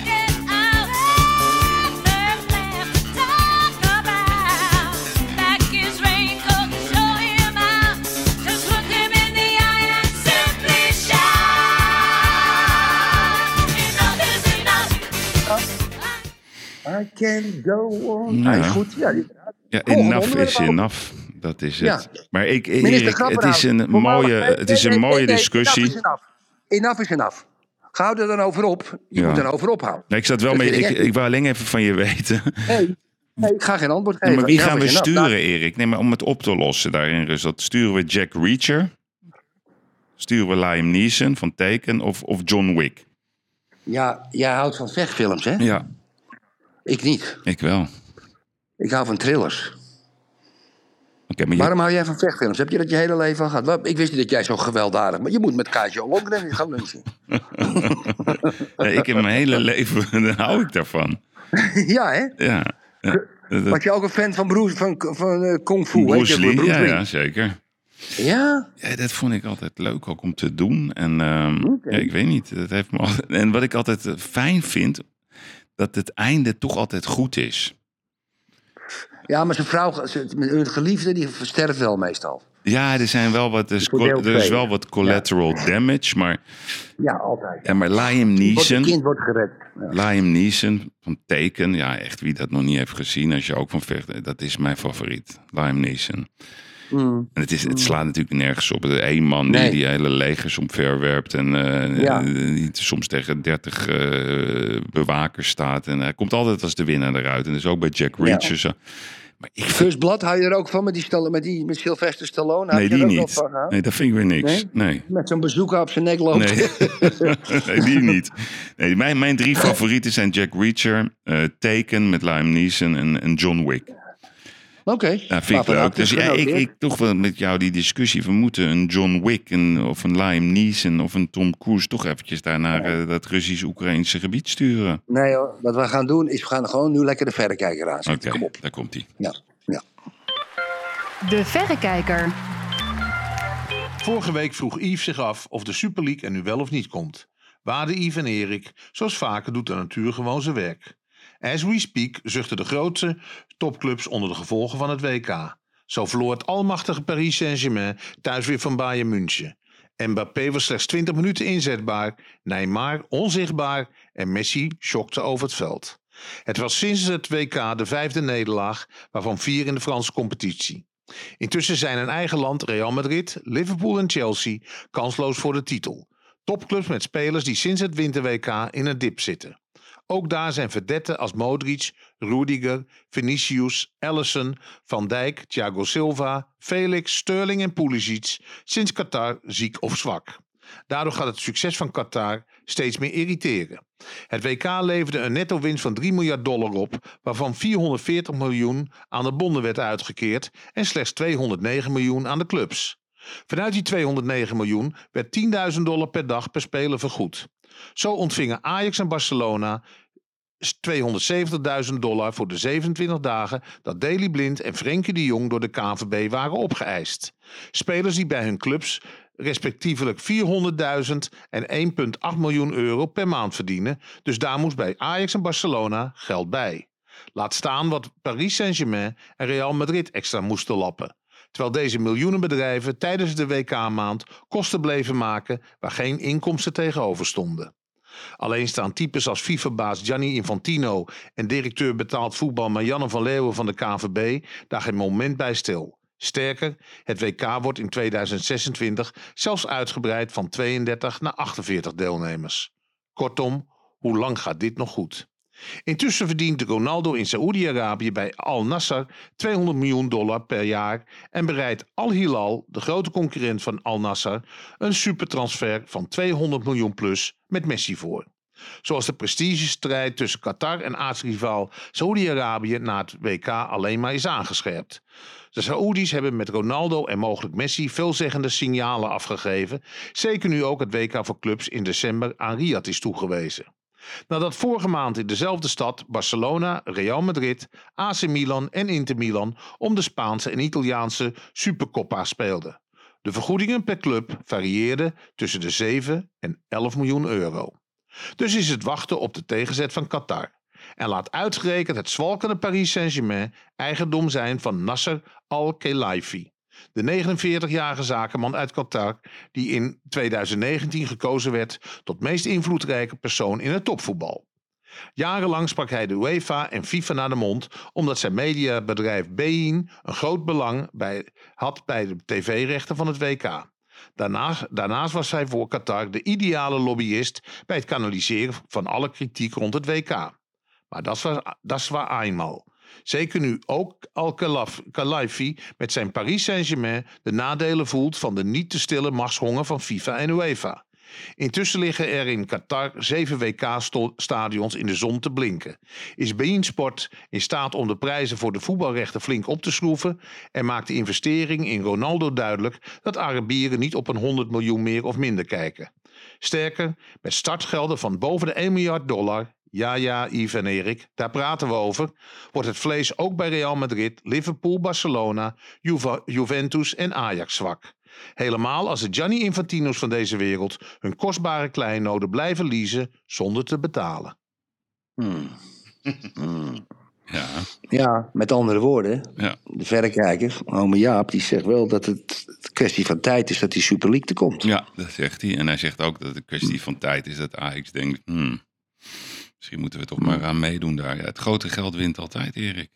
I can go on. Ja. Hij is goed. Ja, Volgende enough is enough. Dat is het. Ja. Maar ik, Minister Erik, het is een mooie, het is een mooie discussie. Enough is enough. Enough is enough. Ga er dan over op. Je Ja. moet er over ophouden. Nee, ik zat wel Dat mee. Ik, ik wou alleen even van je weten. Nee, nee, ik ga geen antwoord Nee, geven. maar wie gaan we enough. sturen, Nou, Erik? Nee, maar om het op te lossen daar in Rusland. Sturen we Jack Reacher? Sturen we Liam Neeson van Taken of, of John Wick? Ja, jij houdt van vechtfilms, hè? Ja, Ik niet. ik wel. Ik hou van thrillers. Maar je, Waarom hou jij van vechtfilms? Heb je dat je hele leven al gehad? Ik wist niet dat jij zo gewelddadig... Maar je moet met Kaatje Ollongren gaan lunchen. Nee, ik heb mijn hele leven, dan hou ik daarvan. ja, hè? Ja. ja. Dat- Was je ook een fan van, Bruce, van, van eh, Kung Fu? Bruce je, Lee, Bruce ja, Lee. ja, zeker. Ja? Ja, dat vond ik altijd leuk ook om te doen. En ehm, ja, ik weet niet, dat heeft me altijd, En wat ik altijd fijn vind, dat het einde toch altijd goed is. Ja, maar zijn vrouw, hun geliefde, die sterft wel meestal. Ja, er zijn wel wat, er is, er wel wat collateral damage, maar, Ja, altijd. ja, maar Liam Het Neeson, kind wordt gered. Ja. Liam Neeson van Taken, ja, echt wie dat nog niet heeft gezien, als je ook van vecht, dat is mijn favoriet, Liam Neeson. Mm. En het, is, het slaat natuurlijk nergens op. Eén man die Nee. die hele legers omverwerpt en eh, Ja. die soms tegen 30 eh, bewakers staat. En hij komt altijd als de winnaar eruit. En dat is ook bij Jack Ja. Reacher zo. Maar ik vind, First Blood, hou je er ook van met die, met die met Sylvester Stallone? Nee, die niet. van? Nee, dat vind ik weer niks. Nee? Nee. Met zo'n bezoeker op zijn nek loopt. Nee, nee die niet. Nee, mijn, mijn drie favorieten zijn Jack Reacher, eh, Taken met Liam Neeson en, en John Wick. Oké. Ja, vind ik leuk. had Dus ja, ik, genoteerd? ik toch wel met jou die discussie. We moeten een John Wick en, of een Liam Neeson of een Tom Cruise toch eventjes daar naar eh, dat Russisch-Oekraïnse gebied sturen. Nee hoor, wat we gaan doen is we gaan gewoon nu lekker de verrekijker Oké, aanzetten. Kom op. daar komt hij. Ja, ja. De Verrekijker. Vorige week vroeg Yves zich af of de Super League er nu wel of niet komt. Waarden Yves en Erik, zoals vaker doet de natuur gewoon zijn werk. As we speak zuchten de grootste topclubs onder de gevolgen van het WK. Zo verloor het almachtige Paris Saint-Germain thuis weer van Bayern München. Mbappé was slechts 20 minuten inzetbaar, Neymar onzichtbaar en Messi schokte over het veld. Het was sinds het WK de vijfde nederlaag, waarvan vier in de Franse competitie. Intussen zijn in eigen land Real Madrid, Liverpool en Chelsea kansloos voor de titel. Topclubs met spelers die sinds het winter-WK in een dip zitten. Ook daar zijn verdetten als Modric, Rudiger, Vinicius, Allison, Van Dijk, Thiago Silva, Felix, Sterling en Pulisic sinds Qatar ziek of zwak. Daardoor gaat het succes van Qatar steeds meer irriteren. Het WK leverde een netto winst van 3 miljard dollar op, waarvan 440 miljoen aan de bonden werd uitgekeerd en slechts 209 miljoen aan de clubs. Vanuit die 209 miljoen werd 10.000 dollar per dag per speler vergoed. Zo ontvingen Ajax en Barcelona 270.000 dollar voor de 27 dagen dat Daley Blind en Frenkie de Jong door de KNVB waren opgeëist. Spelers die bij hun clubs respectievelijk 400.000 en 1,8 miljoen euro per maand verdienen, dus daar moest bij Ajax en Barcelona geld bij. Laat staan wat Paris Saint-Germain en Real Madrid extra moesten lappen. Terwijl deze miljoenenbedrijven tijdens de WK-maand kosten bleven maken waar geen inkomsten tegenover stonden. Alleen staan types als FIFA-baas Gianni Infantino en directeur betaald voetbal Marianne van Leeuwen van de KVB daar geen moment bij stil. Sterker, het WK wordt in 2026 zelfs uitgebreid van 32 naar 48 deelnemers. Kortom, hoe lang gaat dit nog goed? Intussen verdient Ronaldo in Saoedi-Arabië bij Al Nassr 200 miljoen dollar per jaar en bereidt Al Hilal, de grote concurrent van Al Nassr, een supertransfer van 200 miljoen plus met Messi voor. Zoals de prestigestrijd tussen Qatar en aartsrivaal Saoedi-Arabië na het WK alleen maar is aangescherpt. De Saoedi's hebben met Ronaldo en mogelijk Messi veelzeggende signalen afgegeven, zeker nu ook het WK voor clubs in december aan Riyadh is toegewezen. Nadat vorige maand in dezelfde stad Barcelona, Real Madrid, AC Milan en Inter Milan om de Spaanse en Italiaanse Supercoppa speelden. De vergoedingen per club varieerden tussen de 7 en 11 miljoen euro. Dus is het wachten op de tegenzet van Qatar. En laat uitgerekend het zwalkende Paris Saint-Germain eigendom zijn van Nasser Al-Khelaifi. De 49-jarige zakenman uit Qatar, die in 2019 gekozen werd tot meest invloedrijke persoon in het topvoetbal. Jarenlang sprak hij de UEFA en FIFA naar de mond, omdat zijn mediabedrijf Bein een groot belang bij, had bij de tv-rechten van het WK. Daarnaast, daarnaast was hij voor Qatar de ideale lobbyist bij het kanaliseren van alle kritiek rond het WK. Maar dat was, dat waar eenmaal. Zeker nu ook Al-Khelaifi met zijn Paris Saint-Germain de nadelen voelt van de niet te stille machtshonger van FIFA en UEFA. Intussen liggen er in Qatar zeven WK-stadions in de zon te blinken. Is Bein Sport in staat om de prijzen voor de voetbalrechten flink op te schroeven en maakt de investering in Ronaldo duidelijk dat Arabieren niet op een 100 miljoen meer of minder kijken. Sterker, met startgelden van boven de 1 miljard dollar ja, ja, Yves en Erik, daar praten we over. Wordt het vlees ook bij Real Madrid, Liverpool, Barcelona, Juve- Juventus en Ajax zwak? Helemaal als de Gianni Infantino's van deze wereld hun kostbare kleinoden blijven leasen zonder te betalen. Hmm. Hmm. Ja. Ja, met andere woorden, Ja. de verrekijker, ome Jaap, die zegt wel dat het een kwestie van tijd is dat die Super League er komt. Ja, dat zegt hij. En hij zegt ook dat het een kwestie van tijd is dat Ajax denkt... Hmm, misschien moeten we toch maar aan meedoen daar. Ja, het grote geld wint altijd, Erik.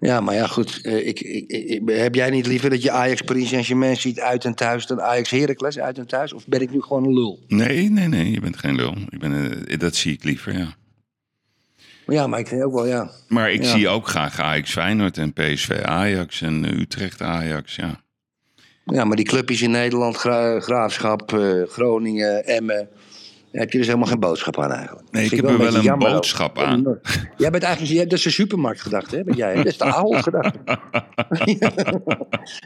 Ja, maar ja, goed. eh, Ik, ik, ik- heb jij niet liever dat je Ajax Paris Saint-Germain ziet uit en thuis dan Ajax Heracles uit en thuis? Of ben ik nu gewoon een lul? Nee, nee, nee, je bent geen lul. Ik ben, eh, dat zie ik liever, ja. Ja, maar ik vind ook wel, ja. Maar ik Ja. zie ook graag Ajax Feyenoord en PSV Ajax en eh, Utrecht Ajax, ja. Ja, maar die clubjes in Nederland, Gra- Graafschap, Groningen, Emmen. Daar heb je dus helemaal geen boodschap aan eigenlijk. Nee, ik Vind heb er wel een boodschap aan. Jij bent eigenlijk, dat is een supermarktgedachte, hè? Ben jij? Dat is de oude gedachte.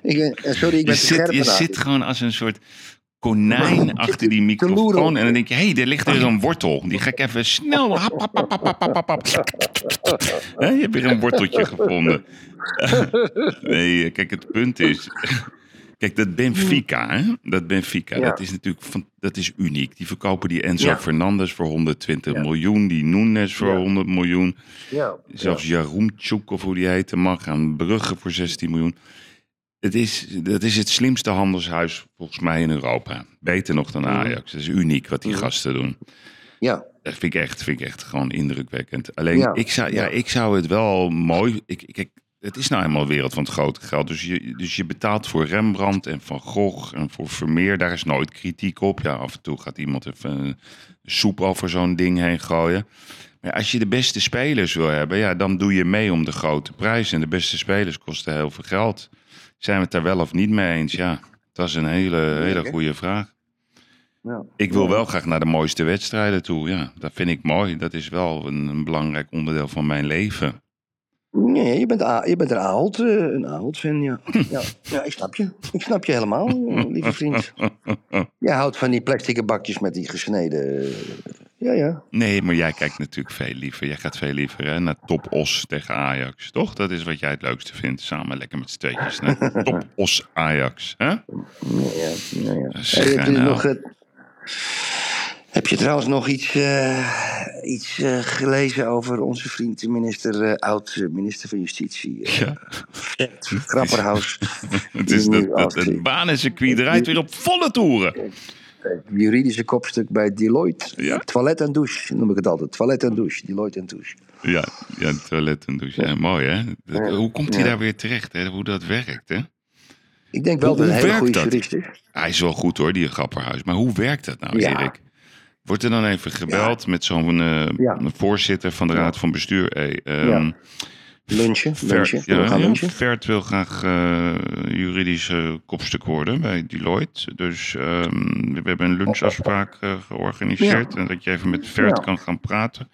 ik, eh, sorry, ik ben Je te zit, scherp je zit gewoon als een soort konijn achter die microfoon. En dan denk je, hé, hey, er ligt er een wortel. Die ga ik even snel... Hap, hap, hap, hap, je hebt weer een worteltje gevonden. nee, kijk, het punt is... Kijk, dat Benfica, hè? dat Benfica, Ja. dat is natuurlijk van, dat is uniek. Die verkopen die Enzo Ja. Fernandes voor 120 miljoen, die Nunes voor 100 miljoen. Ja. Zelfs Jarumchuk, of hoe die heette, mag aan Brugge voor 16 miljoen. Het is, dat is het slimste handelshuis volgens mij in Europa. Beter nog dan Ajax. Dat is uniek wat die gasten doen. Ja. Dat vind ik echt, vind ik echt gewoon indrukwekkend. Alleen, Ja. ik, zou, ja, Ja. ik zou het wel mooi... Ik, ik- het is nou eenmaal wereld van het grote geld. Dus je, dus je betaalt voor Rembrandt en Van Gogh en voor Vermeer. Daar is nooit kritiek op. Ja, af en toe gaat iemand even een soep over zo'n ding heen gooien. Maar als je de beste spelers wil hebben, ja, dan doe je mee om de grote prijs. En de beste spelers kosten heel veel geld. Zijn we het daar wel of niet mee eens? Ja, dat is een hele, hele goede vraag. Ja. Ik wil wel graag naar de mooiste wedstrijden toe. Ja, dat vind ik mooi. Dat is wel een, een belangrijk onderdeel van mijn leven. Nee, je bent, je bent een Ahold, eh, een Ahold-fan, ja. ja. Ja, ik snap je. Ik snap je helemaal, eh, lieve vriend. Jij houdt van die plastic bakjes met die gesneden... eh, Ja, ja. Nee, maar jij kijkt natuurlijk veel liever. Jij gaat veel liever hè, naar Top Os tegen Ajax, toch? Dat is wat jij het leukste vindt. Samen lekker met z'n tweetjes naar Top Os Ajax. Hè? Ja, ja, ja, ja. Zeg Hey, nou. nog, eh, heb je trouwens nog iets, eh, iets eh, gelezen over onze vriend, de minister, eh, oud-minister van Justitie? Ja. Grapperhaus. Het, is dat, dat, het banencircuit draait weer op volle toeren. het juridische kopstuk bij Deloitte. Ja. Toilet en douche, noem ik het altijd. Toilet en douche, Deloitte en douche. Ja, ja toilet en douche. Ja, mooi hè? Dat-. Hoe komt hij daar weer terecht? Hè? Hoe dat werkt hè? Ik denk wel Hoe- dat hij een hele goede jurist is. Hij is wel goed hoor, die Grapperhuis. Maar hoe werkt dat nou, Ja. Erik? Wordt er dan even gebeld met zo'n Ja. voorzitter van de Raad van Bestuur? Hey, ehm, Ja. Lunchen, Ver- lunchen. ja, We gaan lunchen. Vert wil graag eh juridisch eh, kopstuk worden bij Deloitte. Dus ehm, we hebben een lunchafspraak eh, georganiseerd. En dat je even met Vert kan gaan praten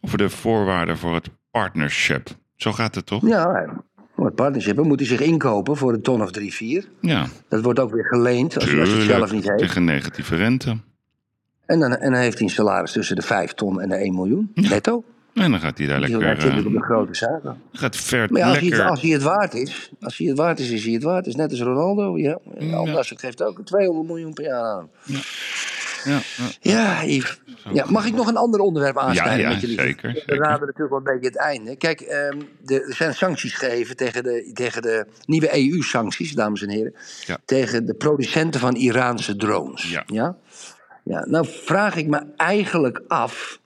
over de voorwaarden voor het partnership. Zo gaat het toch? Ja, het partnership moet hij zich inkopen voor een ton of drie, vier. Ja, Dat wordt ook weer geleend als, hij het zelf niet heeft. Tegen negatieve rente. En dan, en dan heeft hij een salaris tussen de 5 ton en de 1 miljoen. Netto. En dan gaat hij daar lekker... natuurlijk op eh, de grote zaken. gaat Vert Maar ja, als, hij lekker... het, als hij het waard is, als hij het waard is, is hij het waard. is net als Ronaldo. Ja. Anders geeft ook 200 miljoen per jaar aan. Ja, ja. Ja, Yves. Ja, mag ik nog een ander onderwerp aansnijden Ja, ja, met jullie? zeker, We zeker. raden natuurlijk wel een beetje het einde. Kijk, ehm, de, er zijn sancties gegeven tegen de, tegen de nieuwe EU-sancties, dames en heren. Ja. Tegen de producenten van Iraanse drones. Ja. Ja? Nou vraag ik me eigenlijk af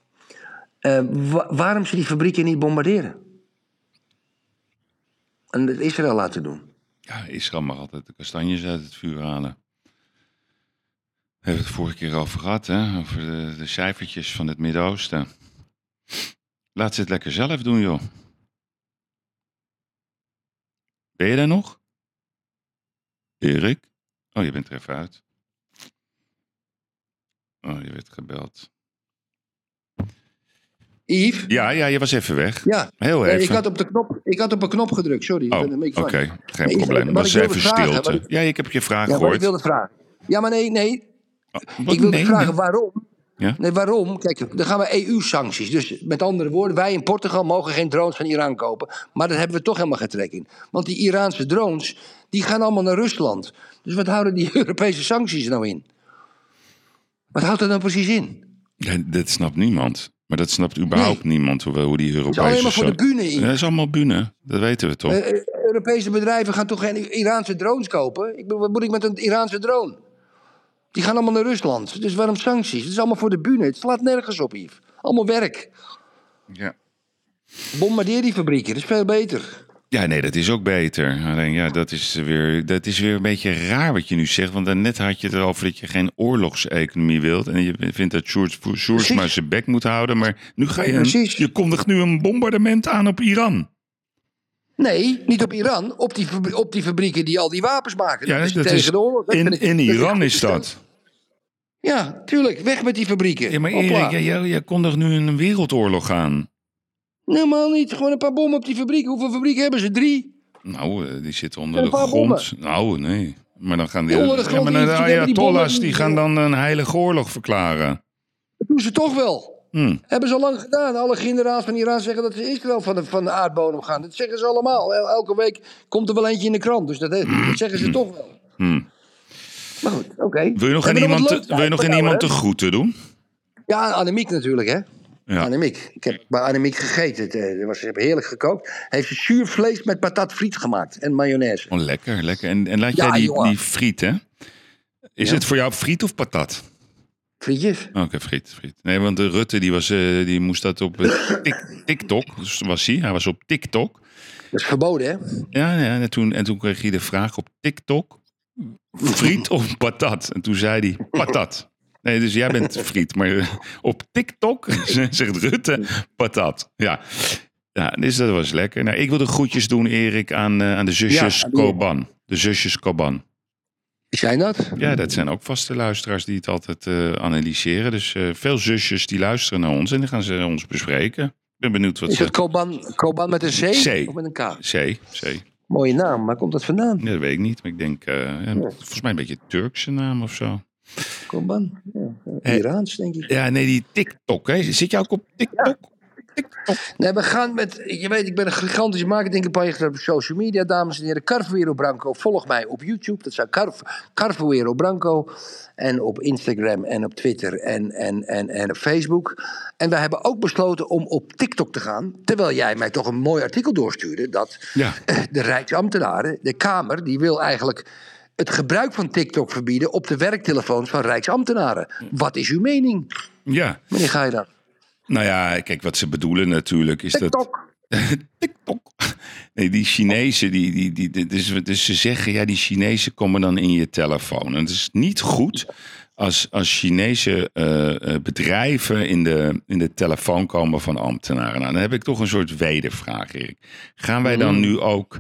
eh, wa- waarom ze die fabrieken niet bombarderen. En het Israël laten doen. Ja, Israël mag altijd de kastanjes uit het vuur halen. We hebben het vorige keer over gehad, hè? Over de, de cijfertjes van het Midden-Oosten. Laat ze het lekker zelf doen, joh. Ben je daar nog? Erik? Oh, je bent er even uit. Oh, je werd gebeld. Yves? Ja, ja, je was even weg. Ja. Heel Nee, even. ik, had op de knop, ik had op een knop gedrukt, sorry. Oh, oké. Geen Nee, probleem. wat Was even vragen, stilte. ik- Ja, ik heb je vraag Ja, wat ik gehoord. wilde vragen. Ja, maar nee, nee. Wat? ik wilde Nee, vragen waarom. Ja? Nee, waarom? Kijk, dan gaan we EU-sancties. Dus met andere woorden, wij in Portugal mogen geen drones van Iran kopen. Maar daar hebben we toch helemaal geen trek in. Want die Iraanse drones, die gaan allemaal naar Rusland. Dus wat houden die Europese sancties nou in? Wat houdt dat nou precies in? Ja, dat snapt niemand. Maar dat snapt überhaupt niemand hoe, hoe die Europese... alleen maar voor de bühne in. Dat is allemaal bühne. Dat weten we toch. Eh, eh, Europese bedrijven gaan toch geen Iraanse drones kopen? Ik wat moet ik met een Iraanse drone? Die gaan allemaal naar Rusland. Dus waarom sancties? Het is allemaal voor de bühne. Het slaat nergens op, Yves. Allemaal werk. Ja. Bombardeer die fabrieken, dat is veel beter. Ja, nee, dat is ook beter. Alleen ja, dat is, weer, dat is weer een beetje raar wat je nu zegt. Want daarnet had je het erover dat je geen oorlogseconomie wilt. En je vindt dat Sjoerdsma Precies. zijn bek moet houden. Maar nu ga je, een, Precies. je kondigt nu een bombardement aan op Iran. Nee, niet op Iran. Op die, op die fabrieken die al die wapens maken. Ja, is dat tegen is, de oorlog. In, ik- in Iran is dat. Ja, tuurlijk. Weg met die fabrieken. Ja, maar. Erik, jij, jij kondigt nu een wereldoorlog aan. Helemaal niet. Gewoon een paar bommen op die fabrieken. Hoeveel fabrieken hebben ze? Drie. Nou, eh, die zitten onder de grond. Nou, nee. Maar dan gaan die, Onder de ja, maar de die Ayatollahs die gaan dan een heilige oorlog verklaren. Dat doen ze toch wel. Hm. Hebben ze al lang gedaan. Alle generaals van Iran zeggen dat ze Israël van de, van de aardbodem gaan. Dat zeggen ze allemaal. El- Elke week komt er wel eentje in de krant. Dus dat, dat zeggen ze toch wel. Hm. Maar goed, oké. Wil je nog aan iemand, leuks wil je nog aan iemand de groeten doen? Ja, Annemiek natuurlijk, hè. Ja. Annemiek. Ik heb bij Annemiek gegeten. Het, eh, was, ze hebben heerlijk gekookt. Heeft ze zuurvlees met patat friet gemaakt. En mayonaise. Oh, lekker, lekker. En, en laat Ja, jij die, jongen. die friet, hè? Is Ja. het voor jou friet of patat? Frietjes. Oké, friet, friet. Nee, want de Rutte die, was, eh, die moest dat op eh, Tik- TikTok. Dus was hij. Hij was op TikTok. Dat is verboden, hè? Ja, ja en, toen, en toen kreeg hij de vraag op TikTok: friet of patat? En toen zei hij: patat. Nee, dus jij bent friet, maar eh, op TikTok zegt Rutte patat. Ja. ja, dus dat was lekker. Nou, ik wil de groetjes doen, Erik, aan, eh, aan de zusjes Ja. Koban. De zusjes Koban. Zijn dat? Ja, dat zijn ook vaste luisteraars die het altijd eh, analyseren. Dus veel zusjes die luisteren naar ons en dan gaan ze ons bespreken. Ik ben benieuwd wat Is ze... het Koban, Koban met een C? C. Of met een K? C, C. Mooie naam. Waar komt dat vandaan? Ja, dat weet ik niet, maar ik denk, ja, volgens mij een beetje Turkse naam of zo. Koban? Ja, Iraans, denk ik. Ja, nee, die TikTok, hè. Zit je ook op TikTok? Nee, we gaan met. Je weet, ik ben een gigantische marketingcampagne op social media, dames en heren. Carvuero Branco. Volg mij op YouTube. Dat zijn Carv Carvuero Branco. En op Instagram en op Twitter en, en, en, en op Facebook. En we hebben ook besloten om op TikTok te gaan. Terwijl jij mij toch een mooi artikel doorstuurde. Dat Ja. de Rijksambtenaren, de Kamer, die wil eigenlijk het gebruik van TikTok verbieden op de werktelefoons van Rijksambtenaren. Wat is uw mening, Ja. meneer Geijer? Nou ja, kijk, wat ze bedoelen natuurlijk is dat... TikTok. TikTok. Nee, die Chinezen, die, die, die, die- dus, dus ze zeggen, ja, die Chinezen komen dan in je telefoon. En het is niet goed als, als Chinese eh, eh, bedrijven in de, in de telefoon komen van ambtenaren. Nou, dan heb ik toch een soort wedervraag, Erik. Gaan wij dan Mm. nu ook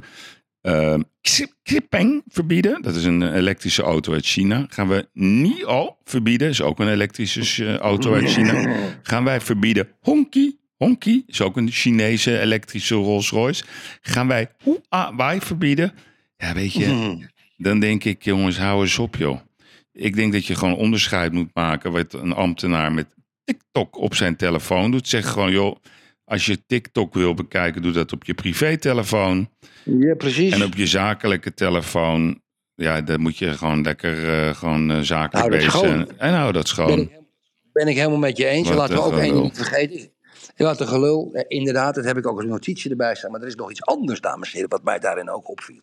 Xipeng verbieden? Dat is een eh, elektrische auto uit China. Gaan we NIO verbieden? Is ook een elektrische eh, auto uit China. Gaan wij verbieden Honky? Honky is ook een Chinese elektrische Rolls Royce. Gaan wij Huawei verbieden? Ja, weet je, Mhm. dan denk ik, jongens, hou eens op, joh. Ik denk dat je gewoon onderscheid moet maken wat een ambtenaar met TikTok op zijn telefoon doet. Zeg gewoon, joh, als je TikTok wil bekijken, doe dat op je privételefoon. Ja, precies. En op je zakelijke telefoon, ja, dan moet je gewoon lekker eh, gewoon eh, zakelijk bezig schoon. zijn. En hou dat Ben schoon. ik, ben ik helemaal met je eens. Wat Laten we ook één ding niet vergeten. Ja, Wat een gelul. Eh, Inderdaad, dat heb ik ook als notitie erbij staan. Maar er is nog iets anders, dames en heren, wat mij daarin ook opviel.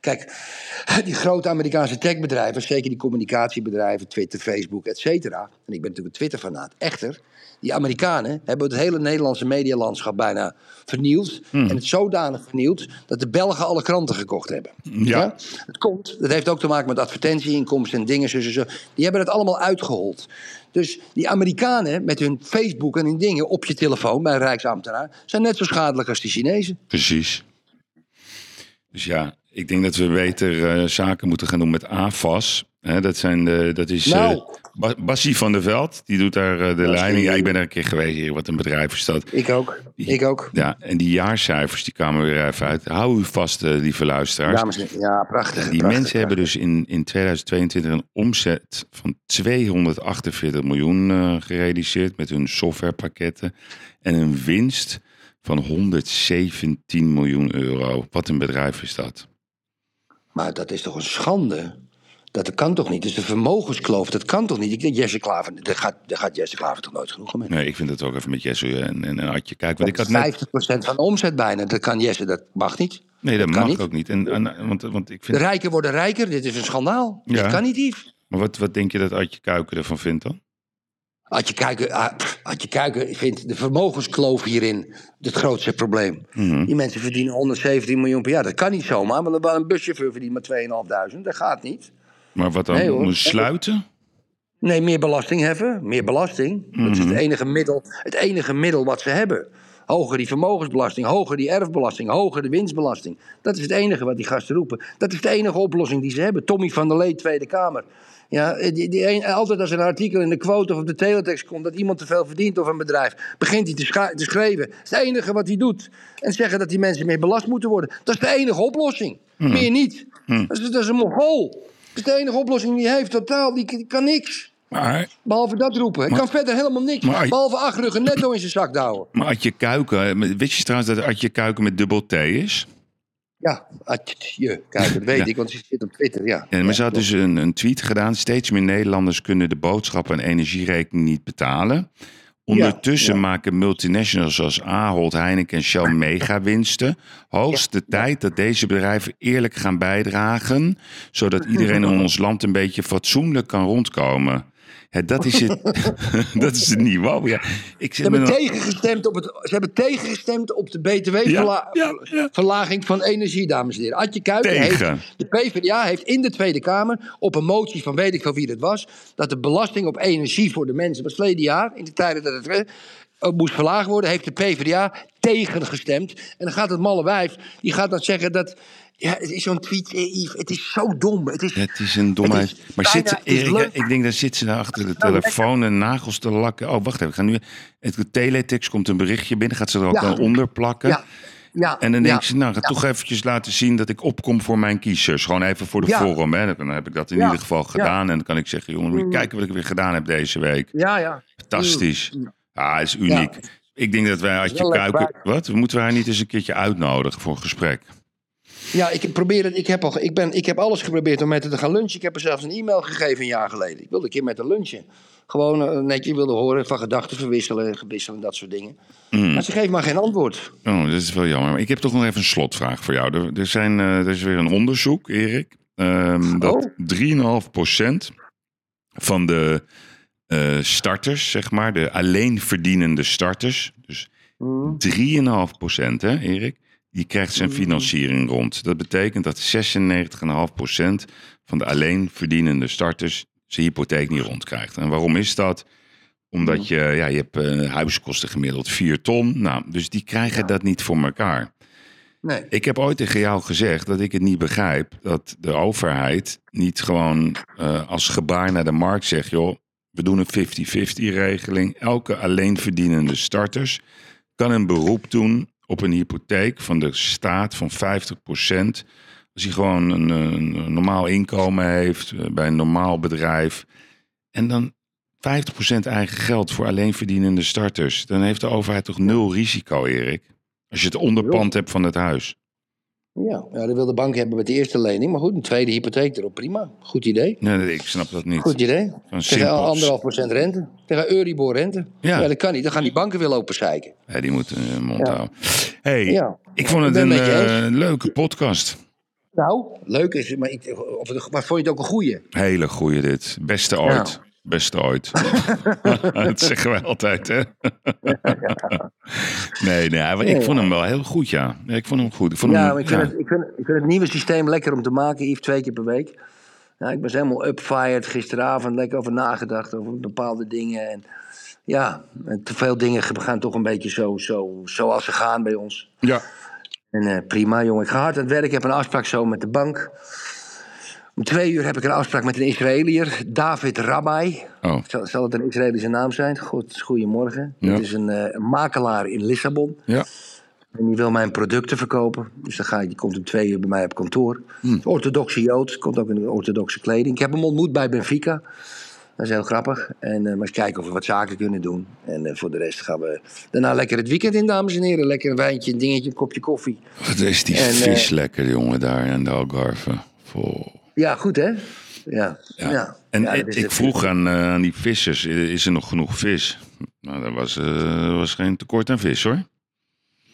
Kijk, die grote Amerikaanse techbedrijven, zeker die communicatiebedrijven, Twitter, Facebook, et cetera. En ik ben natuurlijk een Twitter-fanaat. Echter, die Amerikanen hebben het hele Nederlandse medialandschap bijna vernield. Hmm. En het zodanig vernield dat de Belgen alle kranten gekocht hebben. Ja. Het komt, dat heeft ook te maken met advertentieinkomsten en dingen zo, zo, zo. Die hebben het allemaal uitgehold. Dus die Amerikanen met hun Facebook en hun dingen op je telefoon bij een Rijksambtenaar zijn net zo schadelijk als die Chinezen. Precies. Dus ja, ik denk dat we beter eh, zaken moeten gaan doen met AFAS. Hè, dat, zijn de, dat is eh Nou. Ba- Bassie van der Veld. Die doet daar eh, de leiding. Ja, ik ben er een keer geweest hier. Wat een bedrijf is dat. Ik ook. Ik ook. Ja, en die jaarcijfers die kwamen weer even uit. Hou u vast, lieve luisteraars. Dames en heren, ja, prachtig. Die prachtig, mensen hebben dus in, in 2022 een omzet van 248 miljoen gerealiseerd met hun softwarepakketten. En een winst van 117 miljoen euro. Wat een bedrijf is dat? Maar dat is toch een schande? Dat kan toch niet? Dus de vermogenskloof, dat kan toch niet? Ik denk Jesse Klaver, daar gaat, daar gaat Jesse Klaver toch nooit genoeg mee? Nee, ik vind het ook even met Jesse en, en, en Adje. Kijk, want ik had net... 50% van de omzet bijna. Dat kan Jesse, dat mag niet. Nee, dat, mag niet. ook niet. En, en, want, want ik De vind... rijken worden rijker, dit is een schandaal. Ja. Dat kan niet, Yves. Maar wat, wat denk je dat Adje Kuiken ervan vindt dan? Adje Kuiken, ah, Adje Kuiken vindt de vermogenskloof hierin het grootste probleem. Mhm. Die mensen verdienen 117 miljoen per jaar. Dat kan niet zomaar, want een buschauffeur verdient maar 2.500. Dat gaat niet. Maar wat dan? Nee, hoor. Sluiten? Nee, meer belasting heffen. Meer belasting. Dat is Mhm. het enige, middel, het enige middel wat ze hebben. Hoger die vermogensbelasting, hoger die erfbelasting, hoger de winstbelasting. Dat is het enige wat die gasten roepen. Dat is de enige oplossing die ze hebben. Tommy van der Lee, Tweede Kamer. Ja, die, die een- altijd als er een artikel in de quote of op de teletext komt dat iemand te veel verdient of een bedrijf, begint hij te, schreeuwen. Dat is het enige wat hij doet. En zeggen dat die mensen meer belast moeten worden. Dat is de enige oplossing. Mhm. Meer niet. Mhm. Dat, is, dat is een mongool. Dat is de enige oplossing die hij heeft. Totaal, die, die kan niks. Maar, Behalve dat roepen. Hij Maar- kan verder helemaal niks. Maar- Behalve acht ruggen netto in zijn zak houden. maar Adje Kuiken... Weet je trouwens dat Adje Kuiken met dubbel T is? Ja, atje, kijk, dat weet Ja. ik, want ze zit op Twitter. Ja, Ja, maar ze had dus een, een tweet gedaan. Steeds meer Nederlanders kunnen de boodschappen en energierekening niet betalen. Ondertussen ja. maken multinationals zoals Ahold, Heineken en Shell megawinsten. Hoogste tijd dat deze bedrijven eerlijk gaan bijdragen, zodat iedereen in ons land een beetje fatsoenlijk kan rondkomen. Ja, dat is het, dat is het niveau. Ja, ik Ze hebben, tegengestemd op het, ze hebben tegengestemd op de btw-verlaging van energie, dames en heren. Adje Tegen. heeft, de PvdA heeft in de Tweede Kamer op een motie van weet ik van wie het was, dat de belasting op energie voor de mensen, was verleden jaar, in de tijden dat het eh, moest verlaagd worden, heeft de PvdA tegengestemd. En dan gaat het malle wijf, die gaat dan zeggen dat, ja, het is zo'n tweet, eh, Yves, het is zo dom. Het is, Het is een domheid. Is Maar zit, het is Erik, leuk. ik denk dat zit ze daar achter de telefoon en nagels te lakken. Oh, wacht even. Ik ga nu. Het teletext komt een berichtje binnen. Gaat ze er ook Ja. aan onder plakken. ja, ja, En dan ja. denk ze, nou, ga toch eventjes laten zien dat ik opkom voor mijn kiezers. Gewoon even voor de Ja. forum. Hè. Dan heb ik dat in Ja. ieder geval gedaan. En dan kan ik zeggen, jongen, moet je Mm. kijken wat ik weer gedaan heb deze week. Ja, ja. Fantastisch. Ja, het is uniek. Ik denk dat wij wel lekker Kuiken... Wat? We moeten haar niet eens een keertje uitnodigen voor een gesprek. Ja, ik probeer het. Ik heb, al, ik, ben, ik heb alles geprobeerd om met haar te gaan lunchen. Ik heb haar zelfs een e-mail gegeven een jaar geleden. Ik wilde een keer met haar lunchen. Gewoon eh, netje wilde horen, van gedachten verwisselen, gewisselen, dat soort dingen. Mm. Maar ze geeft maar geen antwoord. Oh, dat is wel jammer. Maar ik heb toch nog even een slotvraag voor jou. Er, er, zijn, eh, er is weer een onderzoek, Erik. ehm, dat 3,5% van de eh, starters, zeg maar, de alleenverdienende starters, dus Mm. 3,5 procent, hè, Erik? Die krijgt zijn financiering rond. Dat betekent dat 96,5 procent van de alleen verdienende starters zijn hypotheek niet rondkrijgt. En waarom is dat? Omdat je, ja, je hebt eh, huizenkosten gemiddeld 4 ton. Nou, dus die krijgen dat niet voor elkaar. Nee. Ik heb ooit tegen jou gezegd dat ik het niet begrijp dat de overheid niet gewoon eh, als gebaar naar de markt zegt, joh, we doen een 50-50 regeling. Elke alleenverdienende starters kan een beroep doen op een hypotheek van de staat van 50%. Als hij gewoon een, een- normaal inkomen heeft eh, bij een normaal bedrijf. En dan 50% eigen geld voor alleenverdienende starters. Dan heeft de overheid toch nul risico, Erik? Als je het onderpand hebt van het huis. Ja, ja, dat wil de bank hebben met de eerste lening. Maar goed, een tweede hypotheek erop, prima. Goed idee. Nee, nee, ik snap dat niet. Goed idee. Tegen anderhalf procent rente. Tegen Euribor rente. Ja. Ja. dat kan niet. Dan gaan die banken weer lopen zeiken. Ja, die moeten hun mond Ja. houden. hey, Ja. ik vond het Ik een eh, leuke podcast. Nou, leuk is het, maar, ik, of, maar vond je het ook een goeie? Hele goeie dit. Beste ooit. Beste ooit. dat zeggen wij altijd, hè? nee, nee, ik vond hem wel heel goed, ja. Ik vond hem goed. Ik vond Ja, hem, maar ik vind, ja. Het, ik, vind, ik vind het nieuwe systeem lekker om te maken, Yves, twee keer per week. Ja, ik ben helemaal upfired gisteravond, lekker over nagedacht, over bepaalde dingen. En ja, te veel dingen gaan toch een beetje zo, zo, zoals ze gaan bij ons. Ja. En eh, prima, jongen. Ik ga hard aan het werk. Ik heb een afspraak zo met de bank. Om twee uur heb ik een afspraak met een Israëliër, David Rabbi. Oh. Zal, zal het een Israëlische naam zijn? Goed, goedemorgen. Ja. Het is een, eh, een makelaar in Lissabon. Ja. En die wil mijn producten verkopen. Dus dan ga ik, die komt om twee uur bij mij op kantoor. Hm. Orthodoxe Jood, komt ook in orthodoxe kleding. Ik heb hem ontmoet bij Benfica. Dat is heel grappig. En eh, maar eens kijken of we wat zaken kunnen doen. En eh, voor de rest gaan we daarna lekker het weekend in, dames en heren. Lekker een wijntje, een dingetje, een kopje koffie. Wat is die En, vis lekker, jongen, daar in de Algarve. Vol. Ja, goed hè? Ja. Ja. ja. En Ja, ik, het. vroeg aan, eh, aan die vissers, is er nog genoeg vis? Nou, er was, eh, was geen tekort aan vis, hoor.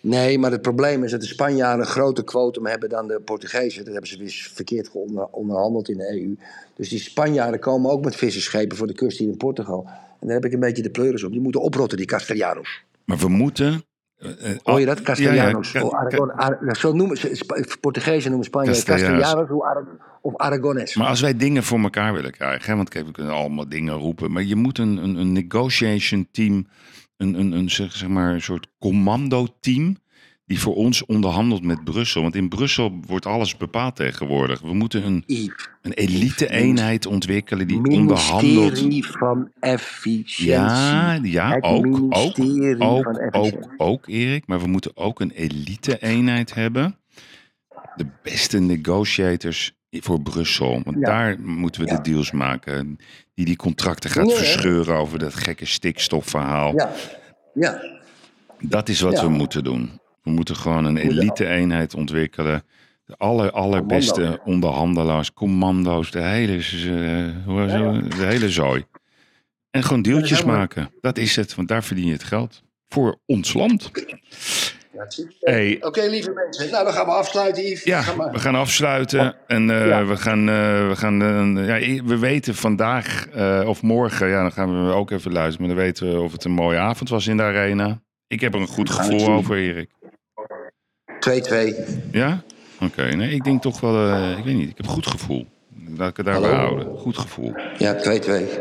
Nee, maar het probleem is dat de Spanjaarden een groter quotum hebben dan de Portugezen. Dat hebben ze weer verkeerd onderhandeld in de EU. Dus die Spanjaarden komen ook met visserschepen voor de kust hier in Portugal. En daar heb ik een beetje de pleuris op. Die moeten oprotten, die Castellanos. Maar we moeten... eh, eh, Hoor je dat? ja, Castellanos. ja, of Aragon, Ara- ja, zo noemen ze, Portugezen noemen Spanjaarden Castellanos. Of Aragones. Maar als wij dingen voor elkaar willen krijgen, hè, want kijk, we kunnen allemaal dingen roepen, maar je moet een, een, een negotiation team, een, een, een, zeg, zeg maar, een soort commando team, die voor ons onderhandelt met Brussel. Want in Brussel wordt alles bepaald tegenwoordig. We moeten een, een elite-eenheid ontwikkelen die onderhandelt. Ministerie van Efficiëntie. Ja, ja Het ook, ook, ministerie ook, ook, ook, Erik. Maar we moeten ook een elite-eenheid hebben. De beste negotiators voor Brussel. Want Ja. daar moeten we de deals maken. Die die contracten gaat Ja, verscheuren over dat gekke stikstofverhaal. Ja, ja. Dat is wat we moeten doen. We moeten gewoon een elite-eenheid ontwikkelen. De aller, allerbeste Commando. onderhandelaars, commando's, de hele, de hele zooi. En gewoon deeltjes maken. Dat is het, want daar verdien je het geld. Voor ons land. Hey, Oké, lieve mensen. Nou, dan gaan we afsluiten, Yves. ja, Ga maar. we gaan afsluiten. En eh, we gaan, eh, we gaan eh, ja, we weten vandaag of morgen, ja, dan gaan we ook even luisteren. Maar dan weten we of het een mooie avond was in de arena. Ik heb er een goed gaan gevoel over, Erik. 2-2. Ja? Oké, nee, ik denk toch wel, eh, ik weet niet, ik heb een goed gevoel. Laat ik het daarbij Hallo? houden. Goed gevoel. Ja, 2-2.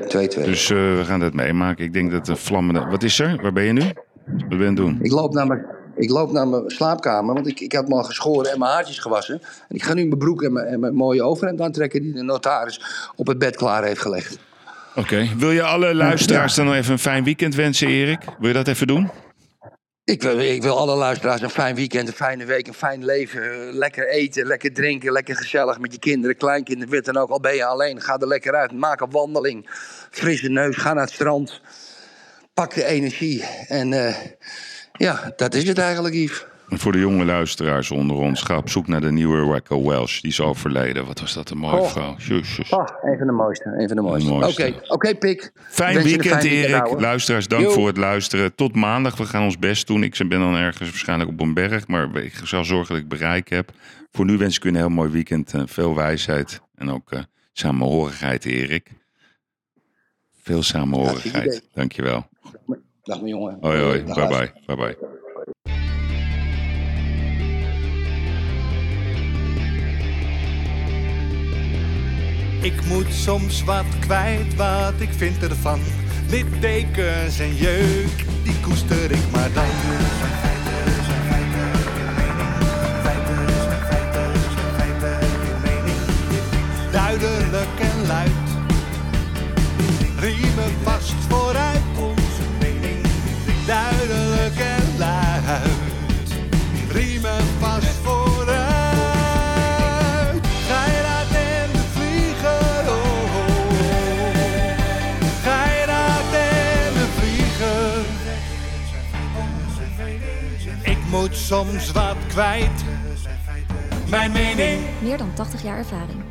2-2. Dus eh, we gaan dat meemaken. Ik denk dat de vlammende... Wat is er? Waar ben je nu? Wat ben je aan het doen? Ik loop naar mijn, ik loop naar mijn slaapkamer, want ik, ik had me al geschoren en mijn haartjes gewassen. En ik ga nu mijn broek en mijn, en mijn mooie overhemd aantrekken die de notaris op het bed klaar heeft gelegd. Oké. Wil je alle luisteraars dan nog even een fijn weekend wensen, Erik? Wil je dat even doen? Ik wil, ik wil alle luisteraars een fijn weekend, een fijne week, een fijn leven. Lekker eten, lekker drinken, lekker gezellig met je kinderen, kleinkinderen, wit dan ook. Al ben je alleen, ga er lekker uit. Maak een wandeling. Frisse neus, ga naar het strand. Pak de energie. En eh, ja, dat is het eigenlijk, Yves. En voor de jonge luisteraars onder ons, ga op zoek naar de nieuwe Raquel Welsh. Die is overleden. Wat was dat een mooie Oh. vrouw. Jezus. Ah, een van de mooiste. Een van de mooiste. Oké, mooiste. oké, Pik. Fijn weekend, fijn Erik. Luisteraars, dank voor het luisteren. Tot maandag. We gaan ons best doen. Ik ben dan ergens waarschijnlijk op een berg. Maar ik zal zorgen dat ik bereik heb. Voor nu wens ik u een heel mooi weekend. eh, veel wijsheid. En ook eh, samenhorigheid, Erik. Veel samenhorigheid. Dankjewel. Dag mijn jongen. Hoi, hoi. Bye bye. Bye bye. Ik moet soms wat kwijt, wat ik vind ervan. Littekens en jeuk, die koester ik maar dan. Duidelijk en luid. Riemen vast vooruit, moet soms wat kwijt. Mijn mening. Meer dan 80 jaar ervaring.